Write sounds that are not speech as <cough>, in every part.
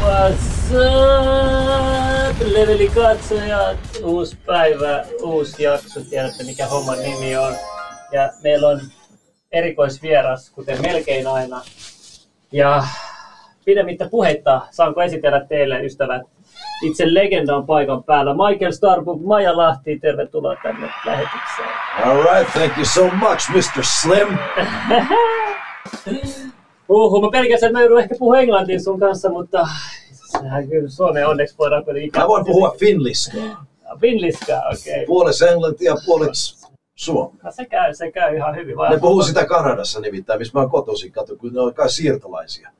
What's up, levelikatsojat? Uusi päivä, uusi jakso, tiedätte mikä homman nimi on. Ja meillä on erikoisvieras, kuten melkein aina. Ja pidemmittä puheitta, saanko esitellä teille ystävät itse legendan paikan päällä. Michael Starbuck, Maja Lahti, tervetuloa tänne lähetykseen. All right, thank you so much, Mr. Slim. <laughs> Uhu, mä pelkäsin, että mä joudun ehkä puhua englantia sun kanssa, mutta sehän kyllä Suomeen onneksi voidaan kuitenkin... Mä voin puhua finliskaa. Finliskaa, okei. Okay. Puolessa englantia, puolessa suomea. No se käy, se käy ihan hyvin. Vai Ne puhuu sitä Kanadassa nimittäin, missä mä oon kotoisin, kato, kun ne on kai siirtolaisia.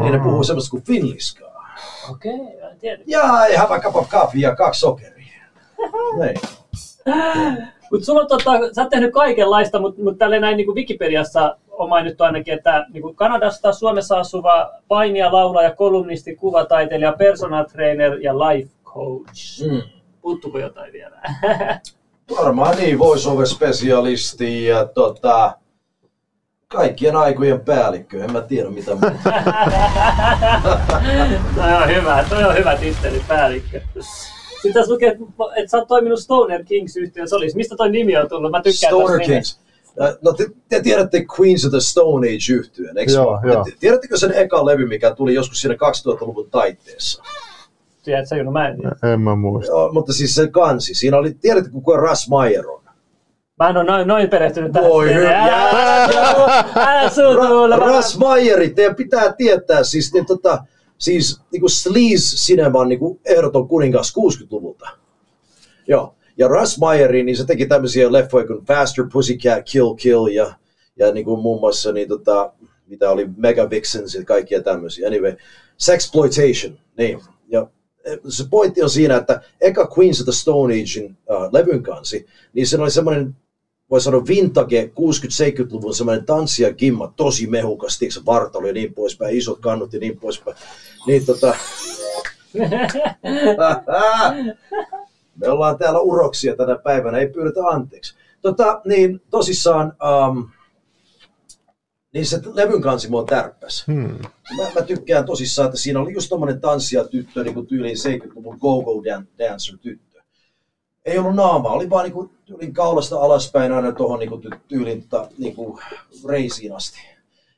Niin ne puhuu semmoista kuin finliskaa. Okei, okay, tiedä. Ja I have a cup of coffee ja kaksi sokeria. <laughs> Niin. Mut sulla tota, sä oot tehnyt kaikenlaista, mutta mut tälleen näin niin kuin Wikipediassa on mainittu ainakin, että niin kuin Kanadasta Suomessa asuva painija, laulaja, kolumnisti, kuvataiteilija, personal trainer ja life coach. Mm. Puuttuuko jotain vielä? <laughs> Varmaan niin, voice-over-spesialisti ja tota, kaikkien aikojen päällikkö. En mä tiedä mitä muuta. <laughs> toi on hyvä, toi on hyvä titteli, päällikkö. Sitten tässä lukee, että et sä oot toiminut Stoner Kings yhtiön solissa. Mistä toi nimi on tullut? Mä tykkään Stoner Kings. Äh, No te, te tiedätte Queens of the Stone Age yhtyeen, eikö Joo, joo. Te- Tiedättekö sen eka levy, mikä tuli joskus siinä 2000-luvun taitteessa? Tiedät sä, Juno? Mä en tiedä. En mä muista. Joo, mutta siis se kansi. Siinä oli, tiedätkö kuka Russ Meyer on? Mä en ole noin, noin perehtynyt tähän. Voi hyvä. Älä suutuulla. Russ Meyeri, teidän pitää tietää siis, niin, tota, siis niin kuin Sleaze Cineman niin kuin ehdoton kuningas 60-luvulta. Joo. Ja Russ Meyeri, niin se teki tämmöisiä leffoja kuin Faster Pussycat Kill Kill ja, ja niin kuin muun muassa niin, tota, mitä oli Mega Vixens ja kaikkia tämmöisiä. Anyway, Sexploitation, niin. Ja eh, se pointti on siinä, että eka Queens of the Stone Agein uh, levyn kansi, niin se oli semmoinen voi sanoa vintage 60-70-luvun semmoinen tanssi ja gimma, tosi mehukas, tiiäksä, vartalo ja niin poispäin, isot kannut ja niin poispäin. Niin tota... <laughs> Me ollaan täällä uroksia tänä päivänä, ei pyydetä anteeksi. Tota, niin tosissaan, um, niin se levyn kansi mua tärppäs. Hmm. Mä, mä, tykkään tosissaan, että siinä oli just tommonen tanssija tyttö, niin kuin tyyliin 70-luvun go-go dan- dancer tyttö. Ei ollut naamaa, oli vaan niin kuin, tyylin kaulasta alaspäin aina tuohon niin kuin, tyylin tota, niin kuin, reisiin asti.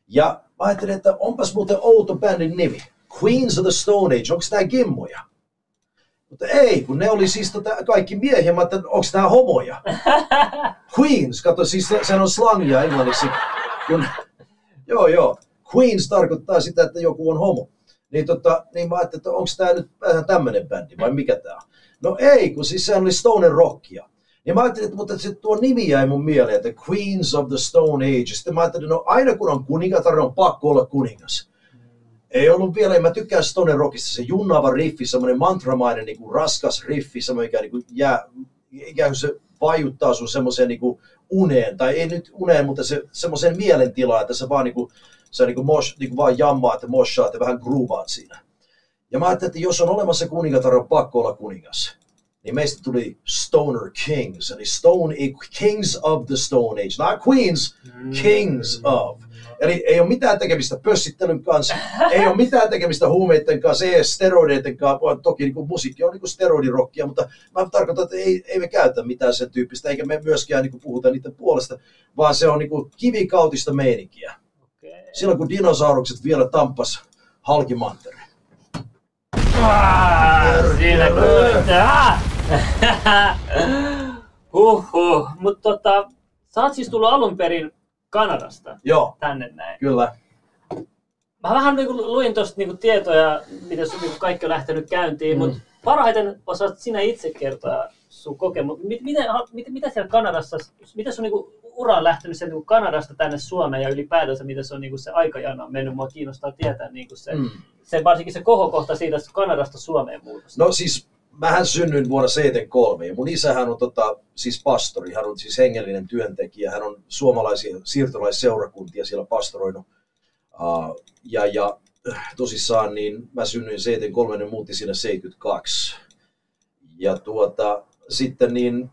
Ja mä ajattelin, että onpas muuten outo bändin nimi. Queens of the Stone Age, onko tää gimmoja? Mutta ei, kun ne oli siis tota, kaikki miehiä, mä ajattelin, onko tää homoja? <laughs> Queens, kato siis se, sehän on slangia englanniksi. Kun, joo, joo. Queens tarkoittaa sitä, että joku on homo. Niin, tota, niin mä ajattelin, että onko tämä nyt vähän tämmöinen bändi vai mikä tämä on? No ei, kun siis sehän oli Stoner Rockia. Ja mä ajattelin, että, mutta se tuo nimi jäi mun mieleen, että Queens of the Stone Age. Sitten mä ajattelin, no aina kun on kuningatar, on pakko olla kuningas. Ei ollut vielä, ja mä tykkään Stoner Rockista, se junnaava riffi, semmoinen mantramainen niin kuin raskas riffi, semmoinen mikä niin kuin jää, ikään kuin se vaiuttaa sun semmoiseen niin kuin uneen, tai ei nyt uneen, mutta se, semmoiseen mielentilaan, että sä vaan niin kuin, sä niin kuin mosh, niin kuin vaan jammaat ja moshaat ja vähän groovaat siinä. Ja mä ajattelin, että jos on olemassa kuningatar, on pakko olla kuningas. Niin meistä tuli Stoner Kings, eli Stone Kings of the Stone Age, not Queens, Kings of. Eli ei ole mitään tekemistä pössittelyn kanssa, ei ole mitään tekemistä huumeiden kanssa, ei edes steroideiden kanssa, vaan toki niin kuin musiikki on niin kuin steroidirokkia, mutta mä tarkoitan, että ei, ei me käytä mitään sen tyyppistä, eikä me myöskään niin kuin puhuta niiden puolesta, vaan se on niin kuin kivikautista meininkiä. Silloin kun dinosaurukset vielä tampas halkimantere. Siinä kuultaa. <laughs> Huhhuh. Mutta tota, sä oot siis tullut alun perin Kanadasta Joo, tänne näin. kyllä. Mä vähän niin luin tuosta niin tietoja, miten sun niin kaikki on lähtenyt käyntiin, Mm. mutta parhaiten osaat sinä itse kertoa sun kokemus, mit, miten, ha- mit, mitä siellä Kanadassa, miten sun niinku ura lähtenyt sieltä niinku Kanadasta tänne Suomeen ja ylipäätänsä miten se on niinku se aikajana on mennyt, mua kiinnostaa tietää niinku se, Mm. se, varsinkin se kohokohta siitä Kanadasta Suomeen muutosta. No siis, mähän synnyin vuonna 73 ja mun isähän on tota, siis pastori, hän on siis hengellinen työntekijä, hän on suomalaisia siirtolaisseurakuntia siellä pastoroinut. Uh, ja, ja äh, tosissaan niin mä synnyin 73 ja muutti siinä 72. Ja tuota, sitten niin,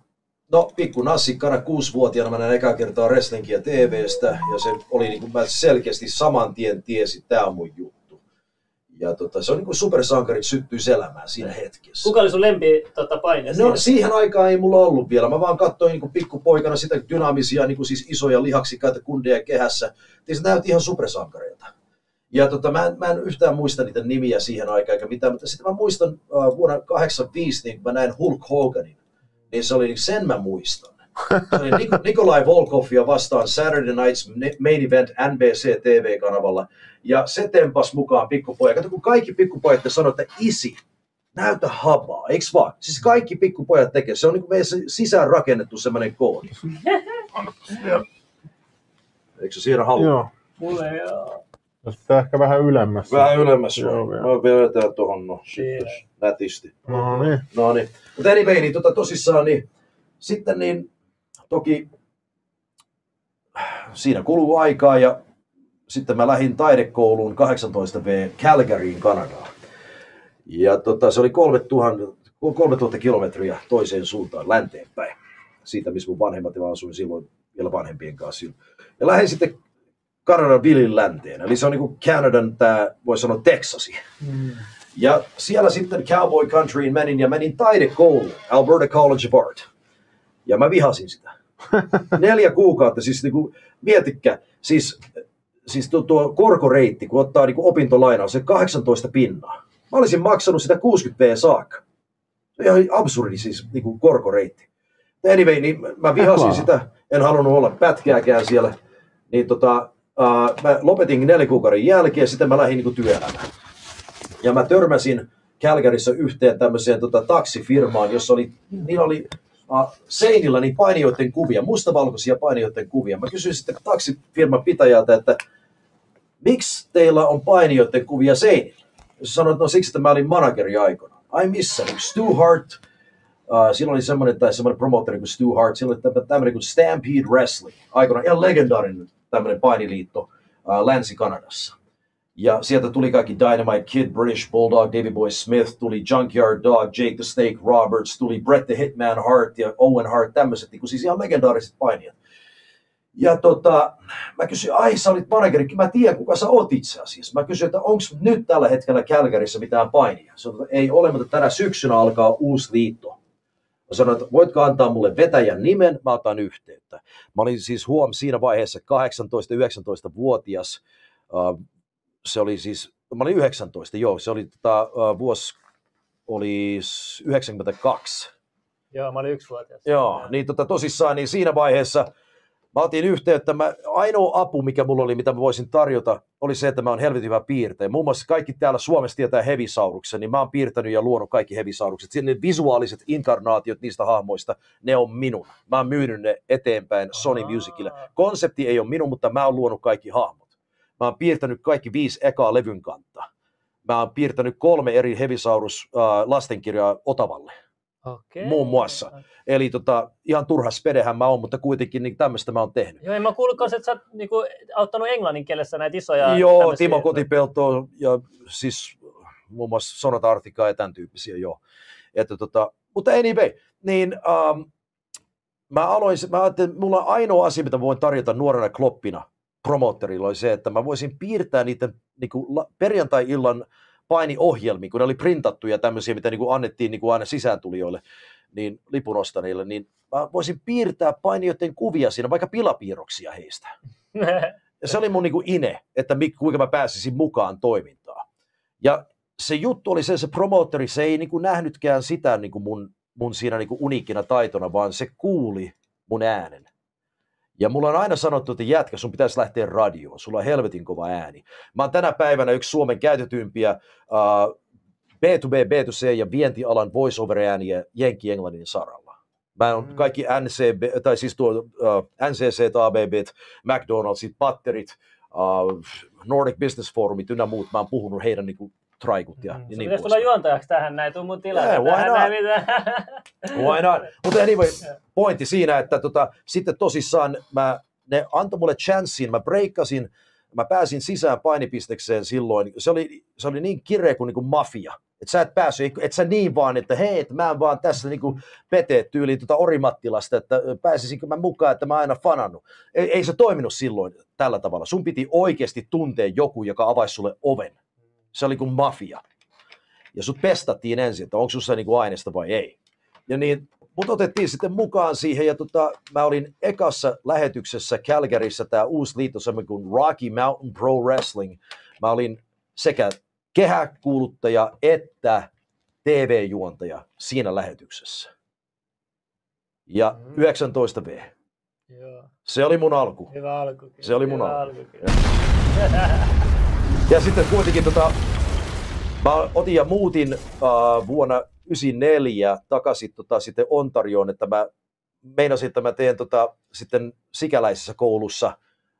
no pikku nassikkana kuusivuotiaana mä näin ekaa kertaa wrestlingia TVstä ja se oli niin kuin mä selkeästi saman tien tiesin, että tämä on mun juttu. Ja tota, se on niin kuin supersankarit syttyisi elämään siinä hetkessä. Kuka oli sun lempi tota, paine? No siinä? siihen aikaan ei mulla ollut vielä. Mä vaan katsoin niin pikkupoikana sitä dynaamisia, niin kuin siis isoja lihaksikkaita kundeja kehässä. Niin se näytti ihan supersankareilta. Ja tota, mä, en, mä en yhtään muista niitä nimiä siihen aikaan eikä mitään, mutta sitten mä muistan uh, vuonna 85, niin kun mä näin Hulk Hoganin, niin se oli, niin sen mä muistan. Se oli Nik- Nikolai Volkovia vastaan Saturday Nights Main Event NBC TV-kanavalla. Ja se tempas mukaan pikkupojat. Kato, kun kaikki pikkupojat sanoo, että isi, näytä habaa, eikö vaan? Siis kaikki pikkupojat tekee. Se on niin meidän sisään rakennettu semmoinen koodi. <laughs> Eikö se siinä halua? Joo. Mulle ei Jos pitää ehkä vähän ylemmäs. Vähän ylemmäs. Joo, Joo, vielä. Mä vedetään tuohon no, Siinä. nätisti. No niin. No niin. Mutta anyway, niin tota, tosissaan niin sitten niin toki siinä kuluu aikaa ja sitten mä lähdin taidekouluun 18V Calgaryin Kanadaan. Ja tota, se oli 3000, 3000 kilometriä toiseen suuntaan länteen päin. Siitä, missä mun vanhemmat ja mä asuin silloin vielä vanhempien kanssa. Ja lähdin sitten Kanadan vilin länteen. Eli se on niin Kanadan tämä, voi sanoa Texasi. Mm. Ja siellä sitten Cowboy Countryin menin ja menin taidekouluun, Alberta College of Art. Ja mä vihasin sitä. <laughs> Neljä kuukautta, siis niinku, mietikkä, siis, siis tuo, tuo korkoreitti, kun ottaa niinku opintolainaa, se 18 pinnaa. Mä olisin maksanut sitä 60 V saakka. Se on ihan absurdi siis niinku korkoreitti. Anyway, niin mä vihasin sitä, en halunnut olla pätkääkään siellä. Niin tota, uh, mä lopetin neljän kuukauden jälkeen, sitten mä lähdin niinku työelämään. Ja mä törmäsin Calgaryssa yhteen tämmöiseen tota, taksifirmaan, jossa oli, niillä oli uh, seinillä niin painijoiden kuvia, mustavalkoisia painijoiden kuvia. Mä kysyin sitten taksifirman pitäjältä, että miksi teillä on painijoiden kuvia seinillä? Se sanoi, että no siksi, että mä olin manageri aikana. Ai missä? Niin Stu Hart, uh, silloin oli semmoinen, tai semmoinen promoottori kuin Stu Hart, silloin oli tämmöinen kuin Stampede Wrestling, aikana ihan legendaarinen tämmöinen painiliitto uh, Länsi-Kanadassa. Ja sieltä tuli kaikki Dynamite Kid, British Bulldog, Davy Boy Smith, tuli Junkyard Dog, Jake the Snake Roberts, tuli Bret the Hitman Hart ja Owen Hart, tämmöiset niin siis ihan legendaariset painijat. Ja tota, mä kysyin, ai sä olit manageri, mä tiedän kuka sä oot itse asiassa. Mä kysyin, että onko nyt tällä hetkellä Calgaryssa mitään painia. Se ei ole, mutta tänä syksynä alkaa uusi liitto. Mä sanoin, että voitko antaa mulle vetäjän nimen, mä otan yhteyttä. Mä olin siis huom siinä vaiheessa 18-19-vuotias. Uh, se oli siis, mä olin 19, joo, se oli tota, uh, vuosi, oli s- 92. Joo, mä olin yksivuotias. Joo, niin tota, tosissaan, niin siinä vaiheessa mä otin yhteyttä. Mä, ainoa apu, mikä mulla oli, mitä mä voisin tarjota, oli se, että mä oon helvetin hyvä piirtäjä. Muun muassa kaikki täällä Suomessa tietää Hevisauruksen, niin mä oon piirtänyt ja luonut kaikki Hevisaurukset. Siinä ne visuaaliset inkarnaatiot niistä hahmoista, ne on minun. Mä oon myynyt ne eteenpäin Sony Musicille. Konsepti ei ole minun, mutta mä oon luonut kaikki hahmot. Mä oon piirtänyt kaikki viisi ekaa levyn kantaa. Mä oon piirtänyt kolme eri Hevisaurus äh, lastenkirjaa Otavalle. Okei. muun muassa. Eli tota, ihan turha spedehän mä oon, mutta kuitenkin niin tämmöistä mä oon tehnyt. Joo, en mä kuullut kanssa, että sä oot niinku, auttanut englannin kielessä näitä isoja... joo, tämmösiä- Timo Kotipelto ja siis muun muassa Sonata Artika ja tämän tyyppisiä, joo. Että tota, mutta anyway, niin um, mä aloin, mä ajattelin, mulla on ainoa asia, mitä voin tarjota nuorena kloppina promoottorilla oli se, että mä voisin piirtää niiden niin kuin, perjantai-illan painiohjelmia, kun ne oli printattuja tämmöisiä, mitä niin kuin annettiin niin kuin aina sisääntulijoille, niin lipunostaneille, niin mä voisin piirtää painijoiden kuvia siinä, vaikka pilapiirroksia heistä. Ja se oli mun niin kuin ine, että mi- kuinka mä pääsisin mukaan toimintaan. Ja se juttu oli se, se promoottori, se ei niin kuin nähnytkään sitä niin kuin mun, mun siinä niin kuin uniikkina taitona, vaan se kuuli mun äänen. Ja mulla on aina sanottu, että jätkä, sun pitäisi lähteä radioon, sulla on helvetin kova ääni. Mä oon tänä päivänä yksi Suomen käytetympiä uh, B2B, B2C ja vientialan voice-over-ääniä Jenki-Englannin saralla. Mä on Mm. kaikki NCB, tai siis tuo uh, NCC, ABB, McDonald'sit, Patterit, uh, Nordic Business Forumit ynnä muut. Mä oon puhunut heidän niinku traikut ja, Mm. ja niin pitäisi tulla juontajaksi tähän näin, tuu mun tilalle. Yeah, why tähän not? näin, mitä? <laughs> Why not? Mutta anyway, <laughs> pointti siinä, että tota, sitten tosissaan mä, ne antoi mulle chanssin, mä breikkasin, mä pääsin sisään painipistekseen silloin. Se oli, se oli niin kireä kuin, niin kuin mafia. Et sä et päässyt, et sä niin vaan, että hei, että mä en vaan tässä niinku pete tyyliin tuota Orimattilasta, että pääsisinkö mä mukaan, että mä aina fanannut. Ei, ei se toiminut silloin tällä tavalla. Sun piti oikeasti tuntea joku, joka avaisi sulle oven. Se oli kuin mafia. Ja sut pestattiin ensin, että onko sussa niinku aineesta vai ei. Ja niin, mut otettiin sitten mukaan siihen, ja tota, mä olin ekassa lähetyksessä Calgaryssä, tämä uusi liitto, semmoinen kuin Rocky Mountain Pro Wrestling. Mä olin sekä kehäkuuluttaja että TV-juontaja siinä lähetyksessä. Ja Mm. 19V. Joo, Se oli mun alku. hyvä alku. kyllä, Se oli mun hyvä alku. kyllä. <laughs> Ja sitten kuitenkin tota, mä otin ja muutin uh, vuonna 94 takaisin tota, sitten Ontarioon, että mä meinasin, että mä teen tota, sitten sikäläisessä koulussa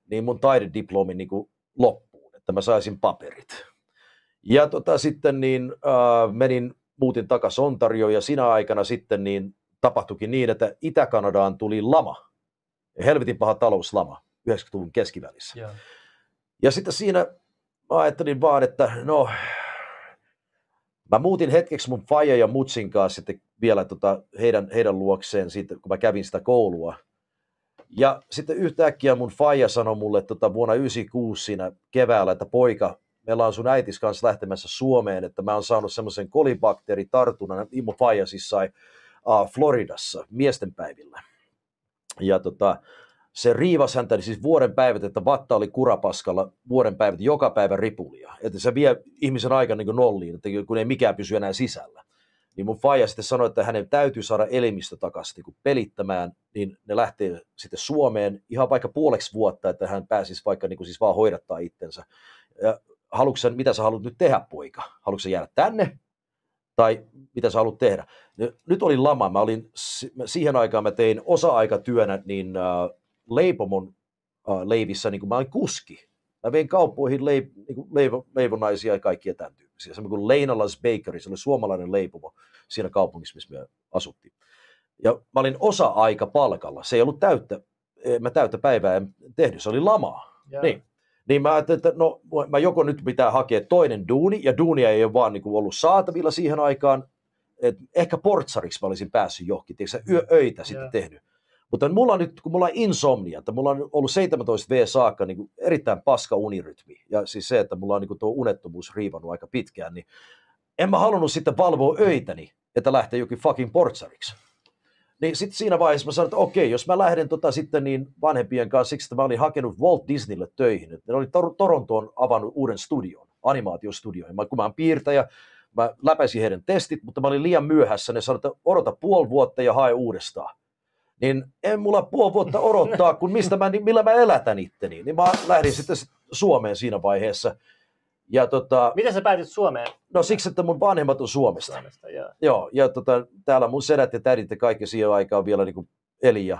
niin mun taidediplomin niin kuin loppuun, että mä saisin paperit. Ja tota, sitten niin uh, menin, muutin takaisin Ontarioon ja siinä aikana sitten niin tapahtuikin niin, että Itä-Kanadaan tuli lama. Helvetin paha talouslama 90-luvun keskivälissä. Joo. Ja sitten siinä mä ajattelin vaan, että no, mä muutin hetkeksi mun faija ja mutsin kanssa sitten vielä tota heidän, heidän luokseen siitä, kun mä kävin sitä koulua. Ja sitten yhtäkkiä mun faija sanoi mulle tota vuonna 96 siinä keväällä, että poika, meillä on sun äitis kanssa lähtemässä Suomeen, että mä oon saanut semmoisen kolibakteeritartunnan, mun faija siis sai uh, Floridassa miestenpäivillä. Ja tota, se riivasi häntä siis vuoden päivät, että vatta oli kurapaskalla vuoden päivät, joka päivä ripulia. Että se vie ihmisen aika niin nolliin, että kun ei mikään pysy enää sisällä. Niin mun faija sitten sanoi, että hänen täytyy saada elimistö takaisin niin pelittämään, niin ne lähtee sitten Suomeen ihan vaikka puoleksi vuotta, että hän pääsisi vaikka niin kuin siis vaan hoidattaa itsensä. Ja haluatko mitä sä haluat nyt tehdä, poika? Haluatko jäädä tänne? Tai mitä sä haluat tehdä? Nyt oli lama. Mä olin, siihen aikaan mä tein osa-aikatyönä niin äh, leipomon äh, leivissä, niin kuin mä olin kuski. Mä vein kauppoihin leip, niin kuin leivo, leivonaisia ja kaikkia tämän tyyppisiä. Semmoinen kuin Leinalas Bakery, se oli suomalainen leipomo siinä kaupungissa, missä me asuttiin. Ja mä olin osa-aika palkalla. Se ei ollut täyttä, mä täyttä päivää en tehnyt, se oli lamaa. Joo. Niin. Niin mä ajattelin, että no, mä joko nyt pitää hakea toinen duuni, ja duunia ei ole vaan niin kuin ollut saatavilla siihen aikaan, et ehkä portsariksi mä olisin päässyt johonkin, tiedätkö, yö, öitä sitten Joo. tehnyt. Mutta mulla on nyt, kun mulla on insomnia, että mulla on ollut 17 V saakka niin erittäin paska unirytmi, ja siis se, että mulla on niin tuo unettomuus riivannut aika pitkään, niin en mä halunnut sitten valvoa öitäni, että lähtee jokin fucking portsariksi. Niin sitten siinä vaiheessa mä sanoin, että okei, jos mä lähden tota sitten niin vanhempien kanssa siksi, että mä olin hakenut Walt Disneylle töihin. Ne oli Tor- Torontoon avannut uuden studion, animaatiostudion. Mä, kun mä oon piirtäjä, mä läpäisin heidän testit, mutta mä olin liian myöhässä. Ne sanoivat, että odota puoli vuotta ja hae uudestaan. Niin en mulla puoli vuotta odottaa, kun mistä mä, millä mä elätän itteni. Niin mä lähdin sitten Suomeen siinä vaiheessa. Ja tota, Miten sä päätit Suomeen? no siksi, että mun vanhemmat on Suomesta. Suomesta joo. Joo, ja tota, täällä mun sedät ja tädit ja kaikki siihen aikaan vielä niin eli ja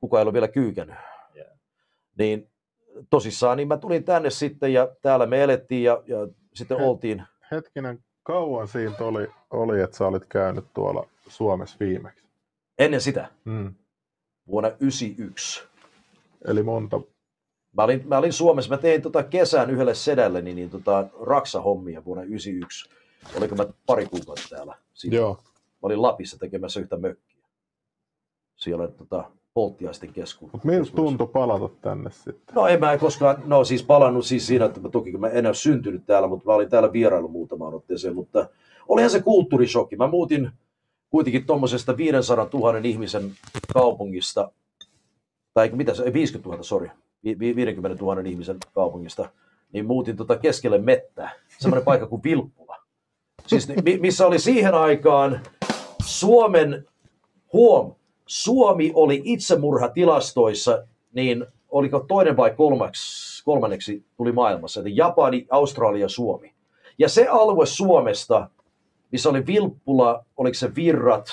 kuka ei ole vielä kyykännyt. Joo. Niin tosissaan, niin mä tulin tänne sitten ja täällä me elettiin ja, ja sitten He- oltiin. Hetkinen, kauan siitä oli, oli, että sä olit käynyt tuolla Suomessa viimeksi. Ennen sitä, Mm. vuonna 1991. Eli monta. Mä olin, mä olin Suomessa, mä tein tota kesän yhdelle sedälle niin, niin tota Raksa-hommia vuonna 1991. Oliko mä pari kuukautta täällä? Siitä. Joo. Mä olin Lapissa tekemässä yhtä mökkiä. Siellä tota, polttiaisten kesku. Mutta miltä tuntui palata tänne sitten? No en mä koskaan, no siis palannut siis siinä, että mä toki mä en ole syntynyt täällä, mutta mä olin täällä vierailu muutamaan otteeseen, mutta olihan se kulttuurishokki. Mä muutin kuitenkin tuommoisesta 500 000 ihmisen kaupungista, tai mitä se, ei 50 000, sori, 50 000 ihmisen kaupungista, niin muutin tota keskelle mettää, semmoinen paikka kuin Vilppula. Siis mi- missä oli siihen aikaan Suomen, huom, Suomi oli itsemurhatilastoissa, niin oliko toinen vai kolmaksi, kolmanneksi tuli maailmassa, eli Japani, Australia, Suomi. Ja se alue Suomesta, missä oli Vilppula, oliko se Virrat,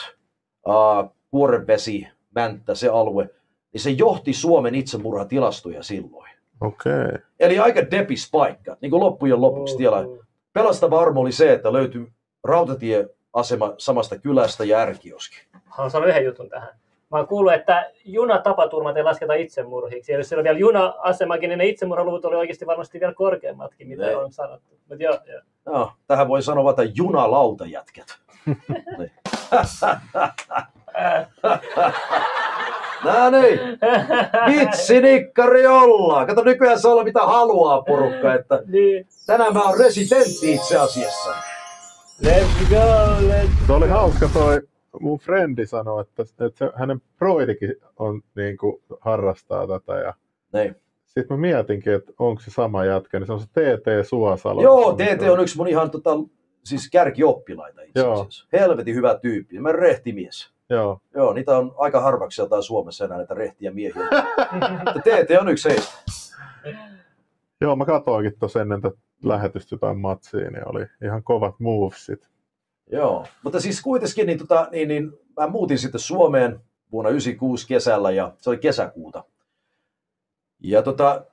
Kuorevesi, Mänttä, se alue, niin se johti Suomen itsemurhatilastoja silloin. Okei. Okay. Eli aika depis paikka, niin kuin loppujen lopuksi tiellä. Pelastava armo oli se, että löytyi rautatieasema samasta kylästä ja ärkioski. Haluan sanoa yhden jutun tähän. Mä oon kuullut, että junatapaturmat ei lasketa itsemurhiksi. Ja jos siellä on vielä juna-asemakin, niin ne itsemurhaluvut oli oikeasti varmasti vielä korkeammatkin, mitä Ne. on sanottu. Mutta joo, joo. No, tähän voi sanoa, että junalautajätkät. <laughs> No niin, vitsi nikkari ollaan. Kato, nykyään saa olla mitä haluaa porukka, että niin. tänään mä oon residentti itse asiassa. Let's go, let's Se oli hauska toi, mun frendi sanoi, että, että se, hänen broidikin on, niin kuin, harrastaa tätä ja Niin. sitten mä mietinkin, että onko se sama jätkä, niin se on se TT Suosalo. Joo, TT on yksi mun ihan tota, siis kärkioppilaita itse Joo. asiassa. Helvetin hyvä tyyppi. Mä rehtimies. Joo, Joo, niitä on aika harvaksi jotain Suomessa enää näitä rehtiä miehiä. <laughs> Mutta TT on yksi heistä. Joo mä katoinkin tuossa ennen tätä lähetystä jotain matsia, niin oli ihan kovat movesit. Joo, mutta siis kuitenkin niin, tota, niin, niin mä muutin sitten Suomeen vuonna 96 kesällä ja se oli kesäkuuta. Ja tota,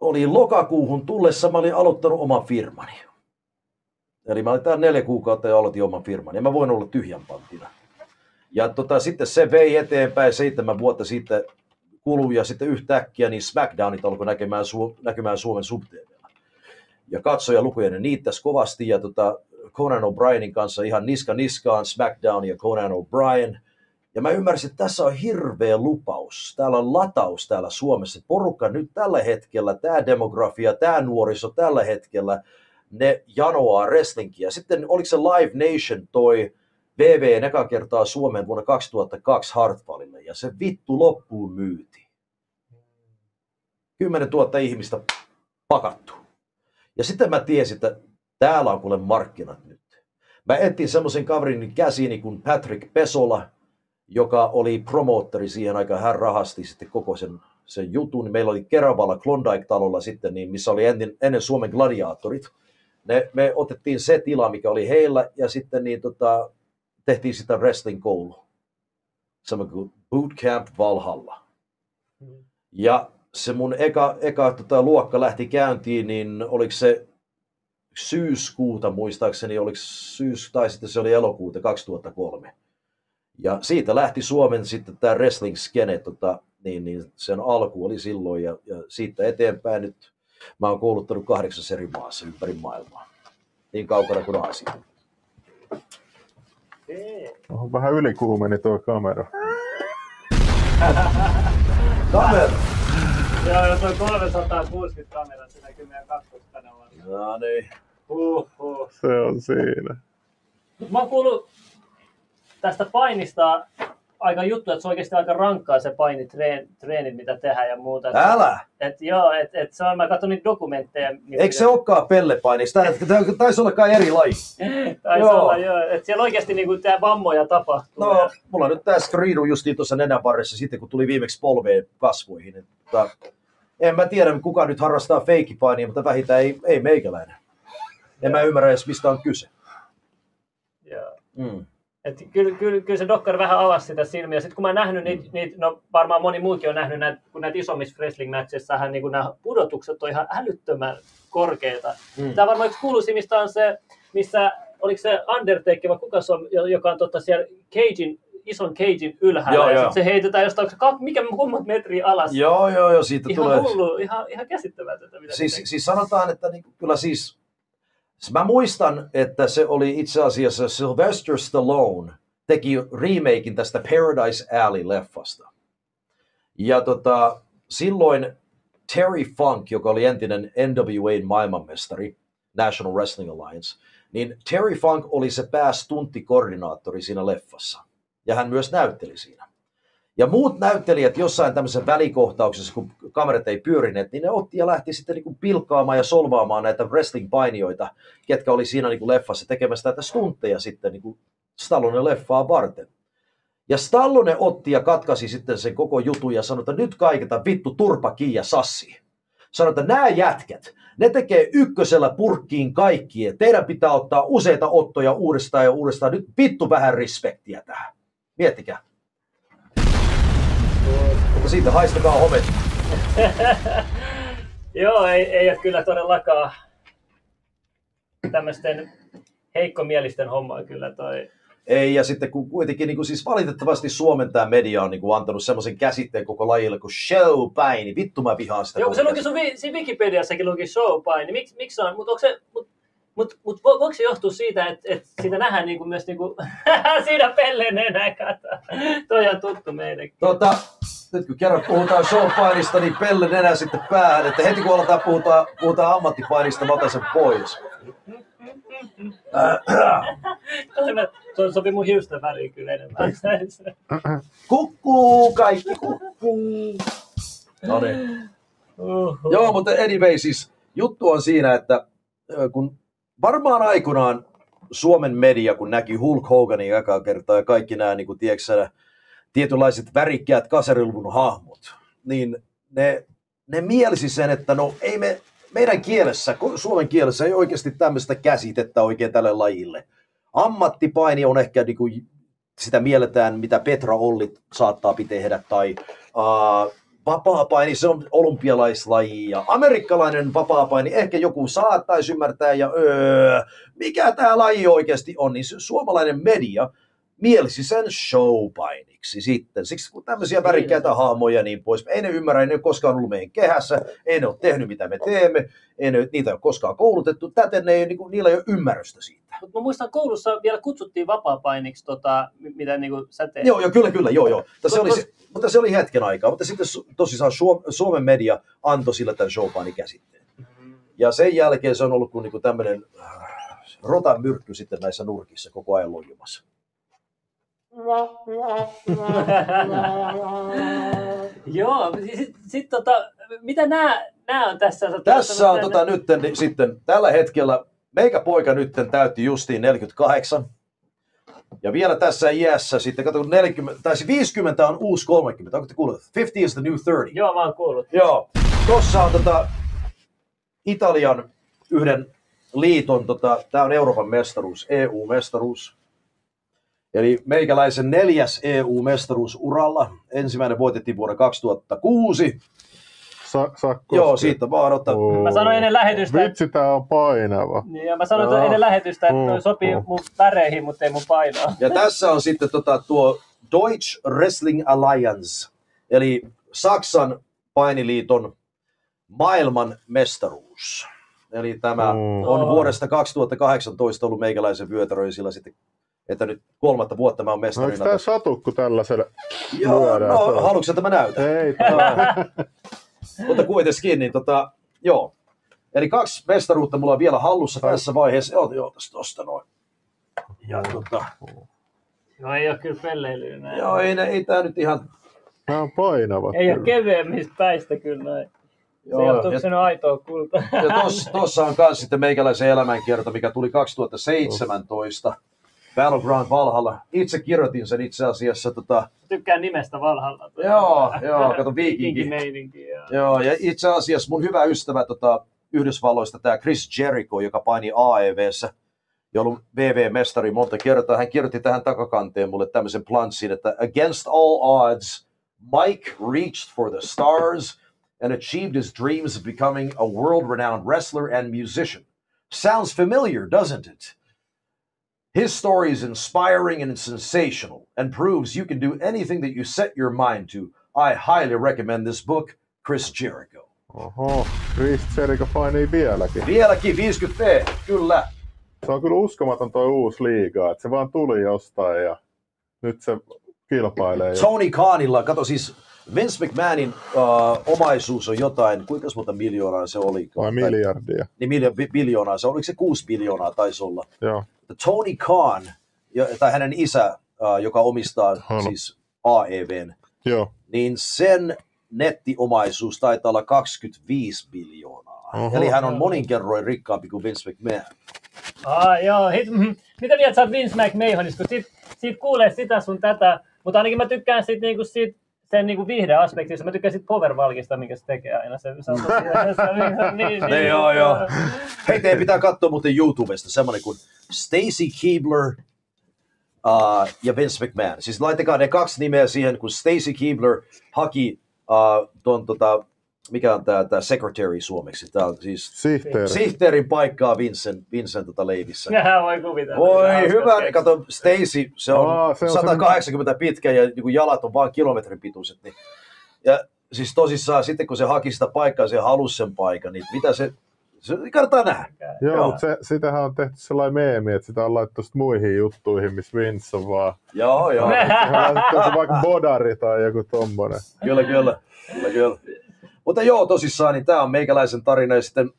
oli lokakuuhun tullessa, mä olin aloittanut oman firmani. Eli mä olin täällä neljä kuukautta ja aloitin oman firman ja mä voin olla tyhjän panttina. Ja tota, sitten se vei eteenpäin seitsemän vuotta sitten kului ja sitten yhtäkkiä niin Smackdownit alkoi näkemään, Su- näkymään Suomen subteevillä. Ja katsoja lukuja ne niittäisi kovasti ja tota, Conan O'Brienin kanssa ihan niska niskaan SmackDown ja Conan O'Brien. Ja mä ymmärsin, että tässä on hirveä lupaus. Täällä on lataus täällä Suomessa. Porukka nyt tällä hetkellä, tämä demografia, tämä nuoriso tällä hetkellä, ne janoaa wrestlingiä. Sitten oliko se Live Nation toi VV eka kertaa Suomeen vuonna 2002 Hartwallille ja se vittu loppuun myytiin. 10 000 ihmistä pakattu. Ja sitten mä tiesin, että täällä on kuule markkinat nyt. Mä etsin semmoisen kaverin käsiini kuin Patrick Pesola, joka oli promoottori siihen aikaan. Hän rahasti sitten koko sen, sen jutun. Meillä oli Keravalla Klondike-talolla sitten, niin missä oli ennen, ennen Suomen gladiaattorit. Ne, me otettiin se tila, mikä oli heillä, ja sitten niin, tota, tehtiin sitä wrestling koulu. Semmoinen kuin Bootcamp Valhalla. Ja se mun eka, eka tota, luokka lähti käyntiin, niin oliko se syyskuuta muistaakseni, oliko syys, tai sitten se oli elokuuta 2003. Ja siitä lähti Suomen sitten tämä wrestling skene, tota, niin, niin sen alku oli silloin ja, ja siitä eteenpäin nyt mä oon kouluttanut kahdeksassa eri maassa ympäri maailmaa. Niin kaukana kuin Aasia. On vähän ylikuumeni tuo kamera. <laughs> Kamera! Joo, jos on 360 kameraa, se näkyy meidän kakkoskanavalla. No niin. Se on siinä. Mut Mä oon kuullut tästä painista aika juttu, että se on oikeasti aika rankkaa se painitreenit, mitä tehdään ja muuta. Et, Älä! et, joo, et, et se on, mä katson niitä dokumentteja. Niin Eikö se olekaan pellepainiksi? Tämä tämä taisi ollakaan eri laji. Taisi Joo. olla, joo. Et siellä oikeasti niinku tää vammoja tapahtuu. No, ja, mulla on nyt tää screenu justiin tuossa nenänvarressa sitten, kun tuli viimeksi polveen kasvoihin. Että, en mä tiedä, kuka nyt harrastaa feikkipainia, mutta vähintään ei, ei meikäläinen. En mä ymmärrä edes, mistä on kyse. joo. Mm. Et kyllä, kyllä, kyllä se dokkari vähän avasi sitä silmiä. Sitten kun mä nähnyt niitä, niitä, no varmaan moni muukin on nähnyt näitä, kun näitä isommissa wrestling-matcheissahan niin nämä pudotukset on ihan älyttömän korkeita. Mm. Tämä varmaan yksi kuuluisimmista on se, missä, oliko se Undertaker vai kuka se on, jo- joka on totta siellä cagein, ison cagein ylhäällä. Joo, ja joo. se heitetään jostain, onko mikä kummat metriä alas. Joo, joo, joo, siitä ihan tulee. hullu, ihan, ihan käsittämätöntä. Mitä Siis, siis sanotaan, että niin, kyllä siis, mä muistan, että se oli itse asiassa Sylvester Stallone teki remakein tästä Paradise Alley-leffasta. Ja tota, silloin Terry Funk, joka oli entinen NWAn maailmanmestari, National Wrestling Alliance, niin Terry Funk oli se päästuntikoordinaattori siinä leffassa. Ja hän myös näytteli siinä. Ja muut näyttelijät jossain tämmöisessä välikohtauksessa, kun kamerat ei pyörineet, niin ne otti ja lähti sitten niin kuin pilkkaamaan ja solvaamaan näitä wrestling-painijoita, ketkä oli siinä niin kuin leffassa tekemässä näitä stuntteja sitten niin kuin Stallone leffaa varten. Ja Stallone otti ja katkasi sitten sen koko jutun ja sanoi, että nyt kaiketa vittu turpa kiinni ja sassi. Sanoi, että nämä jätkät, ne tekee ykkösellä purkkiin kaikki, ja teidän pitää ottaa useita ottoja uudestaan ja uudestaan. Nyt vittu vähän respektiä tähän. Miettikää. Mutta siitä haistakaa homet. <laughs> Joo, ei, ei ole kyllä todellakaan tämmöisten heikkomielisten hommaa kyllä toi. Ei, ja sitten kun kuitenkin niin kuin siis valitettavasti Suomen tämä media on niin kuin antanut semmoisen käsitteen koko lajille kuin showpaini. niin Vittu mä vihaan sitä. Joo, kun se luki sun siinä Wikipediassakin luki showpaini, niin miksi, on, mutta onko se, mut, mut, mut vo- voiko se johtua siitä, että, että siitä nähdään niin kuin myös niin kuin, <laughs> siinä pelleen enää kato. Toi on tuttu meillekin. Tota, nyt kun kerran puhutaan showpainista, niin pelle nenä sitten päähän, että heti kun aletaan puhutaan, puhutaan ammattipainista, mä otan sen pois. Se sopi mun hiusten väriin kyllä enemmän. Kukkuu, kaikki kukkuu. No niin. Joo, mutta anyway, siis juttu on siinä, että kun varmaan aikoinaan Suomen media, kun näki Hulk Hoganin ekaa kertaa ja kaikki nämä niin kuin, tiedätkö, tietynlaiset värikkäät kaseriluvun hahmot, niin ne, ne mielsi sen, että no ei me, meidän kielessä, suomen kielessä ei oikeasti tämmöistä käsitettä oikein tälle lajille. Ammattipaini on ehkä niin kuin, sitä mielletään, mitä Petra Olli saattaa tehdä, tai uh, vapaapaini, se on olympialaislaji, ja amerikkalainen vapaapaini, ehkä joku saattaisi ymmärtää, ja öö, mikä tämä laji oikeasti on, niin se suomalainen media mielsi sen showpainiksi sitten. Siksi kun tämmöisiä värikkäitä hahmoja ja niin pois, ei ne ymmärrä, ei ne ole koskaan ollut meidän kehässä, ei ne ole tehnyt mitä me teemme, ei ne, niitä ei ole koskaan koulutettu, täten ne ei, niin kuin, niillä ei ole ymmärrystä siitä. Mut mä muistan koulussa vielä kutsuttiin vapaa-painiksi, tota, mi- mitä niinku sä teet. Joo, joo, kyllä, kyllä, joo, joo. Mutta se, oli, se, mutta se oli hetken aikaa, mutta sitten tosissaan Suom- Suomen media antoi sillä tämän showpainin käsitteen. Ja sen jälkeen se on ollut kuin niinku tämmöinen rotan myrkky sitten näissä nurkissa koko ajan lojumassa. <laughs> Joo, sit, sit, tota, mitä nämä on tässä? Sä- Tässä on tota nyt niin sitten tällä hetkellä, meikä poika nyt täytti justiin 48. Ja vielä tässä iässä sitten, kato kun 40, tai se 50 on uusi 30, onko te kuullut? 50 is the new 30. Joo, mä oon kuullut. Joo, tossa on tota Italian yhden liiton, tota, tämä on Euroopan mestaruus, EU-mestaruus. Eli meikäläisen neljäs EU-mestaruus uralla. Ensimmäinen voitettiin vuonna 2006. Sa- sakko. Joo, siitä vaan ottaa. Oo. Mä sanoin ennen lähetystä, että- Vitsi, tää on painava. Niin, ja mä sanoin Joo. ennen lähetystä, että toi sopii mm. mun väreihin, mutta ei mun painoa. Ja tässä on sitten tota, tuo Deutsche Wrestling Alliance, eli Saksan painiliiton maailman mestaruus. Eli tämä Mm. on vuodesta 2018 ollut meikäläisen vyötäröi sillä sitten, että nyt kolmatta vuotta mä oon No, mestarina. tää satu, kun tällaisella... Joo, no, haluatko että mä näytän? Ei, tää... <laughs> Mutta kuitenkin, niin tota, joo. Eli kaksi mestaruutta mulla on vielä hallussa tässä vaiheessa. Joo, joo, tästä tosta noin. Ja tota, No ei ole kyllä pelleilyä näin. joo, ei, ne- ei tää nyt ihan... Nää on painavat. Ei ole kyllä. kevyemmistä päistä kyllä näin. Se Joo, johtuu, ja- se on aitoa kultaa. Ja tossa, tossa on myös sitten meikäläisen elämänkerta, mikä tuli 2017. Battleground Valhalla. Itse kirjoitin sen itse asiassa. Tota, Tykkään nimestä Valhalla. Joo, joo, kato, viikinki. Joo. joo, ja itse asiassa mun hyvä ystävä tota, Yhdysvalloista, tämä Chris Jericho, joka paini AEVssä, ja ollut VV-mestari monta kertaa, hän kirjoitti tähän takakanteen mulle tämmöisen planssin, että against all odds, Mike reached for the stars and achieved his dreams of becoming a world-renowned wrestler and musician. Sounds familiar, doesn't it? His story is inspiring and sensational and proves you can do anything that you set your mind to. I highly recommend this book, Chris Jericho. Oho, Chris Jericho painii vieläkin. Vieläkin 50 kyllä. Se on kyllä uskomaton toi uusi liiga, että se vaan tuli jostain ja nyt se kilpailee. Tony Khanilla, kato siis Vince McMahonin uh, omaisuus on jotain, kuinka monta miljoonaa se oli? Vai miljardia. Niin miljo- bi- biljoonaa, se oliko se kuusi biljoonaa taisi olla. Joo. Tony Khan, jo- tai hänen isä, uh, joka omistaa Hän- siis AEVn, Joo. niin sen nettiomaisuus taitaa olla 25 biljoonaa. Oho. Eli hän on monin kerroin rikkaampi kuin Vince McMahon. Ah, joo. Hit, mm, mitä mieltä sä oot Vince McMahonista, kun siitä, siitä kuulee sitä sun tätä, mutta ainakin mä tykkään siitä, niinku, siitä sen niinku viihdeaspektista. Mä tykkään siitä power-valkista, minkä se tekee aina. Se, se on tosi, se on niin, niin, <laughs> Niin, joo, joo. Hei, teidän pitää katsoa muuten YouTubesta semmoinen kuin Stacy Keebler uh, ja Vince McMahon. Siis laittakaa ne kaksi nimeä siihen, kun Stacy Keebler haki uh, ton, tota, mikä on tämä, tämä secretary suomeksi, tämä on siis Sihteeri. sihteerin paikkaa Vincent, Vincent tota leivissä. Nehän voi kuvitella. Voi hyvä, kato Stacy, se on, Aa, se on 180 pitkä ja niin jalat on vain kilometrin pituiset. Niin, ja siis tosissaan sitten kun se haki sitä paikkaa, se halusi sen paikan, niin mitä se, se kannattaa nähdä. Joo, Joo. mutta se, sitähän on tehty sellainen meemi, että sitä on laittu sit muihin juttuihin, missä Vince on vaan. Joo, joo, se vaikka bodari tai joku tommonen. kyllä, kyllä, kyllä, kyllä. Mutta joo, tosissaan, niin tämä on meikäläisen tarina ja sitten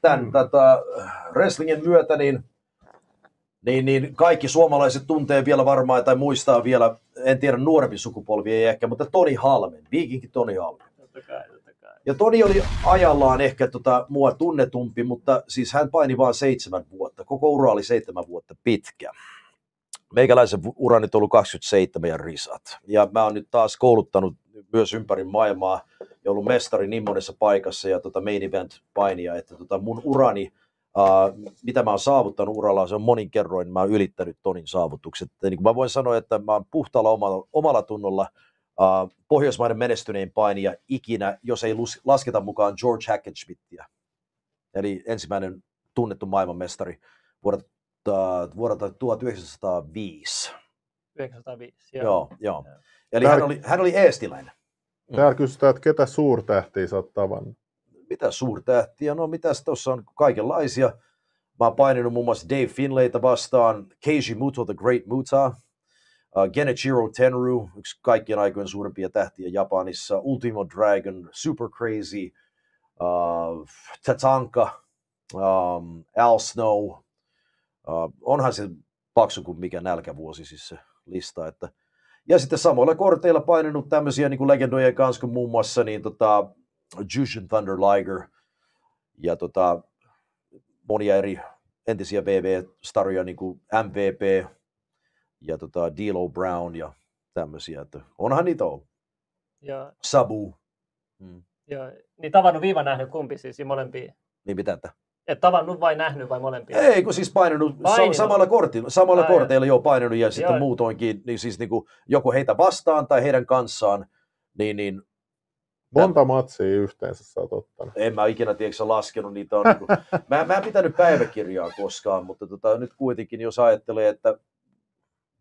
tämän Mm. tätä wrestlingin myötä, niin, niin, niin kaikki suomalaiset tuntee vielä varmaan tai muistaa vielä, en tiedä nuorempi sukupolvi ei ehkä, mutta Toni Halmen, viikinki Toni Halmen. Ja Toni oli ajallaan ehkä tota, mua tunnetumpi, mutta siis hän paini vain seitsemän vuotta. Koko ura oli seitsemän vuotta pitkä. Meikäläisen ura nyt ollut 27 ja risat. Ja mä oon nyt taas kouluttanut myös ympäri maailmaa ja ollut mestari niin monessa paikassa ja tota main event painia, että tota mun urani, uh, mitä mä oon saavuttanut uralla, se on monin kerroin, mä oon ylittänyt Tonin saavutukset. Ja niin kuin mä voin sanoa, että mä oon puhtaalla omalla, omalla tunnolla uh, Pohjoismaiden menestynein painija ikinä, jos ei lus- lasketa mukaan George Hackenschmidtia. Eli ensimmäinen tunnettu maailmanmestari vuodelta, uh, vuodelta 1905. 905. Joo, joo. joo. Joo. Eli Tär- hän oli, hän oli eestiläinen. Täällä kysytään, että ketä suurtähtiä sä oot tavannut? Mitä suurtähtiä? No mitäs tuossa on kaikenlaisia. Mä oon paininut muun muassa Dave Finlayta vastaan, Keiji Muto, The Great Muta, uh, Genichiro Tenryu, yksi kaikkien aikojen suurimpia tähtiä Japanissa, Ultimo Dragon, Super Crazy, uh, Tatanka, um, Al Snow. Uh, onhan se paksu kuin mikä nälkävuosi siis se lista. Että. Ja sitten samoilla korteilla paininut tämmöisiä niin kuin legendojen kanssa kuin muun muassa niin, tota, Jushin Thunder Liger ja tota, monia eri entisiä VV-staroja, niin kuin MVP ja tota, D'Lo Brown ja tämmöisiä. Että onhan niitä ollut. Ja, Sabu. Mm. ja, niin tavannut viiva nähnyt kumpi siis ja molempia? Niin mitä että? Et tavannut vai nähnyt vai molempia? Ei, kun siis painanut, Painunut. Sa- samalla kortilla, samalla korteilla jo painanut ja sitten Joo. muutoinkin, niin siis niin kuin joko heitä vastaan tai heidän kanssaan, niin, niin Monta matsia yhteensä sä oot ottanut? en mä ikinä tiedätkö, laskenut niitä. On, niin kuin, <laughs> mä, mä en pitänyt päiväkirjaa koskaan, mutta tota, nyt kuitenkin jos ajattelee, että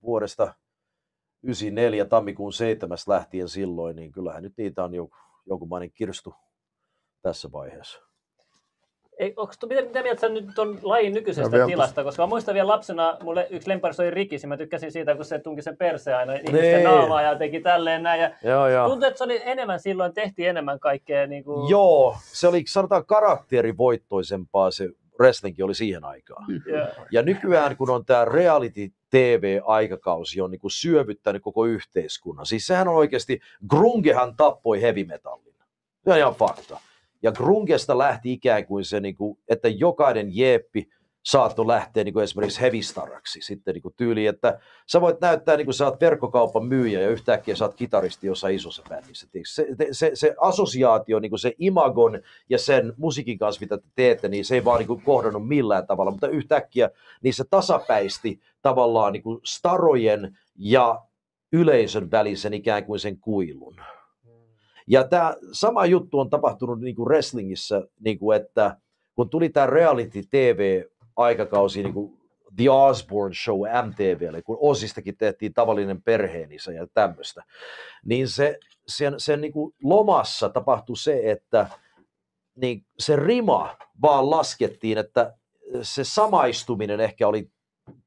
vuodesta 94 tammikuun 7. lähtien silloin, niin kyllähän nyt niitä on joku, jonkunlainen kirstu tässä vaiheessa. Ei, onks, tu- mitä, mitä mieltä sä nyt on lajin nykyisestä No vielä tilasta? Koska mä muistan vielä lapsena, mulle yksi lemparista oli Rikis, ja mä tykkäsin siitä, kun se tunki sen perseen aina ihmisten Niin. naamaa ja teki tälleen näin. Ja Joo, joo. tuntuu, että se oli enemmän silloin, tehtiin enemmän kaikkea. Niin kuin, Joo, se oli sanotaan karakterivoittoisempaa se wrestlingkin oli siihen aikaan. Ja, Ja nykyään, kun on tämä reality TV-aikakausi, on niinku syövyttänyt koko yhteiskunnan. Siis sehän on oikeasti, Grungehan tappoi heavy metallin. Se on ihan fakta. Ja Grungesta lähti ikään kuin se, niinku, että jokainen jeppi saattoi lähteä niinku esimerkiksi hevistaraksi. Sitten niinku tyyli, että sä voit näyttää, niin kuin sä oot verkkokaupan myyjä ja yhtäkkiä sä oot kitaristi jossain isossa bändissä. Se, se, se assosiaatio, niin kuin se imagon ja sen musiikin kanssa, mitä te teette, niin se ei vaan niin kuin kohdannut millään tavalla, mutta yhtäkkiä niin se tasapäisti tavallaan niin kuin starojen ja yleisön välisen ikään kuin sen kuilun. Ja tämä sama juttu on tapahtunut niin kuin wrestlingissä, niin kuin että kun tuli tämä reality TV-aikakausi, niin kuin The Osborne Show MTVlle, kun Osistakin tehtiin tavallinen perheenisä ja tämmöistä, niin se, sen, sen niin kuin lomassa tapahtui se, että niin se rima vaan laskettiin, että se samaistuminen ehkä oli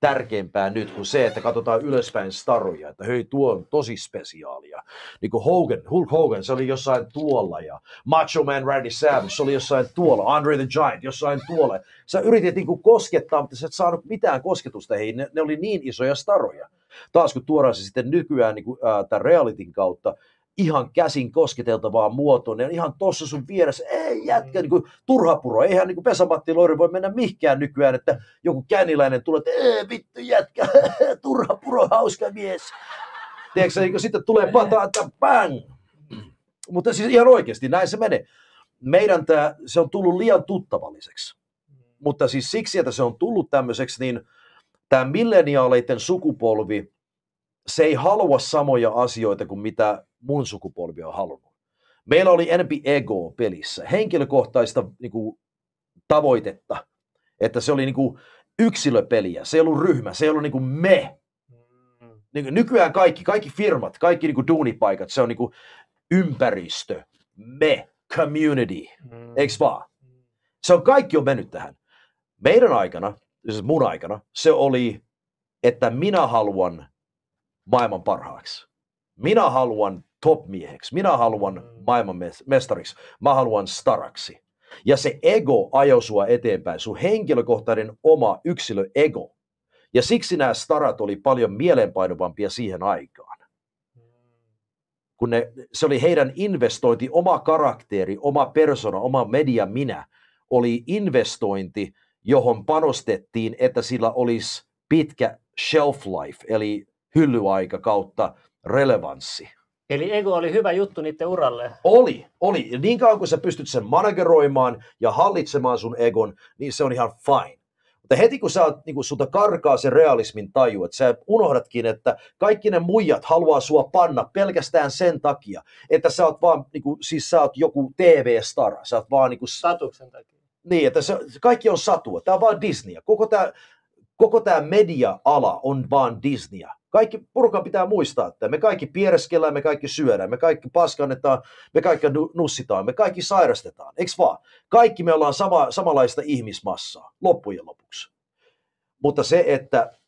tärkeämpää nyt kuin se, että katsotaan ylöspäin staroja, että hei tuo on tosi spesiaalia. Niin kuin Hogan, Hulk Hogan, se oli jossain tuolla ja Macho Man Randy Savage, se oli jossain tuolla, Andre the Giant jossain tuolla. Sä yritit niin kuin koskettaa, mutta sä et saanut mitään kosketusta heihin, ne, ne oli niin isoja staroja. Taas kun tuodaan se sitten nykyään niin kuin, äh, tämän realityn kautta, ihan käsin kosketeltavaa muotoon, ja ihan tuossa sun vieressä, ei jätkä, niin kuin turha puro, eihän niin Pesamatti Loiri voi mennä mihinkään nykyään, että joku känniläinen tulee, että ei vittu jätkä, <laughs> turha puro, hauska mies. Tiedätkö, niin kuin sitten tulee pata, että bang. Mutta siis ihan oikeasti, näin se menee. Meidän tämä, se on tullut liian tuttavalliseksi. Mutta siis siksi, että se on tullut tämmöiseksi, niin tämä milleniaaleiden sukupolvi se ei halua samoja asioita kuin mitä mun sukupolvi on halunnut. Meillä oli enempi ego pelissä, henkilökohtaista niin kuin, tavoitetta, että se oli niin kuin, yksilöpeliä, se ei ollut ryhmä, se ei ollut niin kuin me. Niin, nykyään kaikki, kaikki firmat, kaikki niin kuin duunipaikat, se on niin kuin ympäristö, me, community, Mm. eikö vaan? Se on kaikki on mennyt tähän. Meidän aikana, siis mun aikana, se oli, että minä haluan maailman parhaaksi. Minä haluan top-mieheksi. Minä haluan maailman mes- mestariksi. Mä haluan staraksi. Ja se ego ajoi sua eteenpäin, sun henkilökohtainen oma yksilö ego. Ja siksi nämä starat oli paljon mieleenpainuvampia siihen aikaan. Kun ne, se oli heidän investointi, oma karakteri, oma persona, oma media minä, oli investointi, johon panostettiin, että sillä olisi pitkä shelf life, eli hyllyaika kautta relevanssi. Eli ego oli hyvä juttu niiden uralle. Oli, oli. Ja niin kauan kun sä pystyt sen manageroimaan ja hallitsemaan sun egon, niin se on ihan fine. Mutta heti kun sä oot, niin kun sulta karkaa se realismin taju, että sä unohdatkin, että kaikki ne muijat haluaa sua panna pelkästään sen takia, että sä oot vaan, niin kuin, siis sä oot joku TV-stara, sä oot vaan niin kuin, Statuksen takia. niin, että se, kaikki on satua, tää on vaan Disneyä. Koko tämä koko tää media-ala on vaan Disneyä. Kaikki porukan pitää muistaa, että me kaikki piereskellään, me kaikki syödään, me kaikki paskannetaan, me kaikki nu- nussitaan, me kaikki sairastetaan, eikö vaan? Kaikki me ollaan sama, samanlaista ihmismassaa, loppujen lopuksi. Mutta se, että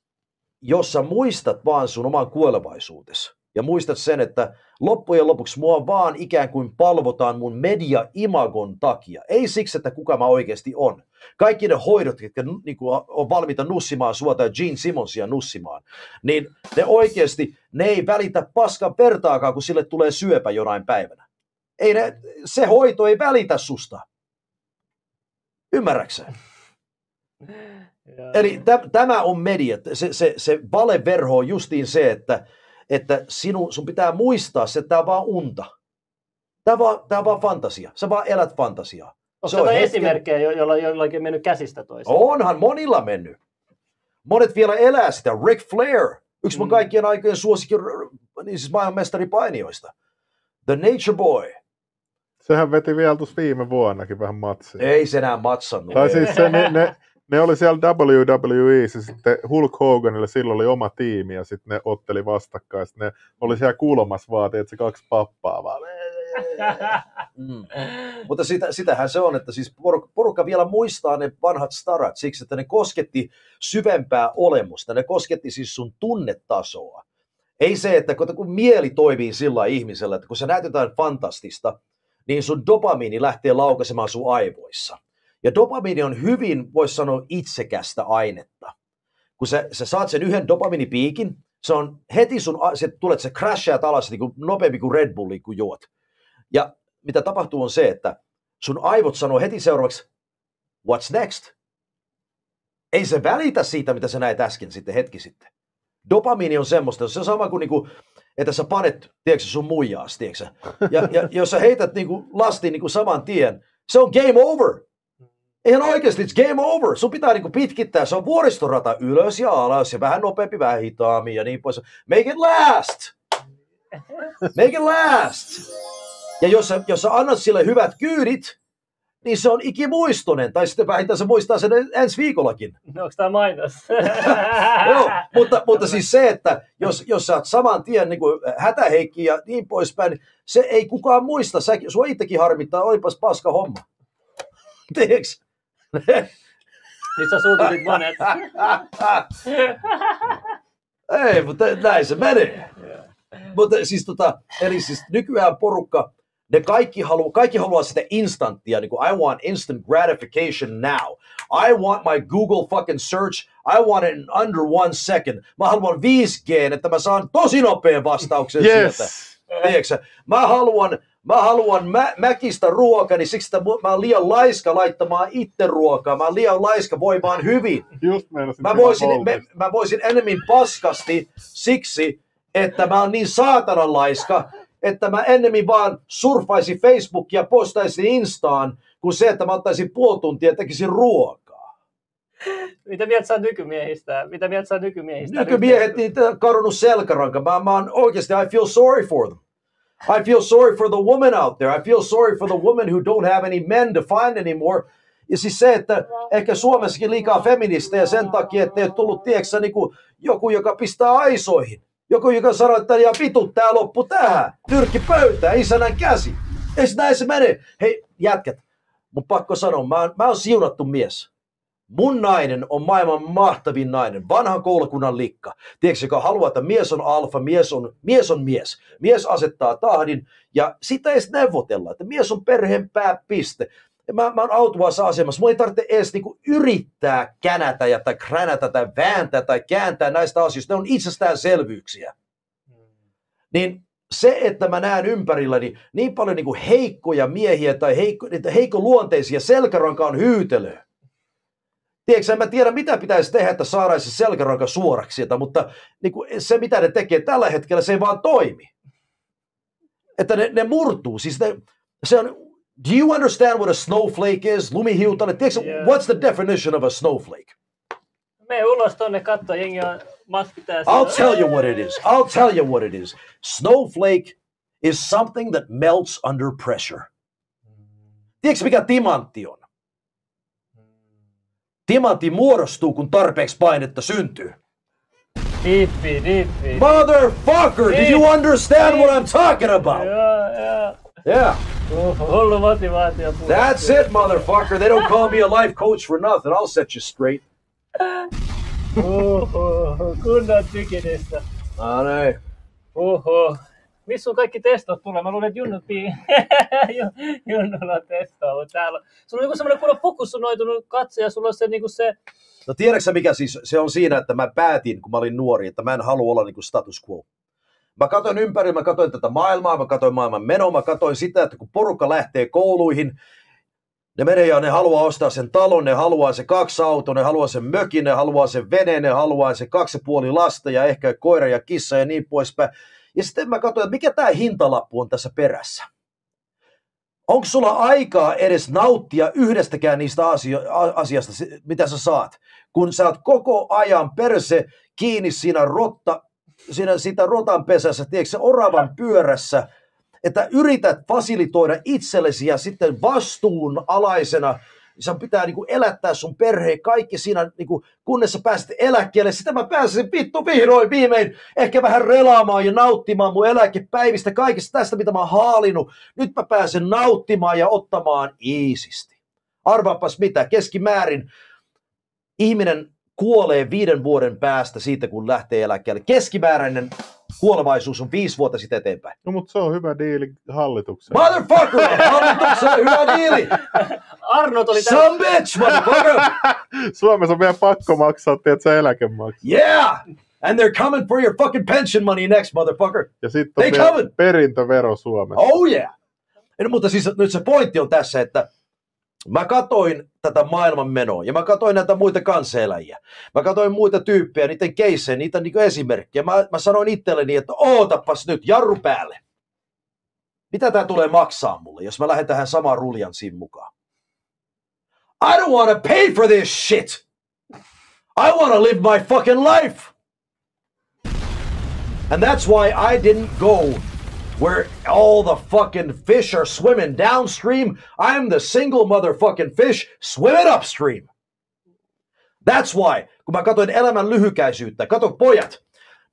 jos sä muistat vaan sun oman kuolevaisuutesi ja muistat sen, että loppujen lopuksi mua vaan ikään kuin palvotaan mun media-imagon takia. Ei siksi, että kuka mä oikeasti on. Kaikki ne hoidot, jotka niin kuin, on valmiita nussimaan sua tai Gene Simmonsia nussimaan, niin ne oikeasti, ne ei välitä paskan vertaakaan, kun sille tulee syöpä jonain päivänä. Ei ne, se hoito ei välitä susta. Ymmärräksä? <laughs> Eli tä, tämä on media. Se, se, se valeverho on justiin se, että, että sinu, sun pitää muistaa se, että tämä on vaan unta. Tämä on vaan, tämä on vaan fantasia. Sä vaan elät fantasiaa. Onko se on hetken- esimerkkejä, jo- joilla jollakin on mennyt käsistä toiseen? Onhan monilla mennyt. Monet vielä elää sitä. Ric Flair, yksi mun Mm. kaikkien aikojen suosikin r- niin siis maailmanmestaripainioista. The Nature Boy. Sehän veti vielä tuossa viime vuonnakin vähän matsia. Ei se enää matsannut. Tai siis se, ne, ne, ne oli siellä WWE, ja sitten Hulk Hoganilla silloin oli oma tiimi, ja sitten ne otteli vastakkain, sitten ne oli siellä kulmassa vaan, että se kaksi pappaa vaan. Mm. Mutta sitä, sitähän se on, että siis porukka, porukka vielä muistaa ne vanhat starat siksi, että ne kosketti syvempää olemusta, ne kosketti siis sun tunnetasoa. Ei se, että kun, kun mieli toimii sillä ihmisellä, että kun sä näet jotain fantastista, niin sun dopamiini lähtee laukaisemaan sun aivoissa. Ja dopamiini on hyvin, voisi sanoa, itsekästä ainetta. Kun sä, sä saat sen yhden dopaminipiikin, se on heti sun, se tulee, että se crashaat alas niin kuin nopeampi kuin Red Bulli, kun juot. Ja mitä tapahtuu on se, että sun aivot sanoo heti seuraavaksi, what's next? Ei se välitä siitä, mitä sä näit äsken sitten hetki sitten. Dopamiini on semmoista, se on sama kuin, niinku, että sä panet, tiedätkö, sun muijaas, tiedätkö, ja, ja, jos sä heität niinku, lastin niinku, saman tien, se on game over. Ihan oikeasti, it's game over. Sun pitää niinku pitkittää, se on vuoristorata ylös ja alas ja vähän nopeampi, vähän hitaammin ja niin pois. Make it last! Make it last! Ja jos sä, jos sä annat sille hyvät kyydit, niin se on ikimuistoinen. Tai sitten vähintään se muistaa sen ensi viikollakin. No, onko tämä mainos? <laughs> Joo, mutta, mutta siis se, että jos, jos sä oot saman tien niin kuin hätäheikki ja niin poispäin, niin se ei kukaan muista. Sä, sua itsekin harmittaa, olipas paska homma. <laughs> Tiedätkö? Nyt sä suututit monet. Ei, mutta näin se menee. Mutta siis tota, eli siis nykyään porukka, ne kaikki haluaa, kaikki haluaa sitä instanttia, niin kuin I want instant gratification now. I want my Google fucking search, I want it in under one second. Mä haluan 5G, että mä saan tosi nopean vastauksen sieltä. Yes! Tiedätkö sä? Mä haluan, mä haluan mä, mäkistä ruokaa, niin siksi että mä oon liian laiska laittamaan itse ruokaa. Mä oon liian laiska voimaan hyvin. Just meinasin Mä voisin, Holmesta. mä voisin enemmän paskasti siksi, että mä oon niin saatanan laiska, että mä ennemmin vaan surfaisin Facebookia ja postaisin Instaan, kuin se, että mä ottaisin puoli tuntia ja tekisin ruokaa. Mitä mieltä sä oot nykymiehistä? Mitä mieltä sä oot nykymiehistä? Nykymiehet, niitä on kadonnut selkäranka. Mä, mä oon oikeasti, I feel sorry for them. I feel sorry for the woman out there. I feel sorry for the women who don't have any men to find anymore. Ja siis se, että ehkä Suomessakin liikaa feministejä sen takia, että ei ole tullut, tiedätkö, niin joku, joka pistää aisoihin. Joku, joka sanoo, että ja vitut, tää loppu tähän. Tyrkki pöytään, isänän käsi. Ei näin se mene. Hei, jätkät, mun pakko sanoa, mä, oon- mä oon siunattu mies. Mun nainen on maailman mahtavin nainen, vanhan koulukunnan likka. Tiedätkö, joka haluaa, että mies on alfa, mies on mies. On mies. mies asettaa tahdin ja sitä ei edes neuvotella, että mies on perheen pääpiste. Ja mä, mä oon autuaassa asemassa. Mulla ei tarvitse edes niinku yrittää känätä ja tai kränätä tai vääntää tai kääntää näistä asioista. Ne on itsestäänselvyyksiä. Niin se, että mä näen ympärilläni niin paljon niinku heikkoja miehiä tai heikko, niitä heikkoluonteisia, selkäranka on hyytelöä. Tiedätkö, en mä tiedä mitä pitäisi tehdä, että saadaan se selkäranka suoraksi sieltä, mutta niin kuin se mitä ne tekee tällä hetkellä, se ei vaan toimi. Että ne, ne murtuu. Siis ne, se on, do you understand what a snowflake is? Lumihiutale. Tiedätkö, Yeah. what's the definition of a snowflake? Mene ulos tonne katsoa, jengi on maski tässä. I'll tell you what it is. I'll tell you what it is. Snowflake is something that melts under pressure. Tiedätkö mikä timantti on? Timantti muodostuu, kun tarpeeksi painetta syntyy. Dippi, dippi. Motherfucker, do you understand what I'm talking about? Joo, joo. Yeah, hullu motivaatio. that's it, motherfucker. They don't call me a life coach for nothing. I'll set you straight. Uhuh, kunnon tykidistä. No niin. Uhuh. Missä sun kaikki testot tulee? Mä luulen, että Junnut pii... <laughs> Ju- Junnulla on testoa, mutta täällä... Sulla on joku semmoinen kunnon fokusoitunut katse ja sulla on se, niinku se... No tiedätkö mikä siis, se on siinä, että mä päätin, kun mä olin nuori, että mä en halua olla niin kuin status quo. Mä katsoin ympäri, mä katsoin tätä maailmaa, mä katsoin maailman menoa, mä katsoin sitä, että kun porukka lähtee kouluihin, ne menee ja ne haluaa ostaa sen talon, ne haluaa se kaksi autoa, ne haluaa sen mökin, ne haluaa sen veneen, ne haluaa se kaksi puoli lasta ja ehkä koira ja kissa ja niin poispäin. Ja sitten mä katsoin, että mikä tämä hintalappu on tässä perässä. Onko sulla aikaa edes nauttia yhdestäkään niistä asio- asiasta, mitä sä saat, kun sä oot koko ajan perse kiinni siinä, rotta, siinä sitä rotan pesässä, tiedätkö, oravan pyörässä, että yrität fasilitoida itsellesi ja sitten vastuun alaisena sun pitää niinku elättää sun perheen kaikki siinä, niinku, kunnes sä pääset eläkkeelle. Sitä mä pääsin vittu vihdoin viimein ehkä vähän relaamaan ja nauttimaan mun eläkepäivistä, kaikista tästä, mitä mä oon haalinut. Nyt mä pääsen nauttimaan ja ottamaan iisisti. Arvaapas mitä, keskimäärin ihminen kuolee viiden vuoden päästä siitä, kun lähtee eläkkeelle. Keskimääräinen kuolevaisuus on viisi vuotta sitten eteenpäin. No mutta se on hyvä diili hallitukseen. Motherfucker! Hallituksen hyvä diili! Arnold oli täällä... Some bitch, motherfucker! <laughs> Suomessa on vielä pakko maksaa, tiedätkö, eläkemaksu. Yeah! And they're coming for your fucking pension money next, motherfucker. Ja sitten They on vielä coming. perintövero Suomessa. Oh yeah! No, mutta siis nyt se pointti on tässä, että mä katoin tätä maailman menoa ja mä katoin näitä muita kanseeläjiä. Mä katoin muita tyyppejä, niiden keissejä, niitä niin esimerkkejä. Mä, mä sanoin itselleni, että ootapas nyt, jarru päälle. Mitä tää tulee maksaa mulle, jos mä lähden tähän samaan ruljanssiin mukaan? I don't want to pay for this shit! I want to live my fucking life! And that's why I didn't go where all the fucking fish are swimming downstream. I'm the single motherfucking fish swimming upstream. That's why, kun mä katsoin elämän lyhykäisyyttä, kato pojat,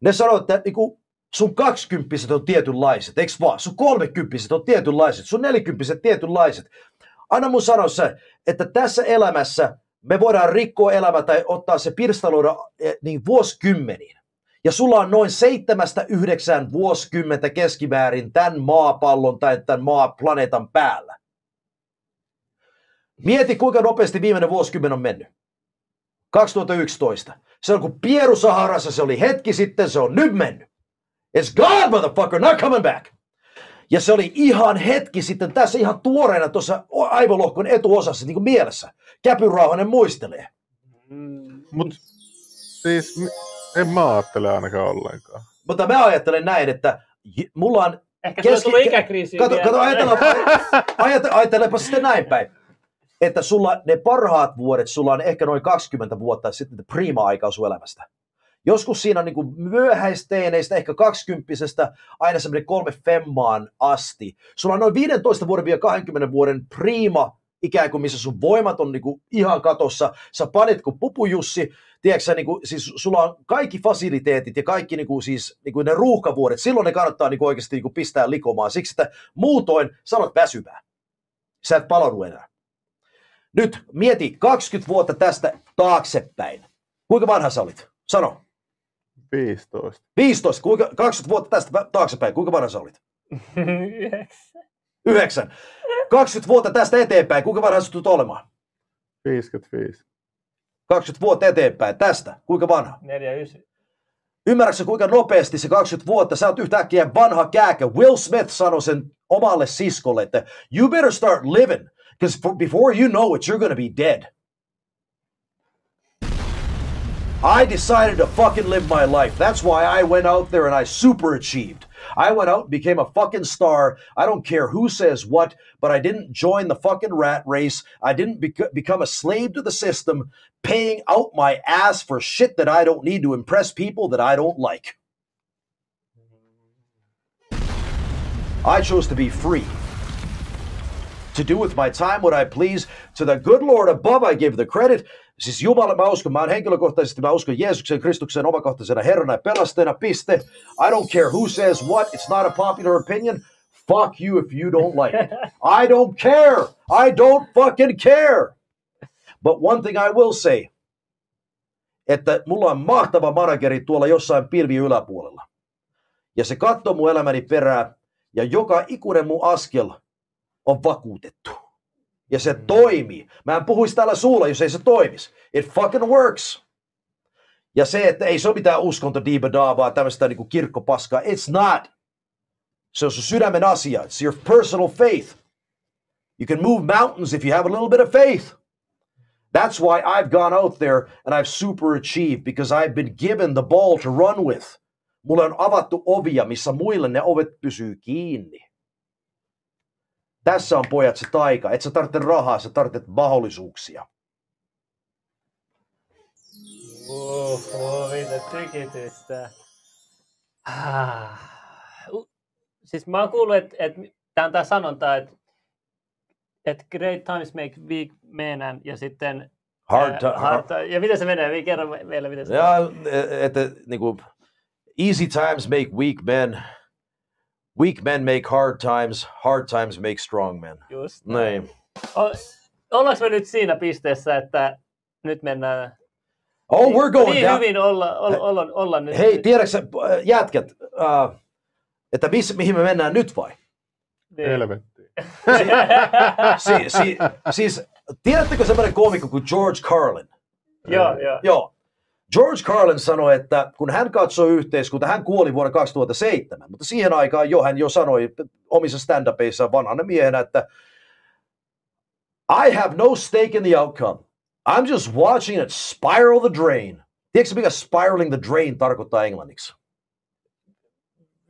ne sanoo, että niinku, sun kaksikymppiset on tietynlaiset, eikö vaan? Sun kolmekymppiset on tietynlaiset, sun nelikymppiset tietynlaiset. Anna mun sanoa se, että tässä elämässä me voidaan rikkoa elämä tai ottaa se pirstaloida eh, niin vuosikymmeniin. Ja sulla on noin seitsemästä yhdeksän vuosikymmentä keskimäärin tämän maapallon tai tämän maaplaneetan päällä. Mieti, kuinka nopeasti viimeinen vuosikymmen on mennyt. 2011. Se on kuin Pieru Saharassa, se oli hetki sitten, se on nyt mennyt. It's gone, motherfucker, not coming back. Ja se oli ihan hetki sitten, tässä ihan tuoreena tuossa aivolohkon etuosassa, niin kuin mielessä. Käpyrauhanen muistelee. Mm. Mut siis en mä ajattele ainakaan ollenkaan. Mutta mä ajattelen näin, että mulla on Ehkä se on Keski- tullut ikäkriisi. Kato, kato ajatella, ajatella, ajattelepa sitten näin päin. että sulla ne parhaat vuodet, sulla on ehkä noin 20 vuotta sitten prima-aikaa sun elämästä. Joskus siinä on niin kuin myöhäisteeneistä, ehkä kaksikymppisestä, aina semmoinen kolme femmaan asti. Sulla on noin 15 vuoden vielä 20 vuoden prima ikään kuin missä sun voimat on niin kuin ihan katossa, sä panet kuin pupujussi, tiedätkö, niin kuin, siis sulla on kaikki fasiliteetit ja kaikki niin kuin, siis, niin kuin ne ruuhkavuodet, silloin ne kannattaa niin kuin oikeasti niin kuin pistää likomaan, siksi että muutoin sanot väsyvää. Sä et palaudu enää. Nyt mieti 20 vuotta tästä taaksepäin. Kuinka vanha sä olit? Sano. 15. 15. Kuinka, 20 vuotta tästä taaksepäin. Kuinka vanha sä olit? <laughs> Yhdeksän. 9. 20 vuotta tästä eteenpäin. Kuinka vanha sä tulet olemaan? 55. 20 vuotta eteenpäin. Tästä. Kuinka vanha? Neljä ysi. Ymmärrätkö kuinka nopeasti se 20 vuotta, sä oot yhtäkkiä vanha kääkä. Will Smith sanoi sen omalle siskolle, että you better start living, because before you know it, you're gonna be dead. I decided to fucking live my life. That's why I went out there and I super achieved. I went out and became a fucking star. I don't care who says what, but I didn't join the fucking rat race. I didn't bec- become a slave to the system, paying out my ass for shit that I don't need to impress people that I don't like. I chose to be free. To do with my time what I please. To the good Lord above I give the credit. Siis Jumala, mä uskon, mä oon henkilökohtaisesti, mä uskon Jeesuksen Kristuksen omakohtaisena Herrana ja pelastajana, piste. I don't care who says what, it's not a popular opinion. Fuck you if you don't like it. I don't care. I don't fucking care. But one thing I will say, että mulla on mahtava manageri tuolla jossain pilvi yläpuolella. Ja se katsoo mun elämäni perää, ja joka ikuinen mun askel on vakuutettu. Ja se toimii. Mä en puhuisi täällä suulla, jos ei se toimisi. It fucking works. Ja se, että ei se ole mitään uskonto diibadaa, tämmöistä niin kirkkopaskaa. It's not. Se on sun sydämen asia. It's your personal faith. You can move mountains if you have a little bit of faith. That's why I've gone out there and I've super achieved because I've been given the ball to run with. Mulle on avattu ovia, missä muille ne ovet pysyy kiinni. Tässä on pojat se taika. Et sä tarvitse rahaa, sä tarvitset mahdollisuuksia. Oho, mitä tykitystä. Ah. Siis mä oon kuullut, että et, tämä on tämä sanonta, että et great times make weak men ja sitten Hard, ää, ti- hard ti- Ja miten se menee? Vi- Kerro meille, miten se Ja, että niinku, easy times make weak men. Weak men make hard times. Hard times make strong men. Just. Niin. O- Ollaanko me nyt siinä pisteessä, että nyt mennään Oh, we're going niin down. hyvin olla, olla, olla, olla nyt. Hei, tiedätkö sä, äh, jätkät, uh, että missä, mihin me mennään nyt vai? niin. Helvettiin. <laughs> Si, si, siis, tiedättekö semmoinen koomikko kuin George Carlin? joo, joo. Joo. George Carlin sanoi, että kun hän katsoi yhteiskunta, hän kuoli vuonna 2007, mutta siihen aikaan jo hän jo sanoi omissa stand-upeissaan vanhana miehenä, että I have no stake in the outcome. I'm just watching it spiral the drain. Tiedätkö mikä spiraling the drain tarkoittaa englanniksi?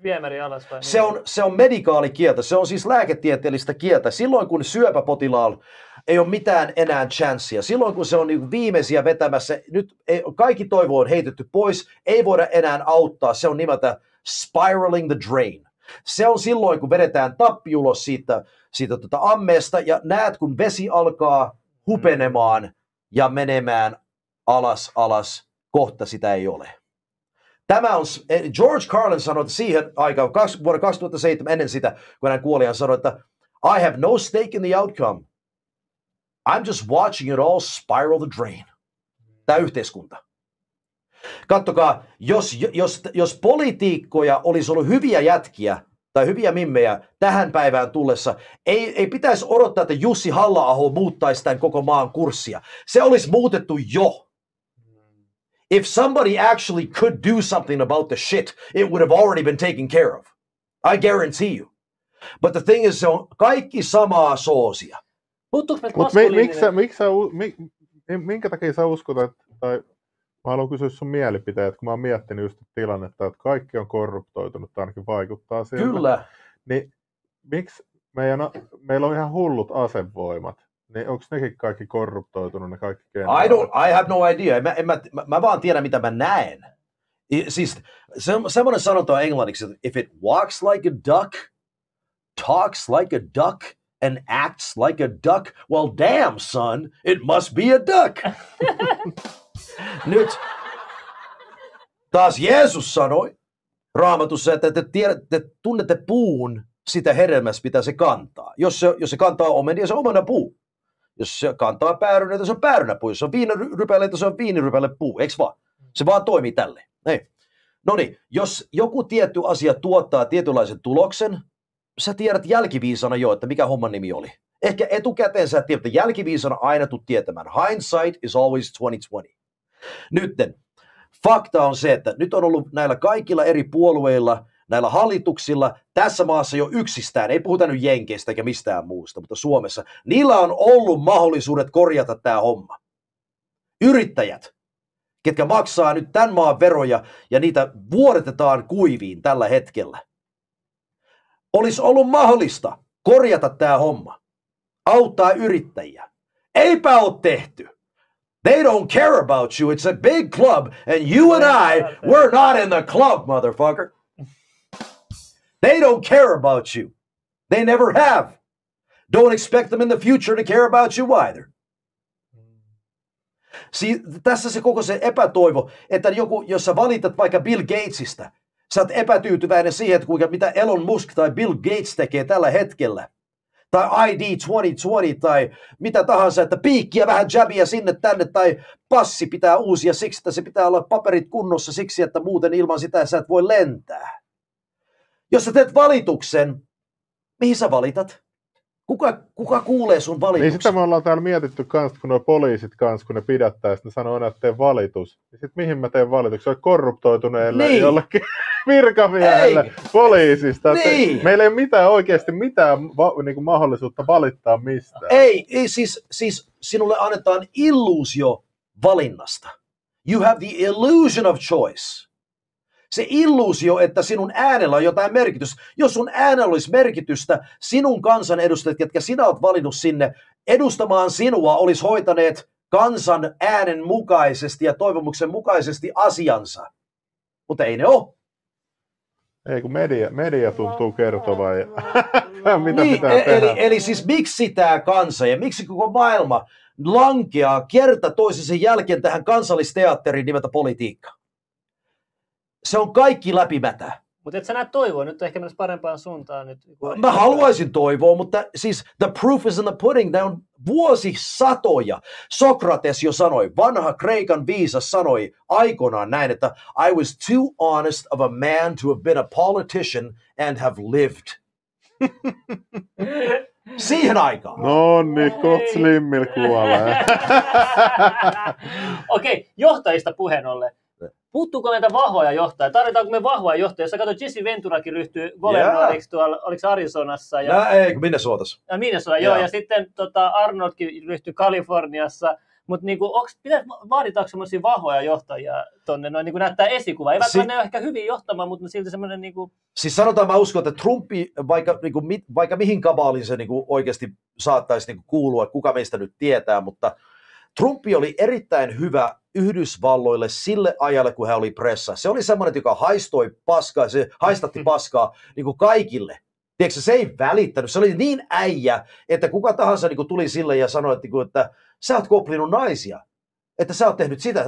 Viemäri alaspäin. Se on, se on medikaalikieltä, se on siis lääketieteellistä kieltä. Silloin kun syöpäpotilaalla ei ole mitään enää chanssia, silloin kun se on niin viimeisiä vetämässä, nyt ei, kaikki toivo on heitetty pois, ei voida enää auttaa, se on nimeltä spiraling the drain. Se on silloin, kun vedetään tappi ulos siitä, siitä tota ammeesta ja näet, kun vesi alkaa hupenemaan ja menemään alas, alas, kohta sitä ei ole. Tämä on, George Carlin sanoi että siihen aikaan, vuonna 2007, ennen sitä, kun hän kuoli, hän sanoi, että I have no stake in the outcome. I'm just watching it all spiral the drain. Tämä yhteiskunta. Kattokaa, jos, jos, jos politiikkoja olisi ollut hyviä jätkiä tai hyviä mimmejä tähän päivään tullessa, ei, ei pitäisi odottaa, että Jussi halla muuttaisi tämän koko maan kurssia. Se olisi muutettu jo. If somebody actually could do something about the shit, it would have already been taken care of. I guarantee you. But the thing is, se on kaikki samaa soosia. Puuttuuko meiltä Mutta mi, miksi miksi sä, u- mi, minkä takia sä uskot, että, tai mä haluan kysyä sun mielipiteet, kun mä oon miettinyt just tilannetta, että kaikki on korruptoitunut, tai ainakin vaikuttaa siltä. Kyllä. Niin miksi meidän, meillä on ihan hullut asevoimat, Niin onko nekin kaikki korruptoitunut, ne kaikki I, kenraalit? don't, I have no idea. Mä, en, mä, mä, mä vaan tiedän, mitä mä näen. I, siis se, semmoinen sanonta on englanniksi, että if it walks like a duck, talks like a duck, and acts like a duck, well damn son, it must be a duck. <laughs> Nyt taas Jeesus sanoi raamatussa, että te, tiedät, te tunnette puun sitä hedelmästä, mitä se kantaa. Jos se, jos se kantaa omenia, se on omena puu. Jos se kantaa päärynäitä, se on päärynäpuu. Jos se on viinirypäleitä, se on viinirypäle puu. Eikö vaan? Se vaan toimii tälle. Ei. No niin, jos joku tietty asia tuottaa tietynlaisen tuloksen, sä tiedät jälkiviisana jo, että mikä homman nimi oli. Ehkä etukäteen sä tiedät, että jälkiviisana aina tuu tietämään. Hindsight is always 2020. Nytten, fakta on se, että nyt on ollut näillä kaikilla eri puolueilla, näillä hallituksilla tässä maassa jo yksistään, ei puhuta nyt Jenkeistä eikä mistään muusta, mutta Suomessa, niillä on ollut mahdollisuudet korjata tämä homma. Yrittäjät, ketkä maksaa nyt tämän maan veroja ja niitä vuodetetaan kuiviin tällä hetkellä. Olisi ollut mahdollista korjata tämä homma, auttaa yrittäjiä. Eipä ole tehty. They don't care about you. It's a big club, and you and I, we're not in the club, motherfucker. They don't care about you. They never have. Don't expect them in the future to care about you either. Si- tässä se koko se epätoivo, että joku, jos sä valitat vaikka Bill Gatesista, sä oot epätyytyväinen siihen, että kuinka, mitä Elon Musk tai Bill Gates tekee tällä hetkellä. Tai ID 2020 tai mitä tahansa, että piikkiä vähän jabia sinne tänne tai passi pitää uusia siksi, että se pitää olla paperit kunnossa siksi, että muuten ilman sitä sä et voi lentää. Jos sä teet valituksen, mihin sä valitat? Kuka, kuka kuulee sun Niin valituksen? sitä me ollaan täällä mietitty kans, kun nuo poliisit kans, kun ne pidättää, sitten ne sanoo aina, että teen valitus. Ja sitten mihin mä teen valituksen? Se on korruptoituneelle Niin. jollekin <laughs> virkamiehelle Ei. poliisista. Niin. Meillä ei ole mitään oikeasti mitään va- niinku mahdollisuutta valittaa mistään. Ei, ei siis, siis sinulle annetaan illuusio valinnasta. You have the illusion of choice. Se illuusio, että sinun äänellä on jotain merkitystä. Jos sun äänellä olisi merkitystä, sinun kansanedustajat, ketkä sinä olet valinnut sinne edustamaan sinua, olisi hoitaneet kansan äänen mukaisesti ja toivomuksen mukaisesti asiansa. Mutta ei ne ole. Ei kun media, media tuntuu kertovan, ja <laughs> mitä niin, pitää e- tehdä. eli, eli siis miksi tämä kansa ja miksi koko maailma lankeaa kerta toisensa jälkeen tähän kansallisteatteriin nimeltä politiikka? Se on kaikki läpimätä. Mutta et sä näet toivoa, nyt ehkä mennessä parempaan suuntaan. Nyt, Mä haluaisin toivoa, mutta siis the proof is in the pudding. Nämä on vuosisatoja. Sokrates jo sanoi, vanha Kreikan viisas sanoi aikoinaan näin, että I was too honest of a man to have been a politician and have lived. <laughs> Siihen aikaan. No niin, kot slimmil kuolee. <laughs> Okei, johtajista puheen ollen. Puuttuuko meiltä vahvoja johtajia? Tarvitaanko me vahvoja johtajia? Jos sä katsot, Jesse Venturakin ryhtyy governoriksi tuolla, oliko se Arizonassa ja, Nää, ei, kun minne suotas? ja Minnesota, joo, Joo. ja sitten tota, Arnoldkin ryhtyi Kaliforniassa. Mutta niinku, onks, vaaditaanko semmoisia vahvoja johtajia tonne, noin niinku näyttää esikuva? Eivät Si- ne ole ehkä hyvin johtamaan, mutta silti semmoinen niinku, Siis sanotaan, mä uskon, että Trumpi, vaikka, niin kuin, vaikka mihin kabaaliin se niin kuin, oikeasti saattaisi niin kuin, kuulua, kuka meistä nyt tietää, mutta Trumpi oli erittäin hyvä Yhdysvalloille sille ajalle, kun hän oli pressa. Se oli semmoinen, joka haistoi paskaa, se haistatti paskaa niin kuin kaikille. Tiedätkö, se ei välittänyt. Se oli niin äijä, että kuka tahansa niin kuin, tuli sille ja sanoi, että, niin että sä oot koplinut naisia. Että sä oot tehnyt sitä.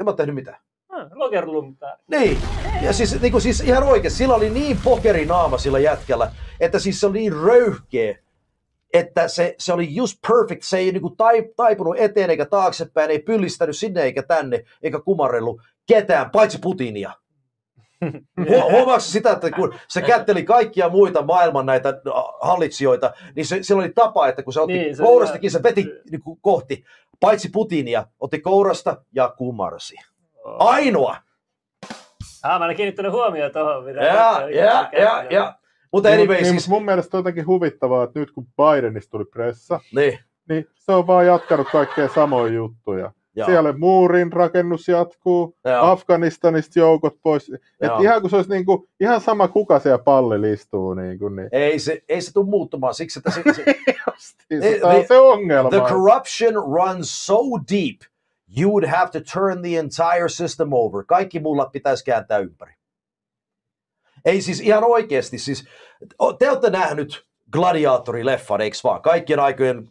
En mä oot tehnyt mitään. ah, Roger Lumpää. Niin, ja siis, niin kuin, siis ihan oikein, sillä oli niin pokerinaama sillä jätkällä, että siis se oli niin röyhkeä, että se, se oli just perfect, se ei niin kuin tai, taipunut eteen eikä taaksepäin, ei pyllistänyt sinne eikä tänne, eikä kumarrellut ketään, paitsi Putinia. <laughs> Hu- Huomaatko sitä, että kun se kätteli kaikkia muita maailman näitä äh, hallitsijoita, niin se, sillä oli tapa, että kun se otti Niin, se- kourastakin, se veti niin kuin, kohti, paitsi Putinia, otti kourasta ja kumarsi. Ainoa. Ah, mä en kiinnittänyt huomioon tuohon. mitä Ja, ja, ja, ja. Mutta Niin, anyway, niin, siis, mutta mun mielestä on jotenkin huvittavaa, että nyt kun Bidenista tuli pressa, niin. niin se on vaan jatkanut kaikkea samoja juttuja. Joo. Siellä muurin rakennus jatkuu, Joo. Afganistanista joukot pois. Et Joo. ihan kuin se olisi niinku, ihan sama kuka siellä pallilla istuu. Niinku, niin. Ei se, ei se tule muuttumaan siksi, että se, se, <laughs> Justiinsa, Tämä on se ongelma. the corruption runs so deep, you would have to turn the entire system over. Kaikki mullat pitäisi kääntää ympäri. Ei siis ihan oikeasti, siis te olette nähnyt Gladiatori-leffan, eikö vaan? Kaikkien aikojen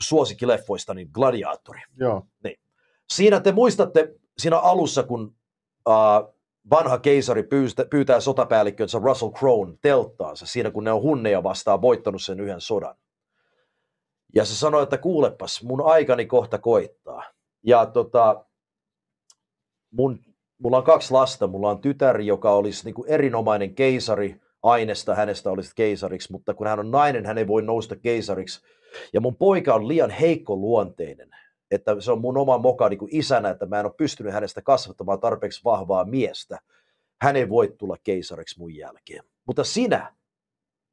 suosikkileffoista, niin Gladiatori. Joo. Siinä te muistatte siinä alussa, kun uh, vanha keisari pyystä, pyytää sotapäällikkönsä Russell Crown telttaansa, siinä kun ne on hunneja vastaan voittanut sen yhden sodan. Ja se sanoi, että kuulepas, mun aikani kohta koittaa. Ja tota, mun, mulla on kaksi lasta. Mulla on tytär, joka olisi niin kuin erinomainen keisari. Aineesta hänestä olisi keisariksi, mutta kun hän on nainen, hän ei voi nousta keisariksi. Ja mun poika on liian heikko luonteinen että se on mun oma moka niin kuin isänä, että mä en ole pystynyt hänestä kasvattamaan tarpeeksi vahvaa miestä. Hän ei voi tulla keisariksi mun jälkeen. Mutta sinä,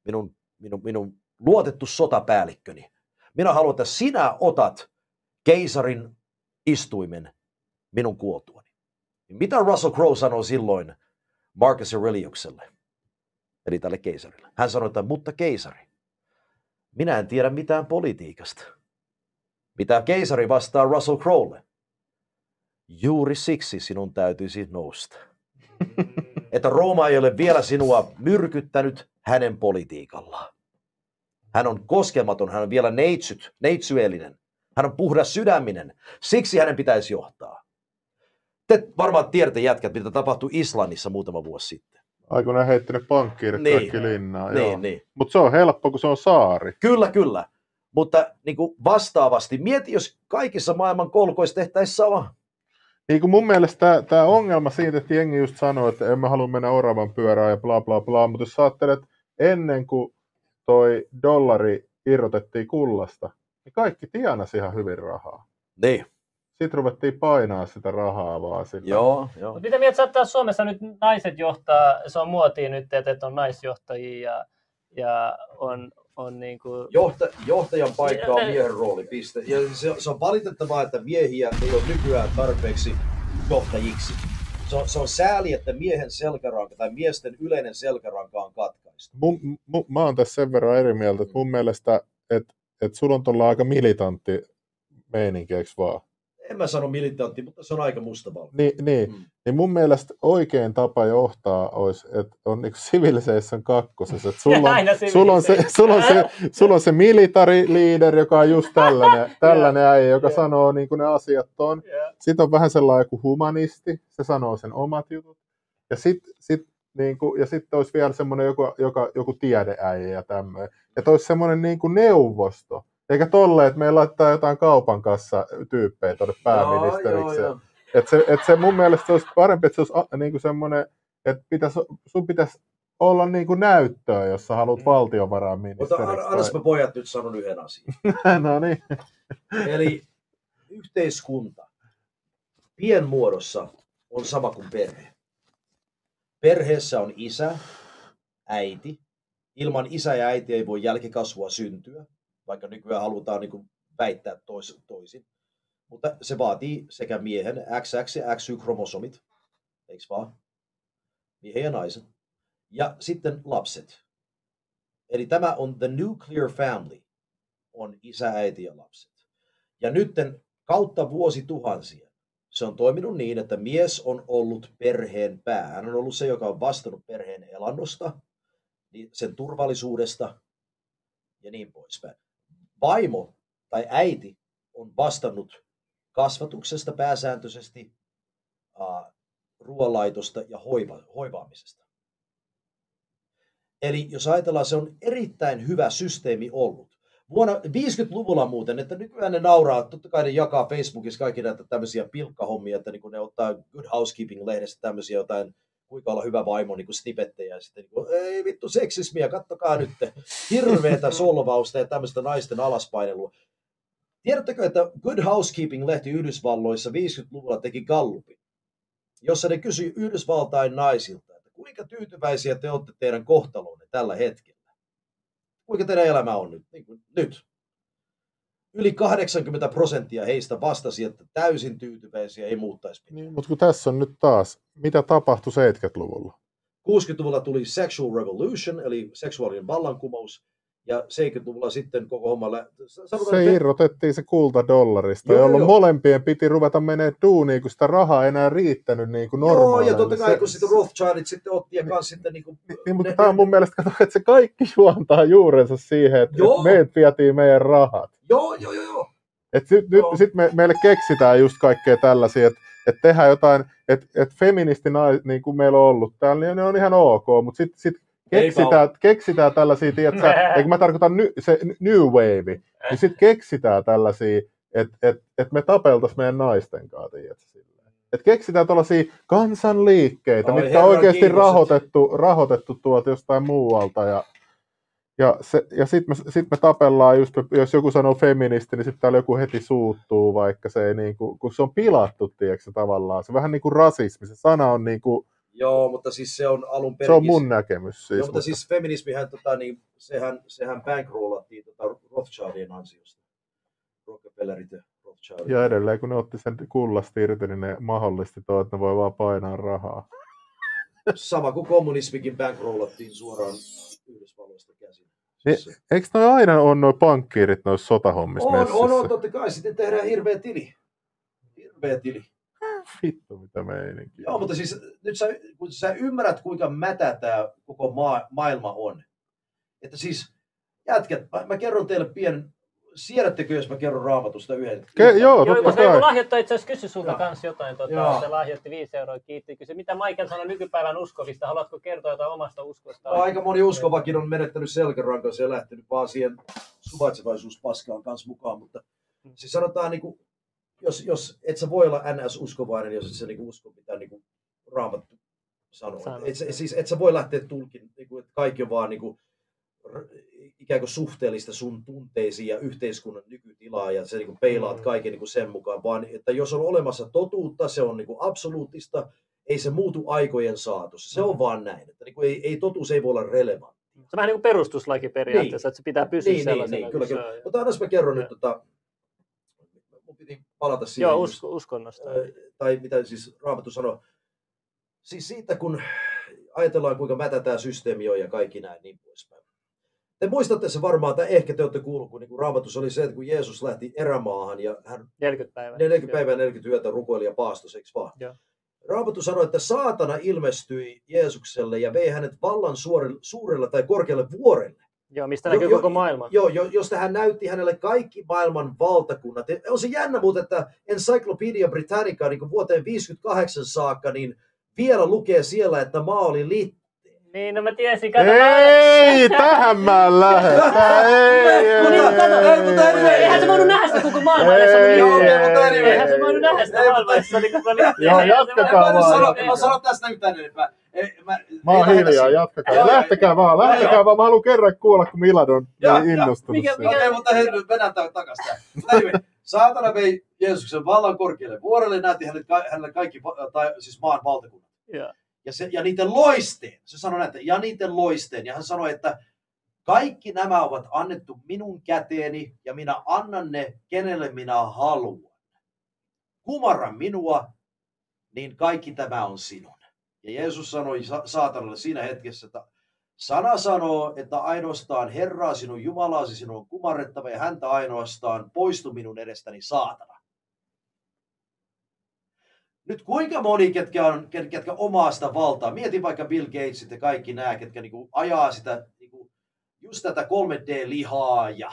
minun, minun, minun luotettu sotapäällikköni, minä haluan, että sinä otat keisarin istuimen minun kuoltuani. Mitä Russell Crowe sanoi silloin Marcus Aureliukselle, eli tälle keisarille? Hän sanoi, että mutta keisari, minä en tiedä mitään politiikasta. Mitä keisari vastaa Russell Crowelle? Juuri siksi sinun täytyisi nousta. <laughs> Että Rooma ei ole vielä sinua myrkyttänyt hänen politiikallaan. Hän on koskematon, hän on vielä neitsyt, neitsyellinen. Hän on puhdas sydäminen. Siksi hänen pitäisi johtaa. Te varmaan tiedätte jätkät, mitä tapahtui Islannissa muutama vuosi sitten. Aikoinaan heittänyt pankkiirit Niin. kaikki linnaan. Niin, niin. Mutta se on helppo, kun se on saari. Kyllä, kyllä. Mutta niin kuin vastaavasti, mieti, jos kaikissa maailman kolkoissa tehtäisiin sama. Niin kuin mun mielestä tämä ongelma siitä, että jengi just sanoo, että emme halua mennä oravan pyörään ja bla bla bla, mutta jos ajattelet, ennen kuin toi dollari irrotettiin kullasta, niin kaikki tienasi ihan hyvin rahaa. Niin, Sitten ruvettiin painaa sitä rahaa vaan sillä. joo, joo. Mutta mitä mieltä taas Suomessa nyt naiset johtaa, se on muotia nyt, että että on naisjohtajia ja, ja on, on niin kuin, Johta, johtajan paikka on miehen rooli, piste. Ja se, se on valitettavaa, että miehiä ei ole nykyään tarpeeksi johtajiksi. Se on, se on sääli, että miehen selkäranka tai miesten yleinen selkäranka on katkaistu. Mun, mun, mä oon tässä sen verran eri mieltä, että mun mielestä, että et sulla on tuolla aika militantti meininki, eikö vaan? En mä sano militantti, mutta se on aika mustavalkoinen. Niin, niin, Mm. niin mun mielestä oikein tapa johtaa olisi, että on niin Civilization kakkosessa. Että sulla, <laughs> on, sulla, on se, sulla, on se, sulla on se military leader, joka on just tällainen, <laughs> tällainen äijä, joka Joo. sanoo niin kuin ne asiat on. ja, Sitten on vähän sellainen kuin humanisti, se sanoo sen omat jutut. Ja sitten sit, niin kuin, ja sitten olisi vielä semmoinen joku, joka, joku tiedeäijä ja tämmöinen. Ja olisi semmoinen niin kuin neuvosto. Eikä tolle, että meillä laittaa jotain kaupan kanssa tyyppejä tuonne pääministeriksi. Joo, joo, joo. Et se, et se mun mielestä se olisi parempi, että se olisi a, niin kuin semmoinen, että pitäisi, sun pitäisi olla niin kuin näyttöä, jos sä haluat Mm. Mutta valtiovarainministeriksi. an- annas mä pojat nyt sanon yhden asian. tai... <laughs> no niin. Eli yhteiskunta pienmuodossa on sama kuin perhe. Perheessä on isä, äiti. Ilman isä ja äiti ei voi jälkikasvua syntyä, vaikka nykyään halutaan niin kuin väittää tois, toisin. Mutta se vaatii sekä miehen XX ja XY-kromosomit, eikö vaan? Miehen ja naisen. Ja sitten lapset. Eli tämä on the nuclear family, on isä, äiti ja lapset. Ja nytten kautta vuosituhansia se on toiminut niin, että mies on ollut perheen pää. Hän on ollut se, joka on vastannut perheen elannosta, niin sen turvallisuudesta ja niin poispäin. Vaimo tai äiti on vastannut kasvatuksesta pääsääntöisesti, ruoanlaitosta ja hoiva, hoivaamisesta. Eli jos ajatellaan, se on erittäin hyvä systeemi ollut. Vuonna 50-luvulla muuten, että nykyään ne nauraa, totta kai ne jakaa Facebookissa kaikki näitä tämmöisiä pilkkahommia, että niin ne ottaa Good Housekeeping-lehdestä tämmöisiä jotain, kuinka olla hyvä vaimo, niin kuin snipettejä, ja sitten niin kuin, ei vittu seksismiä, kattokaa nyt, hirveätä <laughs> solvausta ja tämmöistä naisten alaspainelua. Tiedättekö, että Good Housekeeping-lehti Yhdysvalloissa 50-luvulla teki gallupin, jossa ne kysyi Yhdysvaltain naisilta, että kuinka tyytyväisiä te olette teidän kohtalonne tällä hetkellä? Kuinka teidän elämä on nyt? Niin kuin, nyt. Yli 80 prosenttia heistä vastasi, että täysin tyytyväisiä ei muuttaisi mitään. Niin, mutta kun tässä on nyt taas, mitä tapahtui 70-luvulla? 60-luvulla tuli sexual revolution, eli seksuaalinen vallankumous, ja 70-luvulla sitten koko homma... Lä... Sanotaan, Se että- irrotettiin se kulta dollarista, Joo, jolloin joo. molempien piti ruveta menee duuniin, kun sitä rahaa ei enää riittänyt niin kuin Joo, normaaleille. ja totta kai, Se- kun sitten Rothschildit sitten otti ja kanssa sitten niin kuin, Niin, mutta tämä on mun mielestä, kato, että se kaikki juontaa juurensa siihen, että, Joo. että meiltä vietiin meidän rahat. Joo, joo, joo, joo. Et nyt, nyt Joo. sit me, meille keksitään just kaikkea tällaisia, että et tehdään jotain, että et feministinais, niin kuin meillä on ollut täällä, niin ne on ihan ok, mutta sitten sit keksitään, keksitään tällaisia, tiedätkö, <laughs> eikö mä tarkoitan ny, se new wave, niin sitten keksitään tällaisia, että et, et me tapeltaisiin meidän naisten kanssa, tiedätkö, silleen. Et keksitään tällaisia kansanliikkeitä, Ai mitkä on oikeasti kiitos, rahoitettu, rahoitettu tuolta jostain muualta. Ja, ja, se, ja sitten me, sit me tapellaan, just, jos joku sanoo feministi, niin sitten täällä joku heti suuttuu, vaikka se ei niinku, kun se on pilattu, tiedätkö, se tavallaan. Se vähän niin kuin rasismi, se sana on niinku, Joo, mutta siis se on alun perin... se on mun näkemys siis. Joo, mutta siis feminismihän, tota, niin, sehän, sehän bankrollattiin tota Rothschildien ansiosta. Rockefellerit ja Rothschildit. Ja edelleen, kun ne otti sen kullasta irti, niin ne mahdollisti tuo, että ne voi vaan painaa rahaa. Sama kuin kommunismikin bankrollattiin suoraan Yhdysvalloista käsin. Niin, Siis, Eikö noi aina on noin pankkiirit noissa sotahommissa on, messissä? on, on, totta kai. Sitten tehdään hirveä tili. Hirveä tili. <laughs> Vittu mitä meininki. Joo, mutta siis nyt sä, kun sä ymmärrät, kuinka mätä tämä koko maa, maailma on. Että siis, jätkät, mä, mä kerron teille pienen, siedättekö, jos mä kerron raamatusta yhden? Ke, joo, Joo, totta koska joku kai. lahjoittaja itse asiassa kysyi sulta kanssa jotain. Joo. se lahjoitti viisi euroa, kiitti. Kysyi, mitä Michael sanoi nykypäivän uskovista. Haluatko kertoa jotain omasta uskosta? No, aika moni uskovakin on menettänyt selkärankansa ja lähtenyt vaan siihen suvaitsevaisuuspaskaan kanssa mukaan, mutta siis sanotaan, niin kuin, jos, jos et sä voi olla NS-uskovainen, jos et sä niin kuin usko mitä niin kuin raamattu sanoo. Sanoo, Et, joo. siis et sä voi lähteä tulkin, niin kuin, että kaikki on vaan niin kuin, r- ikään kuin suhteellista sun tunteisiin ja yhteiskunnan nykytilaa ja sä niin kuin peilaat Mm. kaiken niin kuin sen mukaan, vaan että jos on olemassa totuutta, se on niin kuin absoluuttista, ei se muutu aikojen saatossa. Se on Mm. vaan näin, että niin kuin ei, ei, totuus ei voi olla relevantti. Se on vähän niin kuin perustuslaki periaatteessa, että se pitää pysyä Niin, niin, sellaisena. niin, kuin kyllä, se kyllä. on. Mutta annas mä kerron Joo. nyt, tota, piti palata siihen, Joo, usko, uskonnosta. äh, tai mitä siis Raamattu sanoo, siis siitä kun ajatellaan kuinka mätä tämä systeemi on ja kaikki näin niin poispäin. Te muistatte se varmaan, tai ehkä te olette kuullut, kun niin Raamatus oli se, että kun Jeesus lähti erämaahan ja hän 40 päivää. 40 päivää 40 yötä rukoili ja paastos, eikö vaan? Joo. Raamattu sanoi, että saatana ilmestyi Jeesukselle ja vei hänet vallan suorelle, suurelle tai korkealle vuorelle. Joo, mistä näkyy jo- koko maailma. Joo, jo, josta hän näytti hänelle kaikki maailman valtakunnat. Ja On se jännä muuten, että Encyclopedia Britannica niin vuoteen 58 saakka, niin vielä lukee siellä, että maa oli liitto. Niin, no mä tiesin. Kato, Ei, <laughs> tähän mä en lähde. Ei, ei, Mutta ei, kato, ei, ei, mutta ei, anyway. ei. Eihän se voinut nähdä sitä koko maailmaa. oli Ei, niin- okei, mutta anyway. Eihän se voinut nähdä sitä Ei, maailmaa, jos se oli koko liitto. Joo, jatkakaa voinut- Mä en vaan. sano, Ei, mä sano tästä yhtään enempää. Ei, mä, Mä oon ei hiljaa, jatkakaa. Joo, Lähtekää vaan, joo, lähtekää joo. vaan. Mä haluan kerran kuulla, kun Milad on Joo, joo. innostunut Mikä- mikä- Okei, mutta hei, nyt mennään tämän takaisin. anyway, saatana vei Jeesuksen vallan korkealle vuorelle ja näytti hänelle, hänelle kaikki, tai siis maan valtakunnat. Joo. Ja, se, ja niiden loisteen, se sanoi näin, että ja niiden loisteen. Ja hän sanoi, että kaikki nämä ovat annettu minun käteeni ja minä annan ne, kenelle minä haluan. Kumarra minua, niin kaikki tämä on sinun. Ja Jeesus sanoi sa- saatanalle siinä hetkessä, että sana sanoo, että ainoastaan Herraa sinun Jumalaasi sinun on kumarrettava ja häntä ainoastaan poistu minun edestäni saatana. Nyt kuinka moni, ketkä, on, ket- ketkä omaa sitä valtaa, mieti vaikka Bill Gatesit ja kaikki nämä, ketkä niinku ajaa sitä, niinku, just tätä 3D-lihaa ja,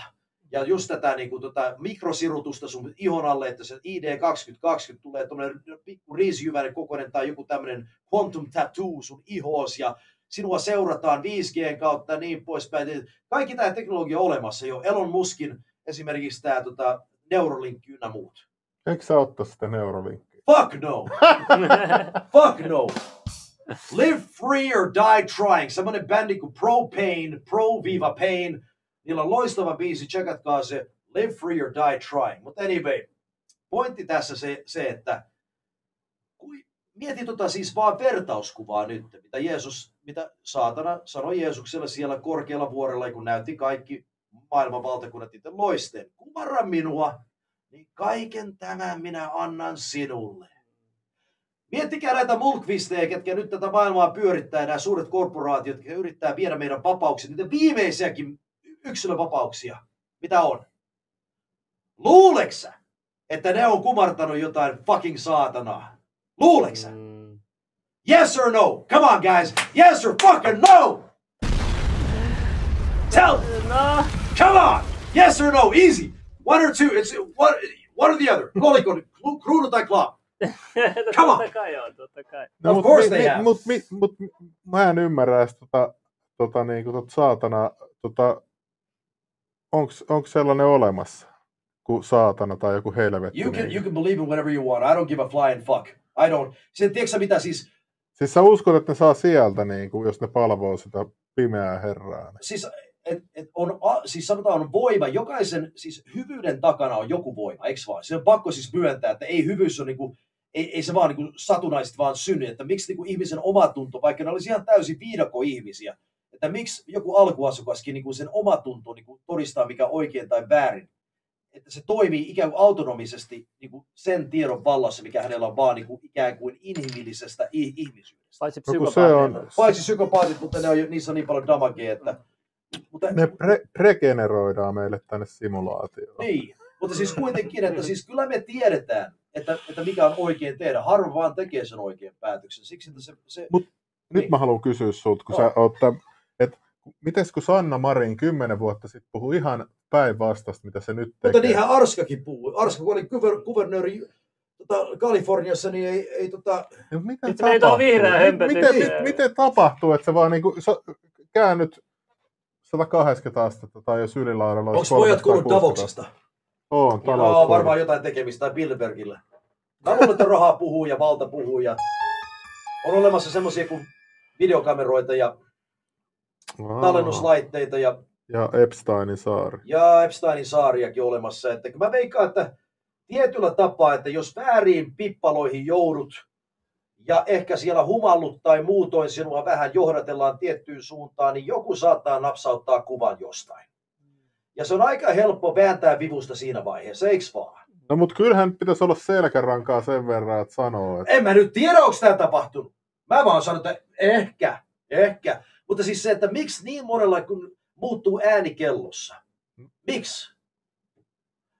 ja just tätä niinku, tota, mikrosirutusta sun ihon alle, että se ID 2020 tulee tuommoinen pikku riisijyväinen kokoinen tai joku tämmöinen quantum tattoo sun ihoos ja sinua seurataan 5G kautta ja niin poispäin. Kaikki tämä teknologia on olemassa jo. Elon Muskin esimerkiksi tämä tota, Neuralink ynnä muut. Eikö sä ottaa sitä neurolinkkiä? Fuck no! <laughs> Fuck no! Live free or die trying. Semmoinen bändi kuin Pro Pain, Pro Viva Pain. Niillä on loistava biisi, tsekatkaa se. Live free or die trying. Mutta anyway, pointti tässä se, se että kui, mieti tota siis vaan vertauskuvaa nyt, mitä Jeesus, mitä saatana sanoi Jeesukselle siellä korkealla vuorella, kun näytti kaikki maailman valtakunnat itse loisteen. Kumarra minua, niin kaiken tämän minä annan sinulle. Miettikää näitä mulkvisteja, ketkä nyt tätä maailmaa pyörittää, nämä suuret korporaatiot, jotka yrittää viedä meidän vapauksia, niitä viimeisiäkin yksilövapauksia, mitä on. Luuleksä, että ne on kumartanut jotain fucking saatanaa? Luuleksä? Mm. Yes or no? Come on guys, yes or fucking no! Tell No, Come on! Yes or no? Easy. One or two. It's one, one or the other. Kruunu tai klaa. Come on. totta kai on, totta kai. No, Of course mi, they mi, have. mut, mi, mut, mä en ymmärrä edes tota, tota, niinku, tota saatana, tota, onks, onks sellainen olemassa kuin saatana tai joku helvetti? You can, niin? you can believe in whatever you want. I don't give a flying fuck. I don't. Sen, tiedätkö sä mitä siis, Siis sä uskot, että ne saa sieltä, niin kuin, jos ne palvoo sitä pimeää herraa? niin- siis, et, et on, a- siis sanotaan on voima, jokaisen, siis hyvyyden takana on joku voima, eikö vaan? Se on pakko siis myöntää, että ei hyvyys on niinku, ei, ei se vaan niinku satunnaisesti vaan synny, että miksi niinku ihmisen omatunto, vaikka ne olisi ihan täysin viidakko ihmisiä, että miksi joku alkuasukaskin niinku sen omatunto niinku todistaa mikä on oikein tai väärin, että se toimii ikään kuin autonomisesti niinku sen tiedon vallassa, mikä hänellä on vaan niinku ikään kuin inhimillisestä ihmisyydestä. Paitsi No, se psykopaateilla. on, Paitsi psykopaatit, mutta ne on, niissä on niin paljon damagea, että... Mutta, ne re, regeneroidaan meille tänne simulaatioon. Niin, mutta siis kuitenkin, että siis kyllä me tiedetään, että, että mikä on oikein tehdä. Harva vaan tekee sen oikean päätöksen. Siksi, että se... se Mut Nyt Niin. mä haluan kysyä sulta, kun No. sä oot täm- et mites kun Sanna Marin kymmenen vuotta sitten puhui ihan päinvastaista, mitä se nyt tekee. mutta niinhän Arskakin puhui. Arska, kun oli kuver, kuvernööri tota, Kaliforniassa, niin ei, ei tota... Ja miten tapahtuu? miten, miten, miten tapahtuu, että se vaan niinku, sä käännyt 180 astetta tai jos ylilaudalla Onko olisi pojat kuullut 360 Davoksesta? On, Joo, talousfoorumi. varmaan jotain tekemistä tai Bilderbergillä. Mä luulen, että rahaa puhuu ja valta puhuu ja on olemassa semmoisia kuin videokameroita ja Aa, tallennuslaitteita ja Ja Epsteinin saari. ja Epsteinin saariakin olemassa. Että mä veikkaan, että tietyllä tapaa, että jos vääriin pippaloihin joudut ja ehkä siellä humallut tai muutoin sinua vähän johdatellaan tiettyyn suuntaan, niin joku saattaa napsauttaa kuvan jostain. Ja se on aika helppo vääntää vivusta siinä vaiheessa, eiks vaan? No mut kyllähän pitäisi olla selkärankaa sen verran, että sanoo, että En mä nyt tiedä, onko tämä tapahtunut. Mä vaan sanon, että ehkä, ehkä. Mutta siis se, että miksi niin monella kun muuttuu ääni kellossa? Miksi?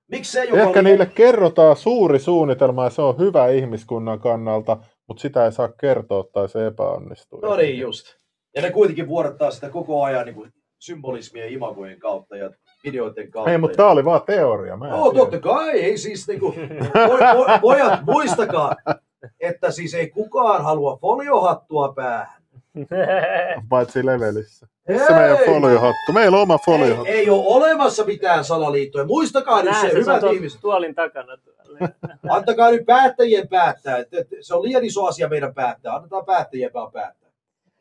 Miksi se, joka ehkä oli... niille kerrotaan suuri suunnitelma ja se on hyvä ihmiskunnan kannalta, mutta sitä ei saa kertoa tai se epäonnistuu. No niin, just. Ja ne kuitenkin vuodattaa sitä koko ajan niin kuin symbolismia imagojen kautta ja videoiden kautta. Ei, mutta tämä oli vaan teoria. Mä No tiedä. totta kai, ei siis niinku, poj, poj, pojat muistakaa, että siis ei kukaan halua foliohattua päähän. Paitsi levelissä. Missä meidän foliohattu? Meillä on oma ei, foliohattu. ei ole olemassa mitään salaliittoja. Muistakaa nyt Näin se, se, se on hyvät tuon ihmiset. tuolin takana. Antakaa nyt päättäjien päättää. Se on liian iso asia meidän päättää. Annetaan päättäjien vaan päättää.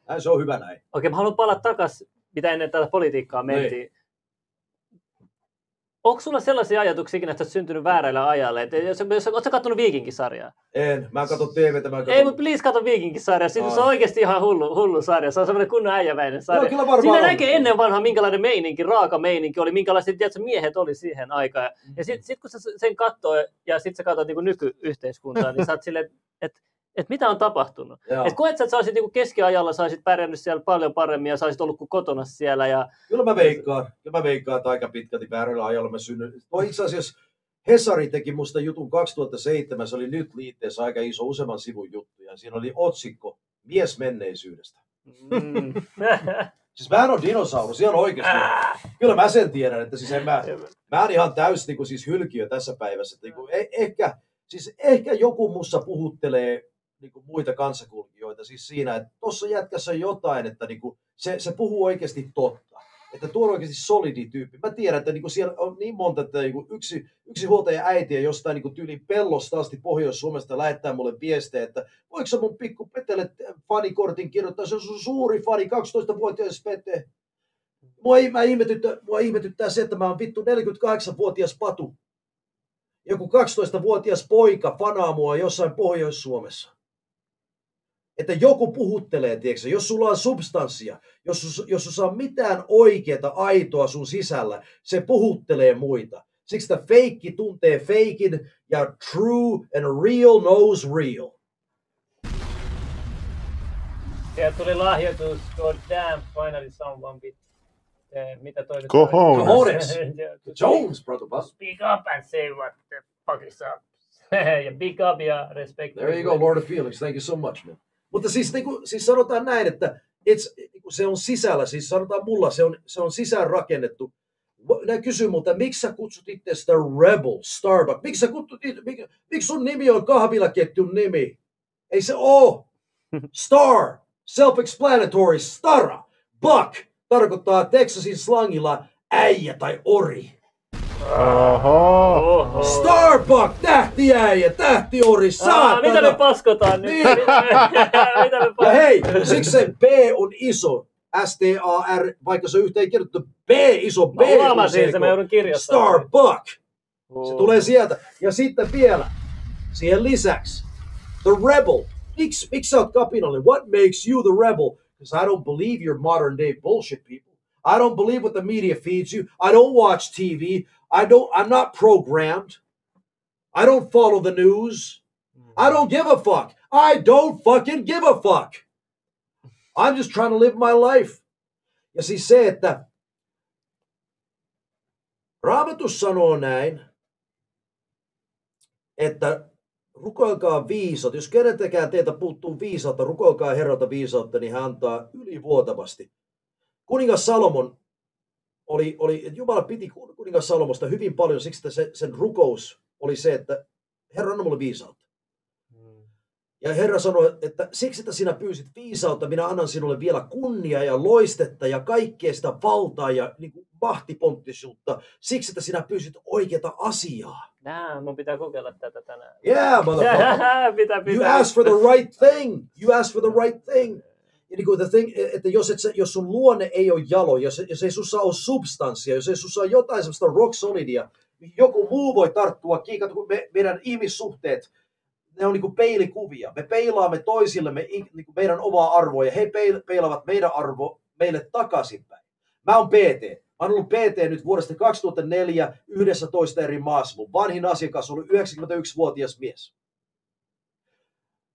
Näin se on hyvä näin. Okei, mä haluan palata takaisin, mitä ennen tätä politiikkaa Niin. Onko sulla sellaisia ajatuksia ikinä, että olet syntynyt väärällä ajalla? Et jos, jos, ootko katsonut Viikinkisarjaa? En. Mä katson TVtä. Mä katson... Ei, mutta please kato Viikinkisarjaa. Siinä se on oikeasti ihan hullu, hullu sarja. Se on semmoinen kunnon äijäväinen sarja. Joo, kyllä varmaan Siinä on. näkee ennen vanhaa, minkälainen meininki, raaka meininki oli, minkälaiset tiedätkö, miehet oli siihen aikaan. Ja sitten sit, kun sä sen katsoo ja sitten sä katsot niin nykyyhteiskuntaa, niin sä oot silleen, että et mitä on tapahtunut. Joo. Et koet sä, että sä olisit niin keskiajalla, sä olisit pärjännyt siellä paljon paremmin ja sä olisit ollut kuin kotona siellä. Ja... Kyllä mä veikkaan. Kyllä mä veikkaan, että aika pitkälti väärällä ajalla mä synnyin. Toi itse asiassa Hesari teki musta jutun 2007, se oli nyt liitteessä aika iso, useamman sivun juttu, ja siinä oli otsikko Mies menneisyydestä. Mm. <laughs> Siis mä en ole dinosaurus, ihan oikeasti. Kyllä mä sen tiedän, että siis en mä, mä oon ihan täys niin kuin, siis hylkiö tässä päivässä. Että, niin kuin, eh, ehkä, siis ehkä joku mussa puhuttelee niin kuin muita kanssakulkijoita siis siinä, että tuossa jätkässä on jotain, että niin kuin, se, se puhuu oikeasti totta. Että tuo on oikeasti solidi tyyppi. Mä tiedän, että niin kuin siellä on niin monta, että niin kuin yksi, yksi huoltaja äitiä jostain niin kuin tyyli pellosta asti Pohjois-Suomesta lähettää mulle viestejä, että voiko sä mun pikku Petelle fanikortin kirjoittaa, se on sun suuri fani, 12-vuotias Pete. Mua, mä ihmetyttää, mua ihmetyttää se, että mä oon vittu 48-vuotias patu. Joku 12-vuotias poika fanaa mua jossain Pohjois-Suomessa. Että joku puhuttelee, tiedätkö, jos sulla on substanssia, jos, jos sulla on mitään oikeaa aitoa sun sisällä, se puhuttelee muita. Siksi että feikki tuntee feikin ja true and real knows real. Sieltä tuli lahjoitus, God damn, finally someone bit. Eh, mitä toi nyt Cojones. <laughs> Cojones. Jones, brother bus. Speak up and say what the fuck is up. <laughs> ja big up ja respect. There you go, Lord of Felix. Thank you so much, man. Mutta siis, niin kuin, siis sanotaan näin, että it's, niin kuin se on sisällä, siis sanotaan mulla, se on, se on sisään rakennettu. Nää kysyy multa, miksi sä kutsut itse sitä Rebel, Starbucks? Miksi sä kutsut itse, miksi, miksi sun nimi on kahvilaketjun nimi? Ei se oo. <laughs> Star, self-explanatory, stara. Buck tarkoittaa Texasin slangilla äijä tai ori. Oho. Oho. Starbuck, tähtiäijä, tähtiori, Aa, saatana. mitä me paskotaan nyt? Niin. mitä me, <laughs> mitä me Ja hei, siksi se B on iso. S-T-A-R, vaikka se on yhteen kirjoitettu B, iso B. Mä huomasin mä joudun kirjoittamaan. Starbuck. Oh. Se tulee sieltä. Ja sitten vielä, siihen lisäksi, The Rebel. Miksi, miksi sä oot kapinallinen? What makes you the rebel? Because I don't believe your modern day bullshit people. I don't believe what the media feeds you. I don't watch TV. I don't, I'm not programmed. I don't follow the news. I don't give a fuck. I don't fucking give a fuck. I'm just trying to live my life. Ja siis se, että Raamatus sanoo näin, että rukoilkaa viisautta. Jos keneltäkään teiltä puuttuu viisautta, rukoilkaa Herralta viisautta, niin hän antaa ylivuotavasti. Kuningas Salomon oli, oli Jumala piti kuningas Salomosta hyvin paljon siksi, että se, sen rukous oli se, että Herra anna mulle viisautta. Ja Herra sanoi, että siksi, että sinä pyysit viisautta, minä annan sinulle vielä kunnia ja loistetta ja kaikkea sitä valtaa ja niin kuin mahtiponttisuutta. Siksi, että sinä pyysit oikeata asiaa. Nää, mun pitää kokeilla tätä tänään. Yeah, motherfucker. <laughs> pitää, You pitää. asked for the right thing. You asked for the right thing. Niin kuin the thing, että jos, et sä, jos sun luonne ei ole jalo, jos, jos ei sussa ole substanssia, jos ei sussa ole jotain sellaista rock solidia, niin joku muu voi tarttua kiinni. Kato, kun me, meidän ihmissuhteet, ne on niin kuin peilikuvia. Me peilaamme toisillemme niin meidän omaa arvoa ja he peil- peilaavat meidän arvo meille takaisinpäin. Mä oon PT. Mä oon ollut PT nyt vuodesta 2004 11 eri maassa. Mun vanhin asiakas on ollut 91-vuotias mies.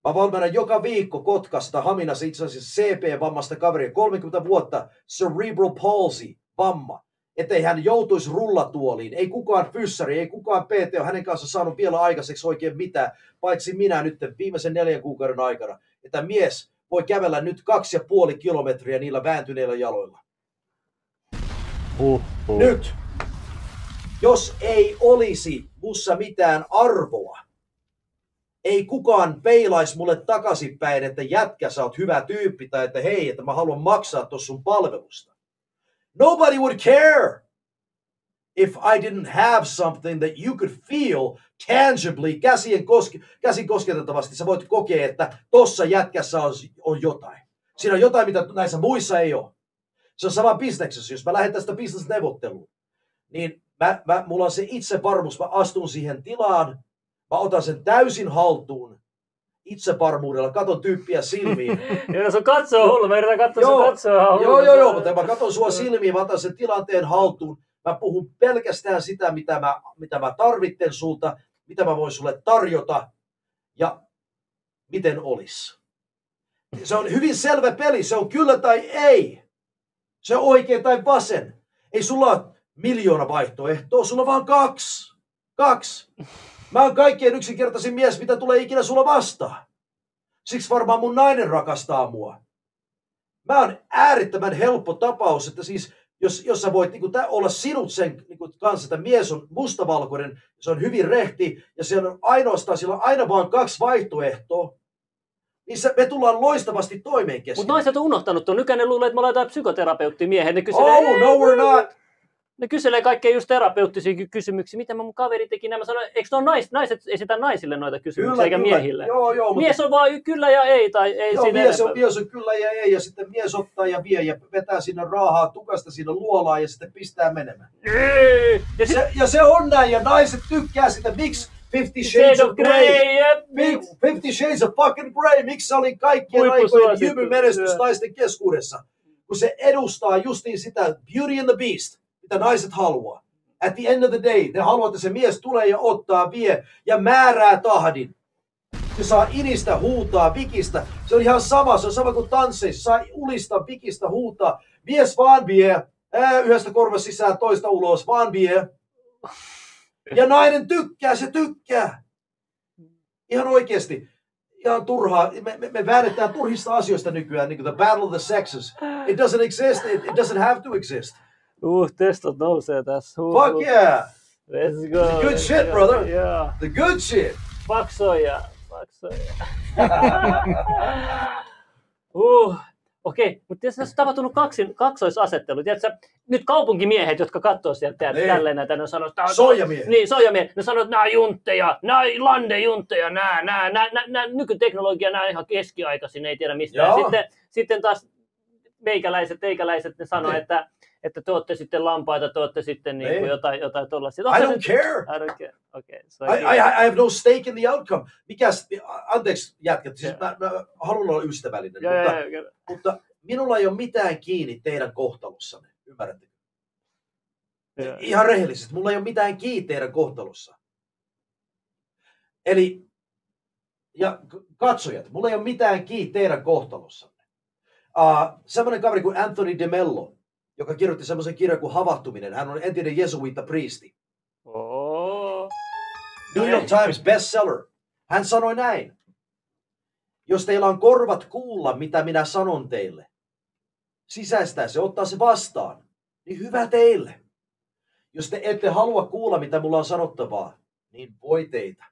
Mä valmennan joka viikko Kotkasta, Haminassa itse asiassa CP-vammasta kaveria, 30 vuotta cerebral palsy, vamma. Ettei hän joutuisi rullatuoliin. Ei kukaan fyssäri, ei kukaan PT ole hänen kanssa saanut vielä aikaiseksi oikein mitään, paitsi minä nyt viimeisen neljän kuukauden aikana. Että mies voi kävellä nyt kaksi ja puoli kilometriä niillä vääntyneillä jaloilla. Huh, huh. Nyt, jos ei olisi mussa mitään arvoa, ei kukaan peilaisi mulle takaisinpäin, että jätkä, sä oot hyvä tyyppi, tai että hei, että mä haluan maksaa tuossa sun palvelusta. Nobody would care if I didn't have something that you could feel tangibly, käsien koske, käsin kosketettavasti. Sä voit kokea, että tossa jätkässä on, on jotain. Siinä on jotain, mitä näissä muissa ei ole. Se on sama bisneksessä. Jos mä lähden tästä bisnesneuvotteluun, niin mä, mä, mulla on se itsevarmuus. Mä astun siihen tilaan, mä otan sen täysin haltuun itsevarmuudella, katon tyyppiä silmiin. <laughs> Jos on katsoo hullu, mä yritän katsoa Joo, katsoa joo, joo, joo, mutta mä katson sua silmiin, mä otan sen tilanteen haltuun. Mä puhun pelkästään sitä, mitä mä, mitä mä tarvitten sulta, mitä mä voin sulle tarjota ja miten olis. Se on hyvin selvä peli, se on kyllä tai ei. Se on oikein tai vasen. Ei sulla ole miljoona vaihtoehtoa, sulla on vaan kaksi. Kaksi. Mä oon kaikkein yksinkertaisin mies, mitä tulee ikinä sulla vastaan. Siksi varmaan mun nainen rakastaa mua. Mä oon äärettömän helppo tapaus, että siis jos, jos sä voit niin kuin, olla sinut sen niin kuin, kanssa, että mies on mustavalkoinen, se on hyvin rehti, ja siellä on ainoastaan, siellä on aina vain kaksi vaihtoehtoa, niin se, me tullaan loistavasti toimeen kesken. Mutta naiset on unohtanut tuon. Nykyään ne luulee, että me ollaan jotain psykoterapeuttimiehen. Ne kyselee, Oh, no we're not. Ne kyselee kaikkea just terapeuttisia ky- kysymyksiä. Mitä mun kaveri teki nämä sanoin, eikö ne nais, naiset esitä naisille noita kysymyksiä, eikä miehille? Joo, joo, mutta Mies on vaan kyllä ja ei, tai ei joo, siinä mies, on, mies on kyllä ja ei, ja sitten mies ottaa ja vie ja vetää sinne raahaa tukasta sinne luolaan ja sitten pistää menemään. Ei. Ja sit, Se, ja se on näin, ja naiset tykkää sitä. Miksi? Fifty Shades of Grey. Fifty Shades of fucking Grey. Miksi se oli kaikkien aikojen jymymenestys Joo. naisten keskuudessa? Kun se edustaa justiin sitä Beauty and the Beast, mitä naiset haluaa. At the end of the day, ne haluaa, että se mies tulee ja ottaa, vie ja määrää tahdin. Se saa inistä, huutaa, vikistä. Se on ihan sama, se on sama kuin tansseissa. Saa ulista, vikistä, huutaa. Mies vaan vie. Ää, yhdestä korvasta sisään, toista ulos, vaan vie. Ja nainen tykkää, se tykkää. Ihan oikeasti. Ihan turhaa. Me, me, me väännetään turhista asioista nykyään, niin kuin the battle of the sexes. It doesn't exist, it, it doesn't have to exist. Uh, testot nousee tässä. Uh, Fuck yeah! Let's go. Good let's shit, go. brother. Yeah. The good shit! Faksoja. Faksoja. <laughs> uh. Okei, mutta tässä on tapahtunut kaksin, kaksoisasettelu. Tiedätkö, nyt kaupunkimiehet, jotka katsoo sieltä täältä, Niin. tälleen näitä, ne sanoo, että Soijamiehet. Niin, soijamiehet. Ne sanoo, että nämä juntteja, nämä on landejuntteja, nämä, nämä, nämä, nämä, nämä nykyteknologia, nämä ihan keskiaikaisia, ne ei tiedä mistään. Joo. Sitten, sitten taas meikäläiset, teikäläiset, ne sanoo, Niin. että, että te olette sitten lampaita, te olette sitten niin kuin jotain, jotain tuollaisia. I don't care! I don't care. Okei. So I, I, I have no stake in the outcome. Mikäs, anteeksi jätkät, siis mä, mä haluan olla ystävällinen, Joo, mutta, joo, joo. mutta minulla ei ole mitään kiinni teidän kohtalossanne. Ymmärrättekö? Joo. Ihan rehellisesti, mulla ei ole mitään kiinni teidän kohtalossa. Eli, ja katsojat, mulla ei ole mitään kiinni teidän kohtalossanne. Uh, semmoinen kaveri kuin Anthony DeMello, joka kirjoitti semmoisen kirjan kuin Havahtuminen. Hän on entinen jesuitta priisti. Oh. New York Times bestseller. Hän sanoi näin. Jos teillä on korvat kuulla, mitä minä sanon teille, sisäistää se, ottaa se vastaan, niin hyvä teille. Jos te ette halua kuulla, mitä mulla on sanottavaa, niin voi teitä.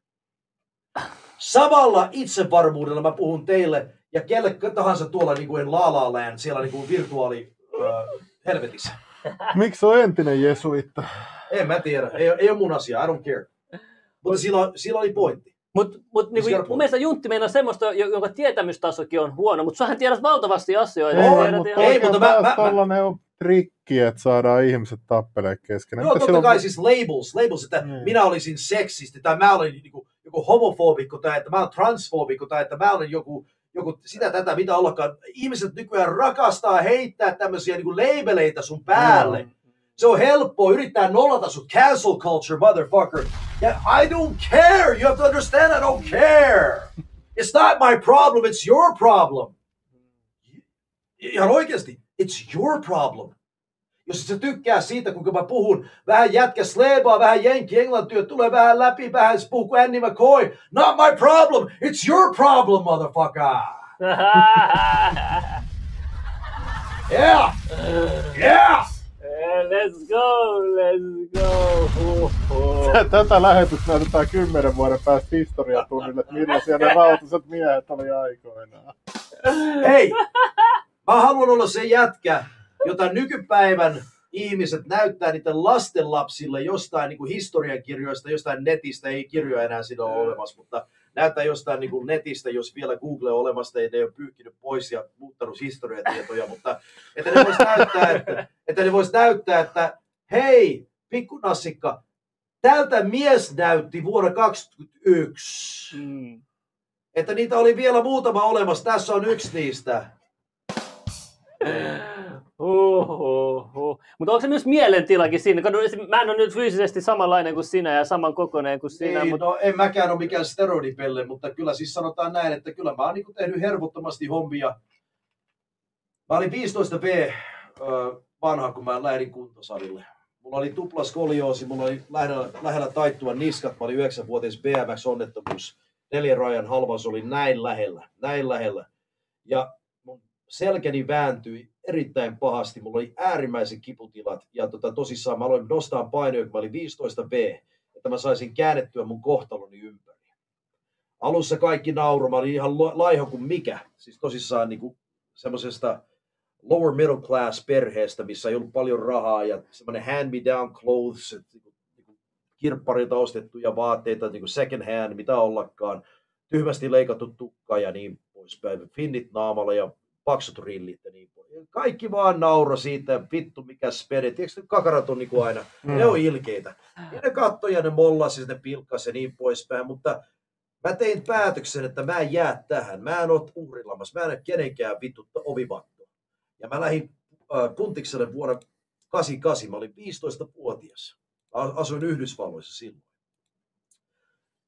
Samalla itsevarmuudella mä puhun teille ja kelle tahansa tuolla niin kuin La La Land, siellä niin kuin virtuaali äh, helvetissä. Miksi on entinen jesuitta? En mä tiedä, ei, ei ole mun asia, I don't care. Mutta sillä, sillä oli pointti. Mutta mut, niinku, mun mielestä Juntti meillä on semmoista, jo- jonka tietämystasokin on huono, mutta sähän tiedät valtavasti asioita. Ei, tiedät mutta, ei, mutta mä- mä- tollanen on trikki, että saadaan ihmiset tappelemaan keskenään. Joo, Mitä totta kai siis labels, labels, että Niin. minä olisin seksisti, tai mä olin joku, joku homofobikko, tai että mä olen transfobikko, tai että mä olen joku, joku sitä tätä, mitä ollakaan. Ihmiset nykyään rakastaa heittää tämmöisiä niin labeleita sun päälle. Se on helppoa yrittää nollata sut. Cancel culture, motherfucker. Yeah, I don't care. You have to understand I don't care. It's not my problem, it's your problem. Ihan oikeasti, it's your problem. Jos et sä tykkää siitä, kuinka mä puhun vähän jätkä slebaa, vähän jenki englantia, tulee vähän läpi, vähän puhuu kuin Andy McCoy. Not my problem, it's your problem, motherfucker. <laughs> Yeah, yeah. let's go, let's go. Tätä lähetystä näytetään kymmenen vuoden päästä historiatunnille, että millaisia ne rautiset miehet oli aikoinaan. Hei, mä haluan olla se jätkä, jota nykypäivän ihmiset näyttää niiden lastenlapsille jostain niin kuin historiankirjoista, jostain netistä, ei kirjoja enää siinä ole olemassa, mutta näyttää jostain niin kuin netistä, jos vielä Google on olemassa, ei ne ole pyyhkinyt pois ja muuttanut historiatietoja, mutta että ne vois näyttää, että, että ne vois näyttää, että hei, pikkunassikka, tältä mies näytti vuonna 2021. Mm. Että niitä oli vielä muutama olemassa, tässä on yksi niistä. Mutta onko se myös mielentilakin siinä? Esim- Mä en ole nyt fyysisesti samanlainen kuin sinä ja saman kokoinen kuin sinä, Niin, mutta no en mäkään ole mikään steroidipelle, mutta kyllä siis sanotaan näin, että kyllä mä oon niin tehnyt hervottomasti hommia. Mä olin 15 V vanha, kun mä lähdin kuntosalille. Mulla oli tupla skolioosi, mulla oli lähellä, lähellä taittuva niskat, mä olin 9-vuotias BMX-onnettomuus. Neljän rajan halvaus oli näin lähellä, näin lähellä. Ja mun selkäni vääntyi erittäin pahasti, mulla oli äärimmäisen kiputilat. Ja tota, tosissaan mä aloin nostaa painoja, kun mä olin 15 V että mä saisin käännettyä mun kohtaloni ympäri. Alussa kaikki nauru, mä olin ihan laiho kuin mikä. Siis tosissaan niin kuin semmoisesta lower middle class perheestä, missä ei ollut paljon rahaa ja semmoinen hand me down clothes, että niin kuin, niin kuin kirpparilta ostettuja vaatteita, niin kuin second hand, mitä ollakaan, tyhmästi leikattu tukka ja niin poispäin, finnit naamalla ja paksut rillit ja niin pois. Kaikki vaan naura siitä, vittu mikä spede. Tiedätkö, kakarat on niin kuin aina, mm. ne on ilkeitä. Ja ne kattoi ja ne mollasi, ne pilkkasi ja niin poispäin, mutta mä tein päätöksen, että mä en jää tähän. Mä en ole uhrilamassa, mä en ole kenenkään vittu ovivattu. Ja mä lähdin äh, Puntikselle vuonna 88, mä olin 15-vuotias. Asuin Yhdysvalloissa silloin.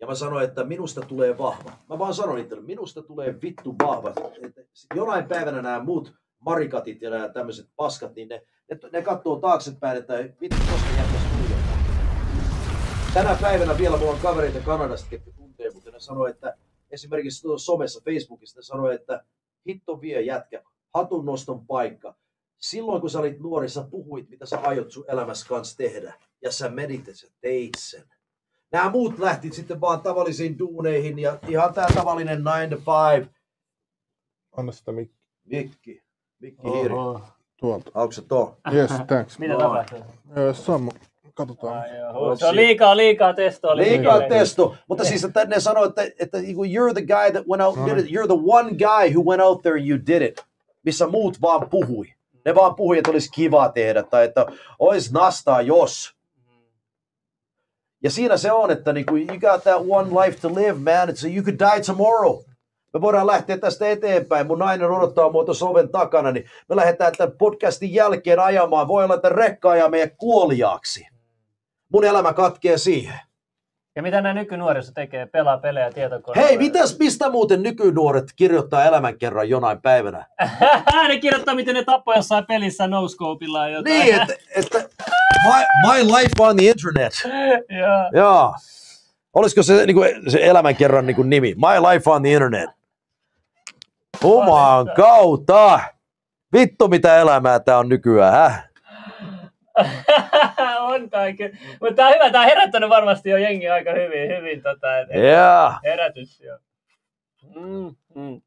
Ja mä sanoin, että minusta tulee vahva. Mä vaan sanoin että minusta tulee vittu vahva. Että jonain päivänä nämä muut marikatit ja nämä tämmöiset paskat, niin ne, ne, ne katsoo taaksepäin, että vittu koska jättäisi tuli. Tänä päivänä vielä mulla on kavereita Kanadasta, ketkä tuntee, mutta ne sanoi, että esimerkiksi somessa, Facebookissa, ne sanoi, että hitto vie jätkä, hatun noston paikka. Silloin kun sä olit nuori, sä puhuit, mitä sä aiot sun elämässä kanssa tehdä. Ja sä menit, että sä teit sen. Nämä muut lähti sitten vaan tavallisiin duuneihin ja ihan tämä tavallinen 9 to 5. Anna sitä mikki. Mikki. Mikki Hiiri. Tuolta. Onko se tuo? Yes, <laughs> thanks. Mitä tapahtuu? Sammu, katsotaan. Ai joo, Se on liikaa, liikaa testoa. Liikaa testo. Mutta siis että ne sanoo, että, että niinku, you're the guy that went out and did it. You're the one guy who went out there and you did it. Missä muut vaan puhui. Ne vaan puhui, että olisi kiva tehdä tai että olisi nastaa jos. Ja siinä se on, että niinku, you got that one life to live, man. It's, you could die tomorrow. Me voidaan lähteä tästä eteenpäin. Mun nainen odottaa mua tuossa oven takana, niin me lähdetään tämän podcastin jälkeen ajamaan. Voi olla, että rekka ajaa meidän kuoliaaksi. Mun elämä katkee siihen. Ja mitä nämä nykynuoriso tekee? Pelaa pelejä tietokoneella. Hei, mitäs, mistä muuten nykynuoret kirjoittaa elämänkerran jonain päivänä? <laughs> ne kirjoittaa, miten ne tappoi jossain pelissä no scopeilla jotain. Niin, että, että my, my life on the internet. <laughs> Joo. Joo. Olisiko se, niin kuin, se elämänkerran niin kuin nimi? My life on the internet. Juman kautta. Vittu mitä elämää tää on nykyään, häh? <laughs> on kaikki. Mutta tää on hyvä, tää on herättänyt varmasti jo jengi aika hyvin, hyvin tota, et, Yeah. herätys jo. Mm, mm.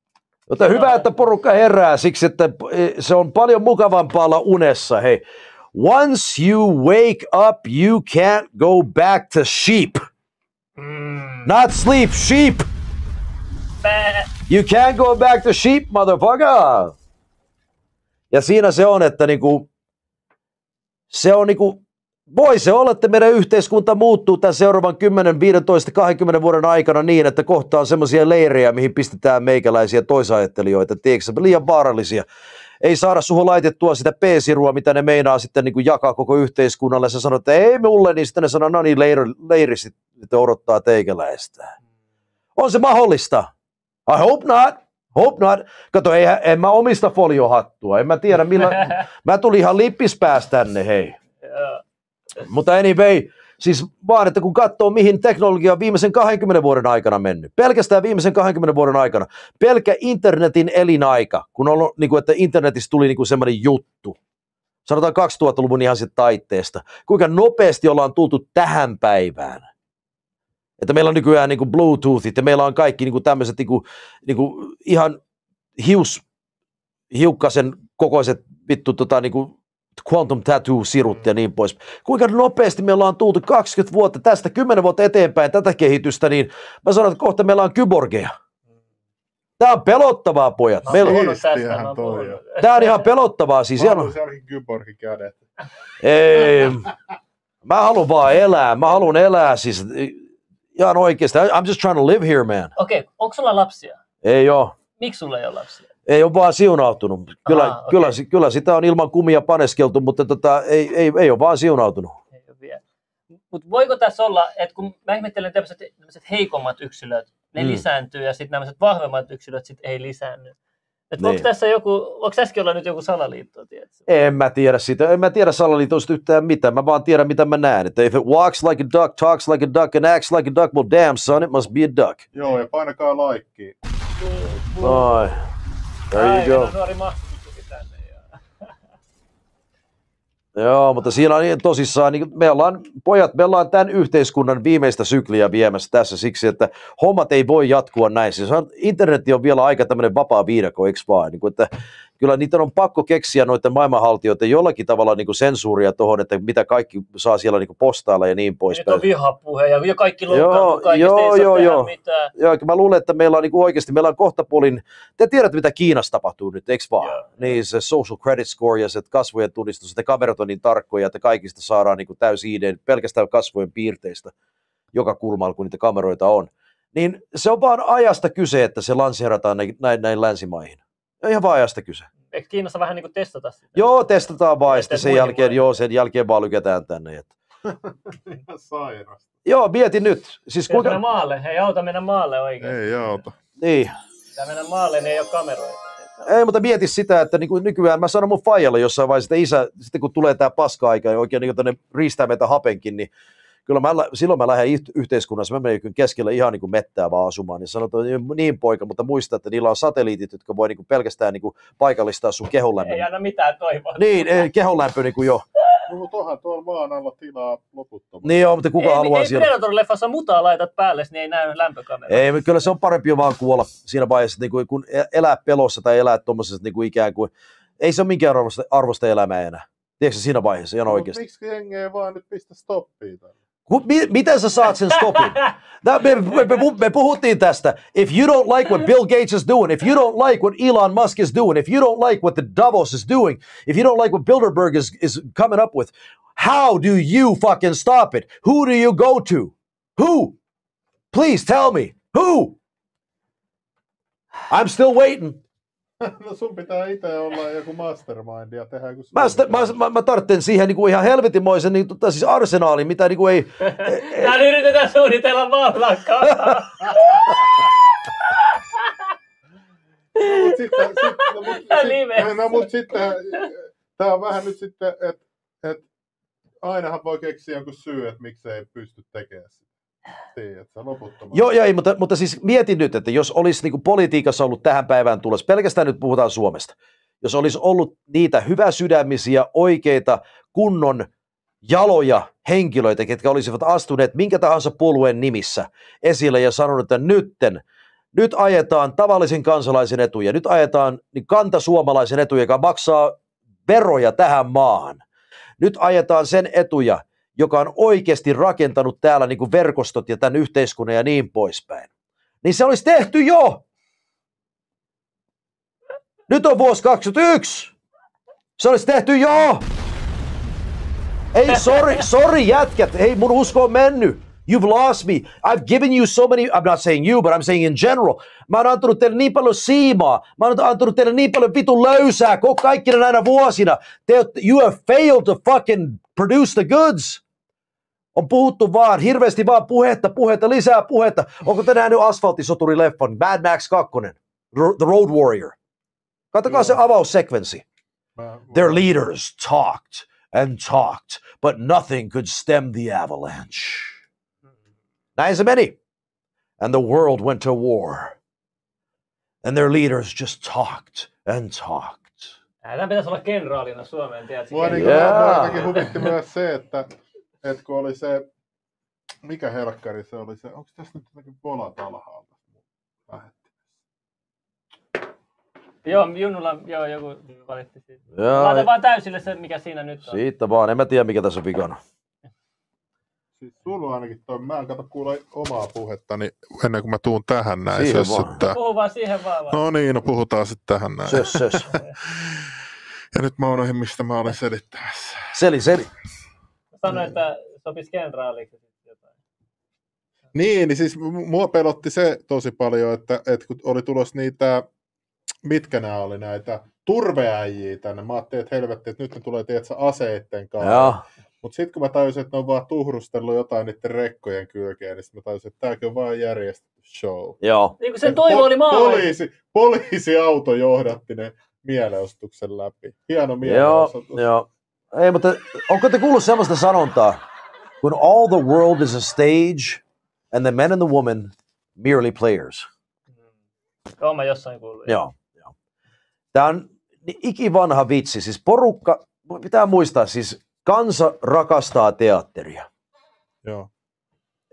Mutta hyvä, että porukka herää siksi, että se on paljon mukavampaa olla unessa. Hei, once you wake up, you can't go back to sheep. Mm. Not sleep, sheep. Pää. You can't go back to sheep, motherfucker. Ja siinä se on, että niinku, se on niinku, voi se olla, että meidän yhteiskunta muuttuu tämän seuraavan 10, 15, 20 vuoden aikana niin, että kohta on semmoisia leirejä, mihin pistetään meikäläisiä toisajattelijoita, tiedätkö, liian vaarallisia. Ei saada suhun laitettua sitä p-sirua, mitä ne meinaa sitten niin kuin jakaa koko yhteiskunnalle. Se sanoo, että ei mulle, niin sitten ne sanoo, no niin, leiri, leiri sitten odottaa teikäläistä. On se mahdollista. I hope not. Hope not. Kato, ei, en mä omista foliohattua. En mä tiedä, millä... <laughs> Mä tulin ihan lippispäästä tänne, hei. Mutta anyway, siis vaan, että kun katsoo, mihin teknologia on viimeisen 20 vuoden aikana mennyt, pelkästään viimeisen 20 vuoden aikana, pelkä internetin elinaika, kun on niin kuin, että internetistä tuli niin kuin semmoinen juttu, sanotaan 2000-luvun ihan sitten taitteesta, kuinka nopeasti ollaan tultu tähän päivään. Että meillä on nykyään niin kuin Bluetoothit ja meillä on kaikki niin kuin tämmöiset niin kuin, niin kuin ihan hius, hiukkasen kokoiset vittu tota, niin kuin quantum tattoo-sirut ja niin pois. Kuinka nopeasti me ollaan tultu 20 vuotta tästä, 10 vuotta eteenpäin tätä kehitystä, niin mä sanon, että kohta meillä on kyborgeja. Tämä on pelottavaa, pojat. Mä Meillä on, toi on. tämä on ihan pelottavaa. Siis Mä ihan, haluan sielläkin kyborgin kädet. ei, mä haluan vaan elää. Mä haluan elää siis ihan oikeasti. I'm just trying to live here, man. Okei, onko sulla lapsia? Ei ole. Miksi sulla ei ole lapsia? Ei ole vaan siunautunut. Kyllä, Aha, okei. kyllä, kyllä sitä on ilman kumia paneskeltu, mutta tota, ei, ei, ei ole vaan siunautunut. Ei ole vielä. Mutta voiko tässä olla, että kun mä ihmettelen tämmöiset, heikommat yksilöt, ne Mm. lisääntyy ja sitten tämmöiset vahvemmat yksilöt sit ei lisäänny. Et Niin. onko tässä joku, onko tässäkin olla nyt joku salaliitto, tiedätkö? En mä tiedä sitä. En mä tiedä salaliitosta yhtään mitään. Mä vaan tiedän, mitä mä näen. Että if it walks like a duck, talks like a duck, and acts like a duck, well damn son, it must be a duck. Joo, ja painakaa laikkiin. Ai. There you go. nuori mahtikin tuli tänne. Ja... Joo, mutta siinä on tosissaan, niin me ollaan, pojat, me ollaan tämän yhteiskunnan viimeistä sykliä viemässä tässä siksi, että hommat ei voi jatkua näin. Siis internet on vielä aika tämmöinen vapaa viidako, eikö vaan? Niin kuin, että kyllä niitä on pakko keksiä noiden maailmanhaltijoiden jollakin tavalla niin kuin sensuuria tuohon, että mitä kaikki saa siellä niin kuin postailla ja niin Nyt poispäin. on vihapuhe ja kaikki loukkaantuu kaikista, joo, ei joo, joo. mitään. Joo, mä luulen, että meillä on niin oikeasti, meillä on kohtapuolin, te tiedätte mitä Kiinassa tapahtuu nyt, eikö vaan? Joo. Niin se social credit score ja se kasvojen tunnistus, että kamerat on niin tarkkoja, että kaikista saadaan niin täysi ID pelkästään kasvojen piirteistä joka kulmalla, kun niitä kameroita on. Niin se on vaan ajasta kyse, että se lanseerataan näin, näin länsimaihin. Ja ihan vaan ajasta kyse. Eikö Kiinassa vähän niin kuin testata sitä? Joo, testataan vaan, sitten sen jälkeen, maihin. joo, sen jälkeen vaan lykätään tänne. Että. <laughs> Ihan sairasta. Joo, mieti nyt. Siis Pitäisi mennä kuinka... maalle. Hei, auta mennä maalle oikein. Ei auta. Niin. Pitää mennä maalle, niin ei ole kameroita. Ei, mutta mieti sitä, että niin kuin nykyään mä sanon mun faijalle jossain vaiheessa, että isä, sitten kun tulee tämä paska-aika ja oikein niin kuin riistää meitä hapenkin, niin kyllä mä, silloin mä lähden yht- yhteiskunnassa, mä menen kyllä keskelle ihan niin kuin mettää vaan asumaan, niin sanotaan niin poika, mutta muista, että niillä on satelliitit, jotka voi niin kuin pelkästään niin kuin paikallistaa sun kehonlämpö. Ei anna mitään toivoa. Niin, ei, kehonlämpö niin kuin jo. No, mutta onhan tuolla maan alla tilaa loputtomasti. Niin joo, mutta kuka ei, haluaa ei siellä? Predator-leffassa mutaa laitat päälle, niin ei näy lämpökameraa. Ei, mutta kyllä se on parempi jo vaan kuolla siinä vaiheessa, niin kuin, kun elää pelossa tai elää tuommoisessa niin kuin ikään kuin, ei se ole minkään arvosta, arvosta elämää enää. Tiedätkö siinä vaiheessa, ihan No, oikeasti. Miksi jengi ei vaan nyt pistä stoppia tänne? Miten sä saat sen stopin? <laughs> Me, me, me, puhuttiin tästä. If you don't like what Bill Gates is doing, if you don't like what Elon Musk is doing, if you don't like what the Davos is doing, if you don't like what Bilderberg is, is coming up with, how do you fucking stop it? Who do you go to? Who? Please tell me. Who? I'm still waiting. <laughs> No sun pitää itse olla joku mastermind ja tehdä joku Mä, sitä, mä, mä, mä tarvitsen siihen niin kuin ihan helvetimoisen niin, tota, siis arsenaalin, mitä niin kuin ei... <laughs> Täällä yritetään suunnitella vallankaa. No, mut sitten, sit, no, mut, Tää sit, nimessä. no, mut sitten, tää on vähän nyt sitten, että et, ainahan voi keksiä jonkun syy, että miksei pysty tekemään sitä. Loputtomasti. Joo, joo, ei, mutta, mutta siis mietin nyt, että jos olisi niin politiikassa ollut tähän päivään tulossa, pelkästään nyt puhutaan Suomesta, jos olisi ollut niitä hyväsydämisiä, oikeita, kunnon jaloja henkilöitä, ketkä olisivat astuneet minkä tahansa puolueen nimissä esille ja sanonut, että nytten, nyt ajetaan tavallisen kansalaisen etuja, nyt ajetaan niin kantasuomalaisen etuja, joka maksaa veroja tähän maahan. Nyt ajetaan sen etuja, joka on oikeasti rakentanut täällä niin kuin verkostot ja tämän yhteiskunnan ja niin poispäin. Niin se olisi tehty jo. Nyt on vuosi 21. Se olisi tehty jo. Ei, sorry, sorry jätkät, ei mun usko on mennyt. You've lost me. I've given you so many, I'm not saying you, but I'm saying in general. Mä oon antanut teille niin paljon siimaa. Mä oon antanut teille niin paljon vitun löysää kaikkina näinä vuosina. Te, you have failed to fucking produce the goods. On puhuttu vaan, hirveästi vaan puhetta, puhetta, lisää puhetta. Onko te nähnyt asfalttisoturi-leffon, Mad Max 2, The Road Warrior? Katsokaa Joo. se avaussekvenssi. Their leaders talked and talked, but nothing could stem the avalanche. Näin se meni. And the world went to war. And their leaders just talked and talked. Tämä pitäisi olla kenraalina Suomeen, tiedätkö? Mua niin Jaa. yeah. huvitti myös se, että, että kun oli se, mikä herkkari se oli se, onko tässä nyt jotakin polat? Lähetti. Joo, Junnulla joo, joku valitti siitä. Jaa, Laita vaan täysille se, mikä siinä nyt on. siitä vaan. En mä tiedä, mikä tässä on vikana. Siis sulla ainakin toi, mä en kato kuulla omaa puhettani ennen kuin mä tuun tähän näin Siihen sössyttää. Puhu vaan siihen vaan. vaan. No niin, no puhutaan sitten tähän näin. Sös, sös. <laughs> Ja nyt mä unohdin, mistä mä olen selittämässä. Seli, seli. Sano, että sopisi kenraaliksi sitten jotain. Niin, niin siis mu- mua pelotti se tosi paljon, että, että kun oli tulossa niitä, mitkä nämä oli näitä turveäjiä tänne, mä ajattelin, että helvetti, että nyt ne tulee tiedätkö, aseitten kanssa. Joo. Mutta sitten kun mä tajusin, että ne on vaan tuhrustellut jotain niiden rekkojen kylkeen, niin sitten mä tajusin, että tämäkin on vaan järjestetty show. Joo. Niin kuin sen Et toivo po- oli maali. Poliisi, poliisiauto johdatti ne mielenosoituksen läpi. Hieno Joo, mielenosoitus. joo. Ei, mutta onko te kuullut sellaista sanontaa? When all the world is a stage and the men and the woman merely players. Oon mä jossain kuullut. Joo, joo. Tämä on ikivanha vitsi. Siis porukka, pitää muistaa, siis kansa rakastaa teatteria. Joo.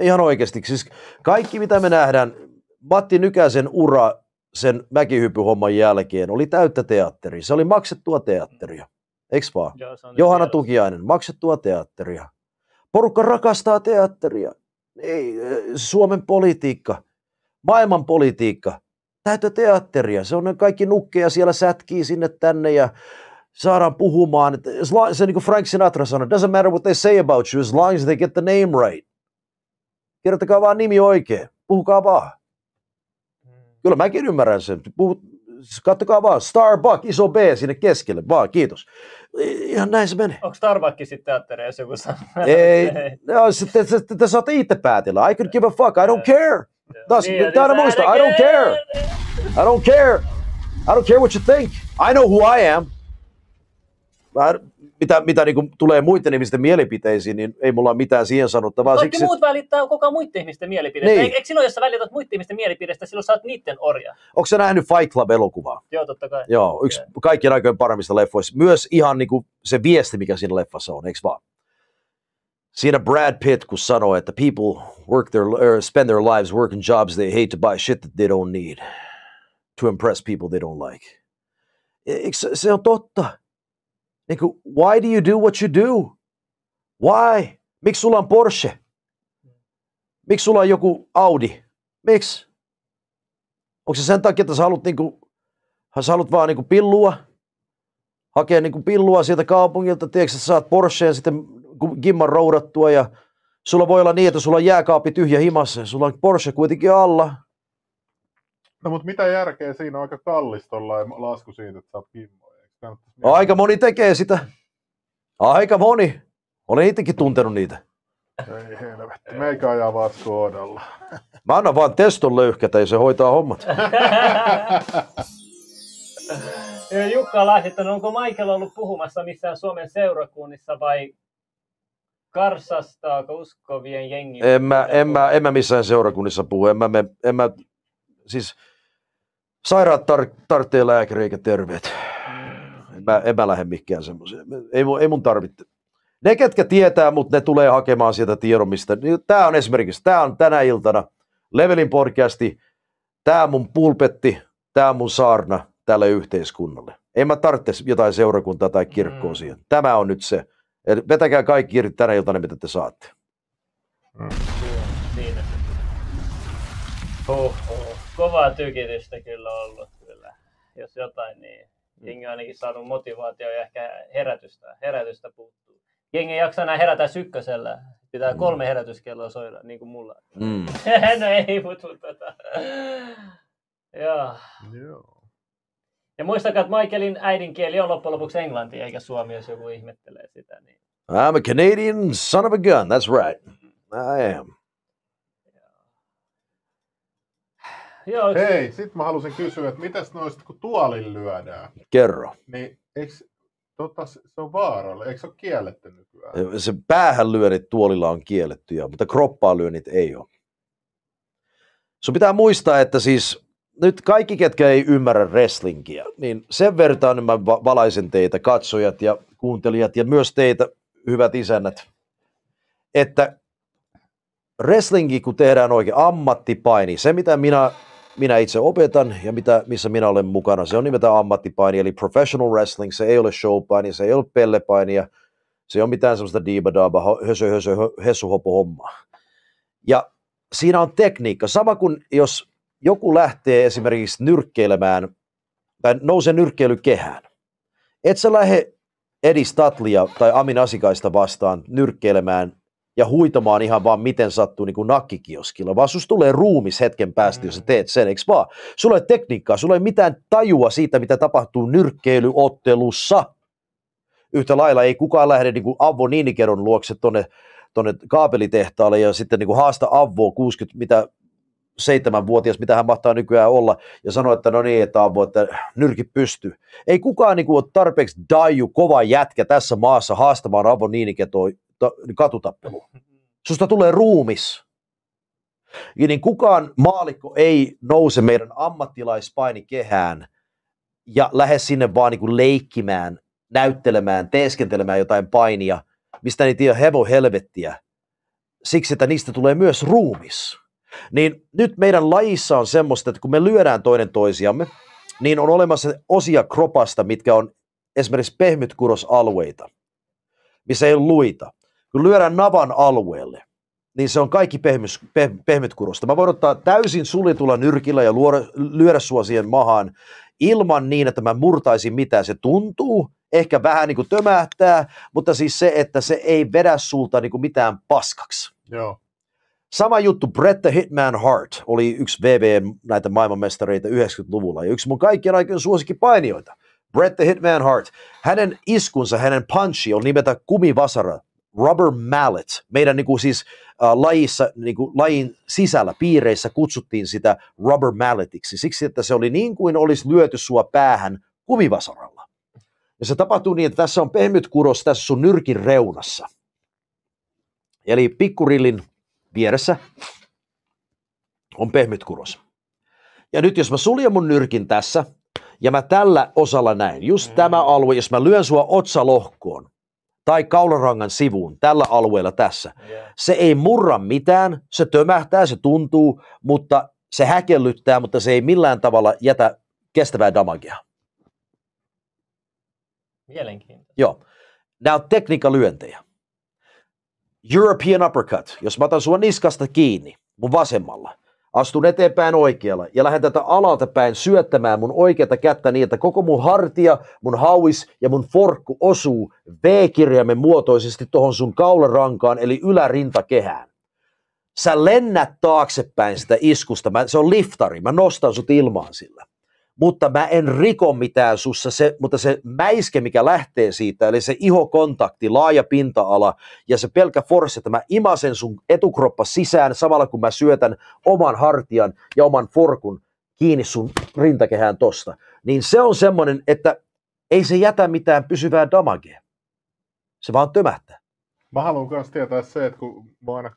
Ihan oikeasti. Siis kaikki, mitä me nähdään, Matti Nykäsen ura sen mäkihyppyhomman jälkeen oli täyttä teatteria. Se oli maksettua teatteria. Eiks vaan? Johanna Tukiainen, maksettua teatteria. Porukka rakastaa teatteria. Ei, Suomen politiikka, maailman politiikka, täyttä teatteria. Se on ne kaikki nukkeja siellä sätkii sinne tänne ja saadaan puhumaan. Se niin kuin Frank Sinatra sanoi, doesn't matter what they say about you as long as they get the name right. Kirjoittakaa vaan nimi oikein. Puhukaa vaan. Kyllä mäkin ymmärrän sen. Puhut, kattokaa vaan. Starbuck, iso B sinne keskelle. Vaan, kiitos. Ihan näin se menee. Onko Starbucks sitten teatteri, jos joku sanoo? Ei, <laughs> no, se- te, te, te, te saatte itse päätellä. I could give a fuck. I don't care. Taas, Niin, on muista. I don't care. I don't care. I don't care what you think. I know who I am. Mä, mitä mitä niin tulee muiden ihmisten mielipiteisiin, niin ei mulla ole mitään siihen sanottavaa. Kaikki Siksi, muut välittää koko ajan muiden ihmisten mielipiteistä. Niin. Eikö silloin, jos sä välität muiden ihmisten mielipiteistä, silloin sä oot niiden orja? onko sä nähnyt Fight Club-elokuvaa? Joo, totta kai. Joo, yksi Okei. kaikkien aikojen paremmista leffoista. Myös ihan niin kuin se viesti, mikä siinä leffassa on, eikö vaan? Siinä Brad Pitt, kun sanoo, että people work their, or spend their lives working jobs they hate to buy shit that they don't need to impress people they don't like. E- Eikö se, se on totta? Niin kuin, why do you do what you do? Why? Miksi sulla on Porsche? Miksi sulla on joku Audi? Miksi? Onko se sen takia, että sä haluat niinku sä haluat vaan niinku pillua, hakea niinku pillua sieltä kaupungilta, tiedätkö, että saat Porscheen sitten ku- gimman roudattua ja sulla voi olla niin, että sulla on jääkaappi tyhjä himassa ja sulla on Porsche kuitenkin alla. No mutta mitä järkeä siinä on aika kallis lasku siitä, että kannattaisi No, aika moni tekee sitä. Aika moni. Olen itsekin tuntenut niitä. Ei helvetti, meikä ajaa vaan Skodalla. <laughs> Mä annan vaan teston löyhkätä ja se hoitaa hommat. <laughs> Jukka on onko Michael ollut puhumassa missään Suomen seurakunnissa vai karsastaako uskovien jengi? En mä, en mä, en mä missään seurakunnissa puhu. En mä, me, en mä, siis sairaat tar- tarvitsee lääkäri eikä terveet. En mä, en mä lähde mikään semmoiseen. Ei, mun- ei mun tarvitse. Ne, ketkä tietää, mutta ne tulee hakemaan sieltä tiedon, mistä. Tämä on esimerkiksi, tämä on tänä iltana Levelin podcasti, tämä on mun pulpetti, tämä on mun saarna tälle yhteiskunnalle. En mä tarvitse jotain seurakuntaa tai kirkkoa Mm. siihen. Tämä on nyt se. Eli vetäkää kaikki irti tänä iltana, mitä te saatte. Siinä se. Huh, huh. Kovaa tykitystä kyllä ollut kyllä. Jos jotain, niin jengi on ainakin saanut motivaatio ja ehkä herätystä, herätystä puuttuu. Jengi ei jaksa enää herätä sykkösellä. Pitää kolme herätyskelloa soida, niin kuin mulla. Mm. <laughs> no ei, mutta mut, tota. Joo. Joo. Ja muistakaa, että Michaelin äidinkieli on loppujen lopuksi englanti, eikä suomi, jos joku ihmettelee sitä. Niin. I'm a Canadian son of a gun. That's right. I am. Joo, Hei, sit mä halusin kysyä, että mitäs noista, kun tuolin lyödään, Kerro. niin eikö, tota, se on vaaralla, eikö se ole kielletty nykyään? Se päähän lyönnit tuolilla on kiellettyjä, mutta kroppaan lyönnit ei ole. Sun pitää muistaa, että siis nyt kaikki, ketkä ei ymmärrä wrestlingiä, niin sen vertaan mä va- valaisen teitä, katsojat ja kuuntelijat ja myös teitä, hyvät isännät, että wrestlingi, kun tehdään oikein ammattipaini, se mitä minä, minä itse opetan ja mitä, missä minä olen mukana, se on nimeltään ammattipaini, eli professional wrestling, se ei ole showpaini, se ei ole pellepainia, se ei ole mitään semmoista diibadaaba, hösö, hösö, hö- hessuhopo hommaa. Ja siinä on tekniikka. Sama kuin jos joku lähtee esimerkiksi nyrkkeilemään tai nousee nyrkkeilykehään. Et sä lähde Edi Statlia tai Amin Asikaista vastaan nyrkkeilemään ja huitamaan ihan vaan miten sattuu niin kuin nakkikioskilla, vaan susta tulee ruumis hetken päästä, jos sä teet sen, eikö vaan? Sulla ei ole tekniikkaa, sulla ei mitään tajua siitä, mitä tapahtuu nyrkkeilyottelussa. Yhtä lailla ei kukaan lähde niin kuin Avvo Niinikedon luokse tonne, tonne kaapelitehtaalle ja sitten niin kuin haasta Avvoa 60, mitä seitsemänvuotias, mitä hän mahtaa nykyään olla, ja sanoo, että no niin, että Avvo, että nyrki pystyy. Ei kukaan niin kuin, ole tarpeeksi daiju, kova jätkä tässä maassa haastamaan Avvo Niiniketoa ta- katutappeluun. Susta tulee ruumis. Ja niin kukaan maalikko ei nouse meidän ammattilaispainikehään ja lähde sinne vaan niin kuin leikkimään, näyttelemään, teeskentelemään jotain painia, mistä ei tiedä hevo helvettiä, siksi että niistä tulee myös ruumis. Niin nyt meidän lajissa on semmoista, että kun me lyödään toinen toisiamme, niin on olemassa osia kropasta, mitkä on esimerkiksi pehmytkurosalueita, missä ei ole luita. Kun lyödään navan alueelle, niin se on kaikki pehmys, peh, pehmytkurosta. Mä voin ottaa täysin sulitulla nyrkillä ja luoda, lyödä sua siihen mahaan ilman niin, että mä murtaisin mitään. Se tuntuu, ehkä vähän niin kuin tömähtää, mutta siis se, että se ei vedä sulta niin kuin mitään paskaksi. Joo. Sama juttu, Bret the Hitman Hart oli yksi VV näitä maailmanmestareita 90-luvulla ja yksi mun kaikkien aikojen suosikkipainijoita. Bret the Hitman Hart. Hänen iskunsa, hänen punchi on nimeltä kumivasara, rubber mallet. Meidän niin kuin siis äh, lajissa, niin kuin lajin sisällä, piireissä kutsuttiin sitä rubber malletiksi, siksi että se oli niin kuin olisi lyöty sua päähän kumivasaralla. Ja se tapahtuu niin, että tässä on pehmyt kuros tässä sun nyrkin reunassa. Eli pikkurillin vieressä on pehmyt kuros. Ja nyt jos mä suljen mun nyrkin tässä, ja mä tällä osalla näin, just mm. tämä alue, jos mä lyön sua otsalohkoon, tai kaularangan sivuun, tällä alueella tässä, Yeah. se ei murra mitään, se tömähtää, se tuntuu, mutta se häkellyttää, mutta se ei millään tavalla jätä kestävää damagea. Mielenkiintoista. Joo. Nämä on tekniikalyöntejä. European uppercut. Jos mä otan sua niskasta kiinni, mun vasemmalla, astun eteenpäin oikealla ja lähden tätä alalta päin syöttämään mun oikeata kättä niin, että koko mun hartia, mun hauis ja mun forkku osuu V-kirjaimen muotoisesti tuohon sun kaularankaan eli ylärintakehään. Sä lennät taaksepäin sitä iskusta, mä, se on liftari, mä nostan sut ilmaan sillä. Mutta mä en riko mitään sussa, se, mutta se mäiske, mikä lähtee siitä, eli se ihokontakti, laaja pinta-ala ja se pelkä force, että mä imasen sun etukroppa sisään samalla kun mä syötän oman hartian ja oman forkun kiinni sun rintakehään tosta. Niin se on semmoinen, että ei se jätä mitään pysyvää damagea. Se vaan tömähtää. Mä haluan myös tietää se, että kun mä aina,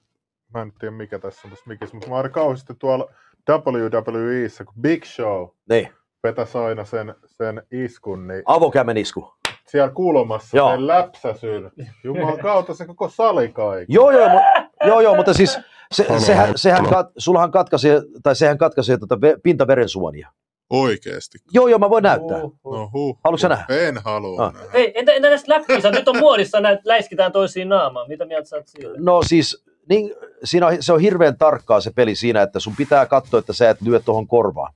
mä en tiedä mikä tässä on tässä mikissä, mutta mä aina kauheasti tuolla WWEissä, kun Big Show Niin, vetäisi aina sen, sen iskun, niin avokämmen isku. siellä kulmassa Joo. sen läpsäsyn. Jumalan kautta se koko sali kaikki. Joo, joo, mu- joo, joo mutta siis se, sehän, sehän, kat, sullahan katkaisee, tai sehän katkaisee tota ve, pintaverensuonia. Oikeesti. Joo, joo, mä voin näyttää. No huh. Haluatko sä nähdä? En halua Ah. nähdä. Hei, entä, entä näistä läppistä? Nyt on muodissa näitä läiskitään toisiin naamaan. Mitä mieltä sä oot siitä? No siis, niin, siinä on, se on hirveän tarkkaa se peli siinä, että sun pitää katsoa, että sä et lyö tuohon korvaan.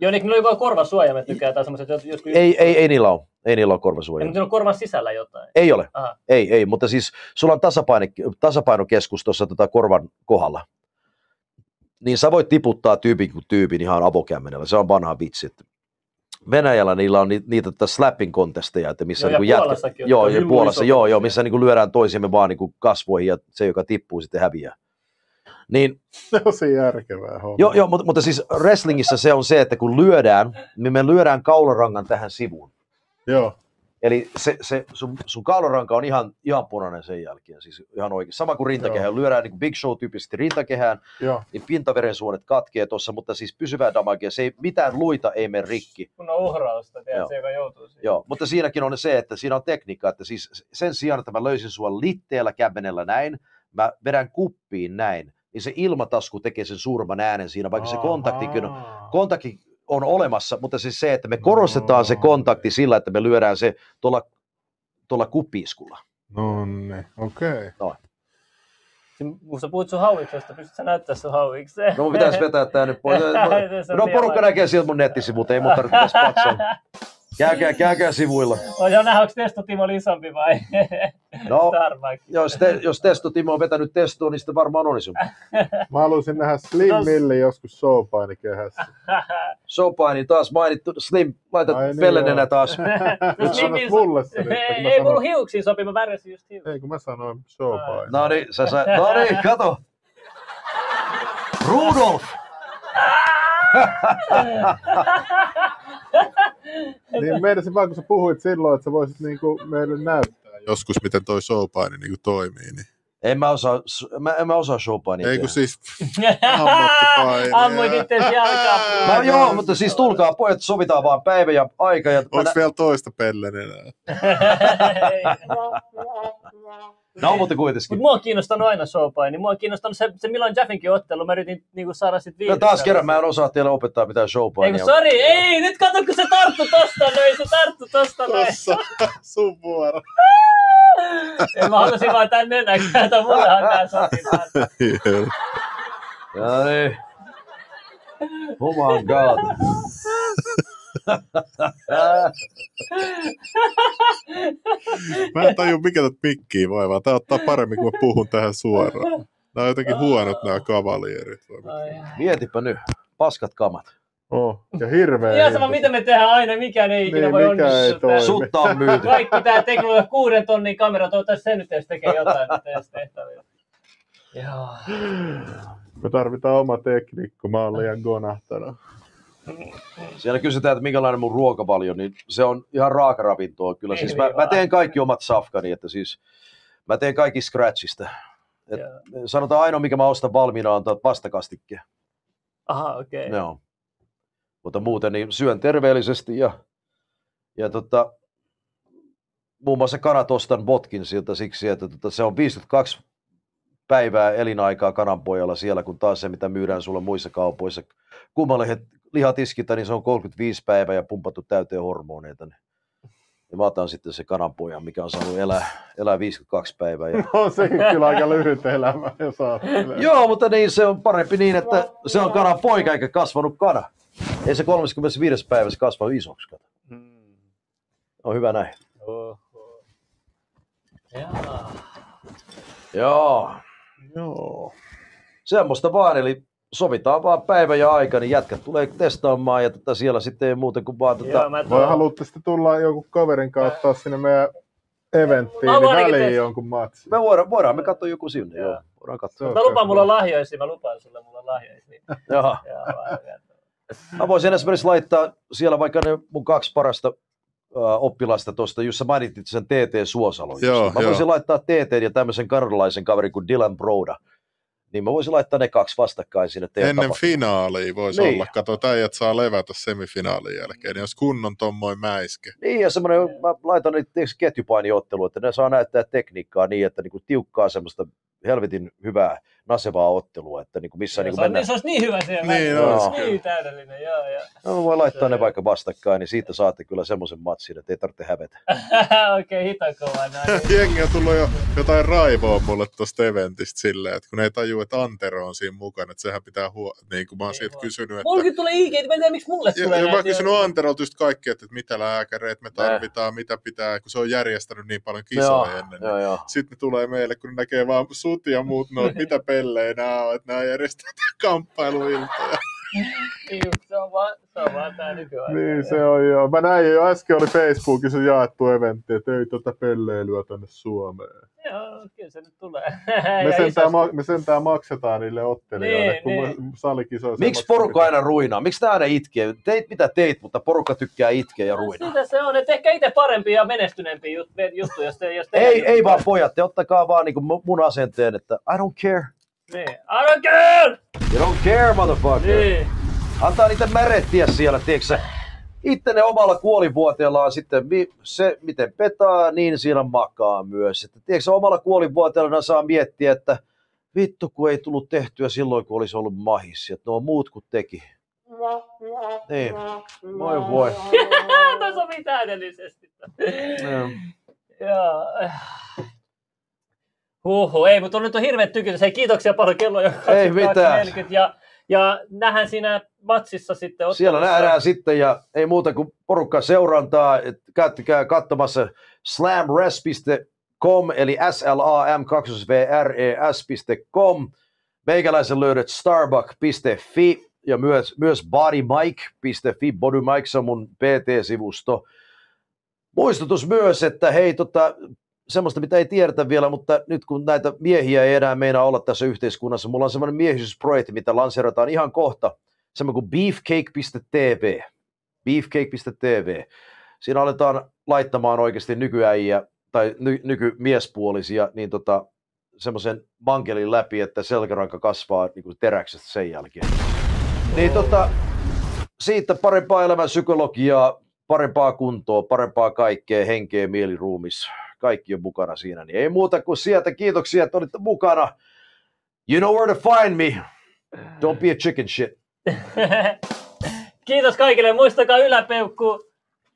Joo, niin ne on korvasuojamet tykkää tai semmoiset jot- jotkut... Ei, ei, ei niillä ole. Ei niillä ole Ei, korvasuojia. mutta on korvan sisällä jotain. Ei ole. Aha. Ei, ei, mutta siis sulla on tasapaino, tasapainokeskus tuossa tota korvan kohdalla. Niin sä voit tiputtaa tyypin kuin tyypin ihan avokämmenellä. Se on vanha vitsi. että Venäjällä niillä on ni- niitä tota slapping contesteja, että missä Joo, ja niinku jätkä- joo, hymyisopimuksia. Puolassa, joo, joo, missä niinku lyödään toisiamme vaan niinku kasvoihin ja se, joka tippuu, sitten häviää. Niin, <laughs> Se on se järkevää homma. joo, joo mutta, mutta, siis wrestlingissä se on se, että kun lyödään, niin me lyödään kaularangan tähän sivuun. Joo. Eli se, se sun, sun kaularanka on ihan, ihan punainen sen jälkeen, siis ihan oikein. Sama kuin rintakehä, Joo. lyödään niin kuin Big Show-tyyppisesti rintakehään, Joo. niin pintaverensuonet katkee tuossa, mutta siis pysyvää damagea, se ei, mitään luita ei mene rikki. Kun on uhrausta, Joo. tiedät, se joka joutuu siihen. Joo, mutta siinäkin on se, että siinä on tekniikka, että siis sen sijaan, että mä löysin sua litteellä kämmenellä näin, mä vedän kuppiin näin, niin se ilmatasku tekee sen suurman äänen siinä, vaikka se kontaktikin on, kontakti on olemassa, mutta siis se, että me korostetaan se kontakti sillä, että me lyödään se tuolla, tuolla kuppiiskulla. No niin, okei. Siin- Kun sä puhut sun hauiksesta, pystyt sä näyttää sun hauikseen? No mun pitäisi vetää tää nyt pois. <laughs> Se on No liian porukka näkee sieltä mun nettisivut, ei mun tarvitse tässä patsaa. <laughs> Käykää, käykää sivuilla. On jo nähdä, onko Testo Timo oli isompi vai? <laughs> No. Jos, te, jos Testo Timo on vetänyt testoa, niin sitten varmaan on isompi. <laughs> Mä haluaisin nähdä Slim Tos- Milli joskus showpainikehässä. Sopaini <laughs> taas mainittu. Slim, laita Ai niin, pellenenä joo. taas. Nyt Slim sanot mulle se nyt, Ei, ei mulla sanon, hiuksiin sopi, mä värjäsin just hiuksia. ei kun mä sanoin showpaini. No niin, sä sä, no niin, kato. Rudolf! <laughs> Niin meinasin vaan, kun sä puhuit silloin, että sä voisit niinku meille näyttää. Joskus miten toi showpaini niin toimii. Niin. En mä osaa, mä, en mä osaa showpainia Ei kun siis <laughs> ammattipaini. Ammuit itse jalkaa. No joo, mutta siis tulkaa pojat, sovitaan vaan päivä ja aika. Ja mä Onko nä- vielä toista pellenenä? <laughs> No, mutta Mutta kuitenkin. mua on kiinnostanut aina showpaini. Niin mua on kiinnostanut se, se milloin Jaffinkin ottelu. Mä yritin niinku saada sit No viimeistä. taas kerran mä en osaa teille opettaa mitään Ei showpainia. kun sori, ei, nyt kato kun se tarttu tosta noin, se tarttu tosta noin. Tossa sun vuoro. <laughs> Ei mä halusin vaan tän nenän kääntää, mullehan tää sopii taas. No niin. Oh my god. <laughs> Mä en taju mikä tätä mikkiä voi vaan. Tää ottaa paremmin, kun mä puhun tähän suoraan. Nää on jotenkin huonot nämä kavalierit. mitä? Mietipä nyt. Paskat kamat. Oh, ja hirveä. Ihan sama mitä me tehdään aina, mikään ei ikinä Niin, voi onnistua. Sutta on myyty. Kaikki tää teknologia, kuuden tonnin kamera, toivottavasti se nyt edes tekee jotain nyt edes tehtäviä. Joo. Me tarvitaan oma tekniikko, mä oon liian gonahtanut. Siellä kysytään, että minkälainen mun ruokavalio, niin se on ihan raakaravintoa kyllä. Siis mä, mä teen kaikki omat safkani, että siis mä teen kaikki scratchista. Et sanotaan ainoa, mikä mä ostan valmiina, on tuo vastakastikke. Aha, okei. Okay. Joo. Mutta muuten niin syön terveellisesti ja, ja tota, muun muassa kanat ostan botkin siltä siksi, että tota, se on 52 päivää elinaikaa kananpojalla siellä, kun taas se, mitä myydään sulla muissa kaupoissa. Kummalle lihatiskiltä, niin se on 35 päivää ja pumpattu täyteen hormoneita. Niin. Ja mä otan sitten se kananpojan, mikä on saanut elää, elää 52 päivää. Ja... <laughs> On sekin kyllä aika lyhyt elämä. Joo, mutta niin se on parempi niin, että se on kanan poika eikä kasvanut kana. Ei se 35. päivässä kasva isoksi. Kato. On hyvä näin. Oho. Jaa. Joo, Joo. semmoista vaan, eli sovitaan vaan päivä ja aika, niin jätkät tulee testaamaan ja tota siellä sitten ei muuta kuin vaan Joo, tota, mä tuon- haluatte sitten tulla jonkun kaverin kautta sinne meidän eventtiin, Mä niin väliin test- jonkun matsin. me voidaan, voidaan me katsoa joku sinne, Joo. joo. Voidaan katsoa. Mä lupaan, mulla on lahjoisia, mä lupaan sulle, mulla on lahjoisia. <laughs> Jaha. Joo. Mä voisin esimerkiksi laittaa siellä vaikka ne mun kaksi parasta oppilasta tuosta, jossa mainitsit sen TT Suosalon. Joo. Mä joo. voisin laittaa TT ja tämmöisen kanadalaisen kaverin kuin Dylan Broda. Niin mä voisin laittaa ne kaksi vastakkain sinne Ennen tapahtumaan. finaalia voisi Niin. olla. Kato, että äijät saa levätä semifinaalin jälkeen. Niin jos kunnon tommoin mäiske. Niin, ja semmoinen, mä laitan niitä tiiäks, ketjupainiottelu, että ne saa näyttää tekniikkaa niin, että niinku tiukkaa semmoista helvetin hyvää nasevaa ottelua, että niinku missä niinku se, on, mennään. niin, se olisi niin hyvä siellä. Niin olisi niin täydellinen, joo, joo. No, voi laittaa Se- ne vaikka vastakkain, niin siitä saatte kyllä semmoisen matsin, että ei tarvitse hävetä. <laughs> Oikein hito kova näin. <laughs> Jengi on tullut jo jotain raivoa mulle tosta eventistä silleen, että kun ne ei tajua, että Antero on siinä mukana, että sehän pitää huo... Niin kuin mä oon Ei siitä kysynyt, että... Mullakin tulee IG, mä en tiedä miksi mulle Ja, tulee ja mä oon kysynyt Anterolta just kaikkea, että mitä lääkäreitä me tarvitaan, mitä pitää, kun se on järjestänyt niin paljon Joo, kisoja ennen. joo, joo. Sitten ne tulee meille, kun ne näkee vaan sut ja muut, no, että mitä <laughs> pellejä nämä on, että nämä järjestää kamppailuiltoja. Niin, tää. Niin se on joo. Mä näin jo äsken oli Facebookissa jaettu eventti, että ei tota pelleilyä tänne Suomeen. Joo, kyllä se nyt tulee. Me sentään, ma- me sentään maksetaan niille ottelijoille, Niin, kun niin. salikisoissa... Miksi porukka aina ruinaa? Miksi tää aina itkee? Teit mitä teit, mutta porukka tykkää itkeä ja ruinaa. Sitä se on, että ehkä itse parempi ja menestyneempi jut- juttu, jos te, jos te Ei, ei vaan pojat, te ottakaa vaan niinku mu- mun asenteen, että I don't care. Niin. I don't care! You don't care, motherfucker. Niin. Antaa niitä märettiä siellä, tiedätkö? Itse ne omalla kuolivuoteellaan sitten, mi- se miten petaa, niin siinä makaa myös. Että, tiedätkö, omalla kuolivuoteellaan saa miettiä, että vittu kun ei tullut tehtyä silloin, kun olisi ollut mahis. Että nuo muut kun teki. Niin, voi voi. <laughs> Toi sopii täydellisesti. Joo. Joo. Huhu, ei, mutta on nyt on hirveet tykitys. Hei, kiitoksia paljon, kello on Ei mitään. 22.40 ja, ja nähdään siinä matsissa sitten. Siellä ottelussa. nähdään sitten ja ei muuta kuin porukka seurantaa. Et Käyttäkää katsomassa slamres.com eli slam 2 vres.com. Meikäläisen löydät starbuck.fi ja myös, myös bodymike.fi. Bodymike on mun PT-sivusto. Muistutus myös, että hei, tota, semmoista mitä ei tiedetä vielä, mutta nyt kun näitä miehiä ei enää meinaa olla tässä yhteiskunnassa, mulla on semmoinen miehisyysprojekti, mitä lanseerataan ihan kohta, semmoinen kuin beefcake.tv. Beefcake.tv. Siinä aletaan laittamaan oikeasti nykyäjiä tai ny, nykymiespuolisia niin tota, semmoisen mankelin läpi, että selkäranka kasvaa niin kuin teräksestä sen jälkeen. Niin tota, siitä parempaa elämän psykologiaa, parempaa kuntoa, parempaa kaikkea, henkeä, mieliruumis, kaikki on mukana siinä. Niin ei muuta kuin sieltä kiitoksia, että olitte mukana. You know where to find me. Don't be a chicken shit. <laughs> Kiitos kaikille. Muistakaa yläpeukku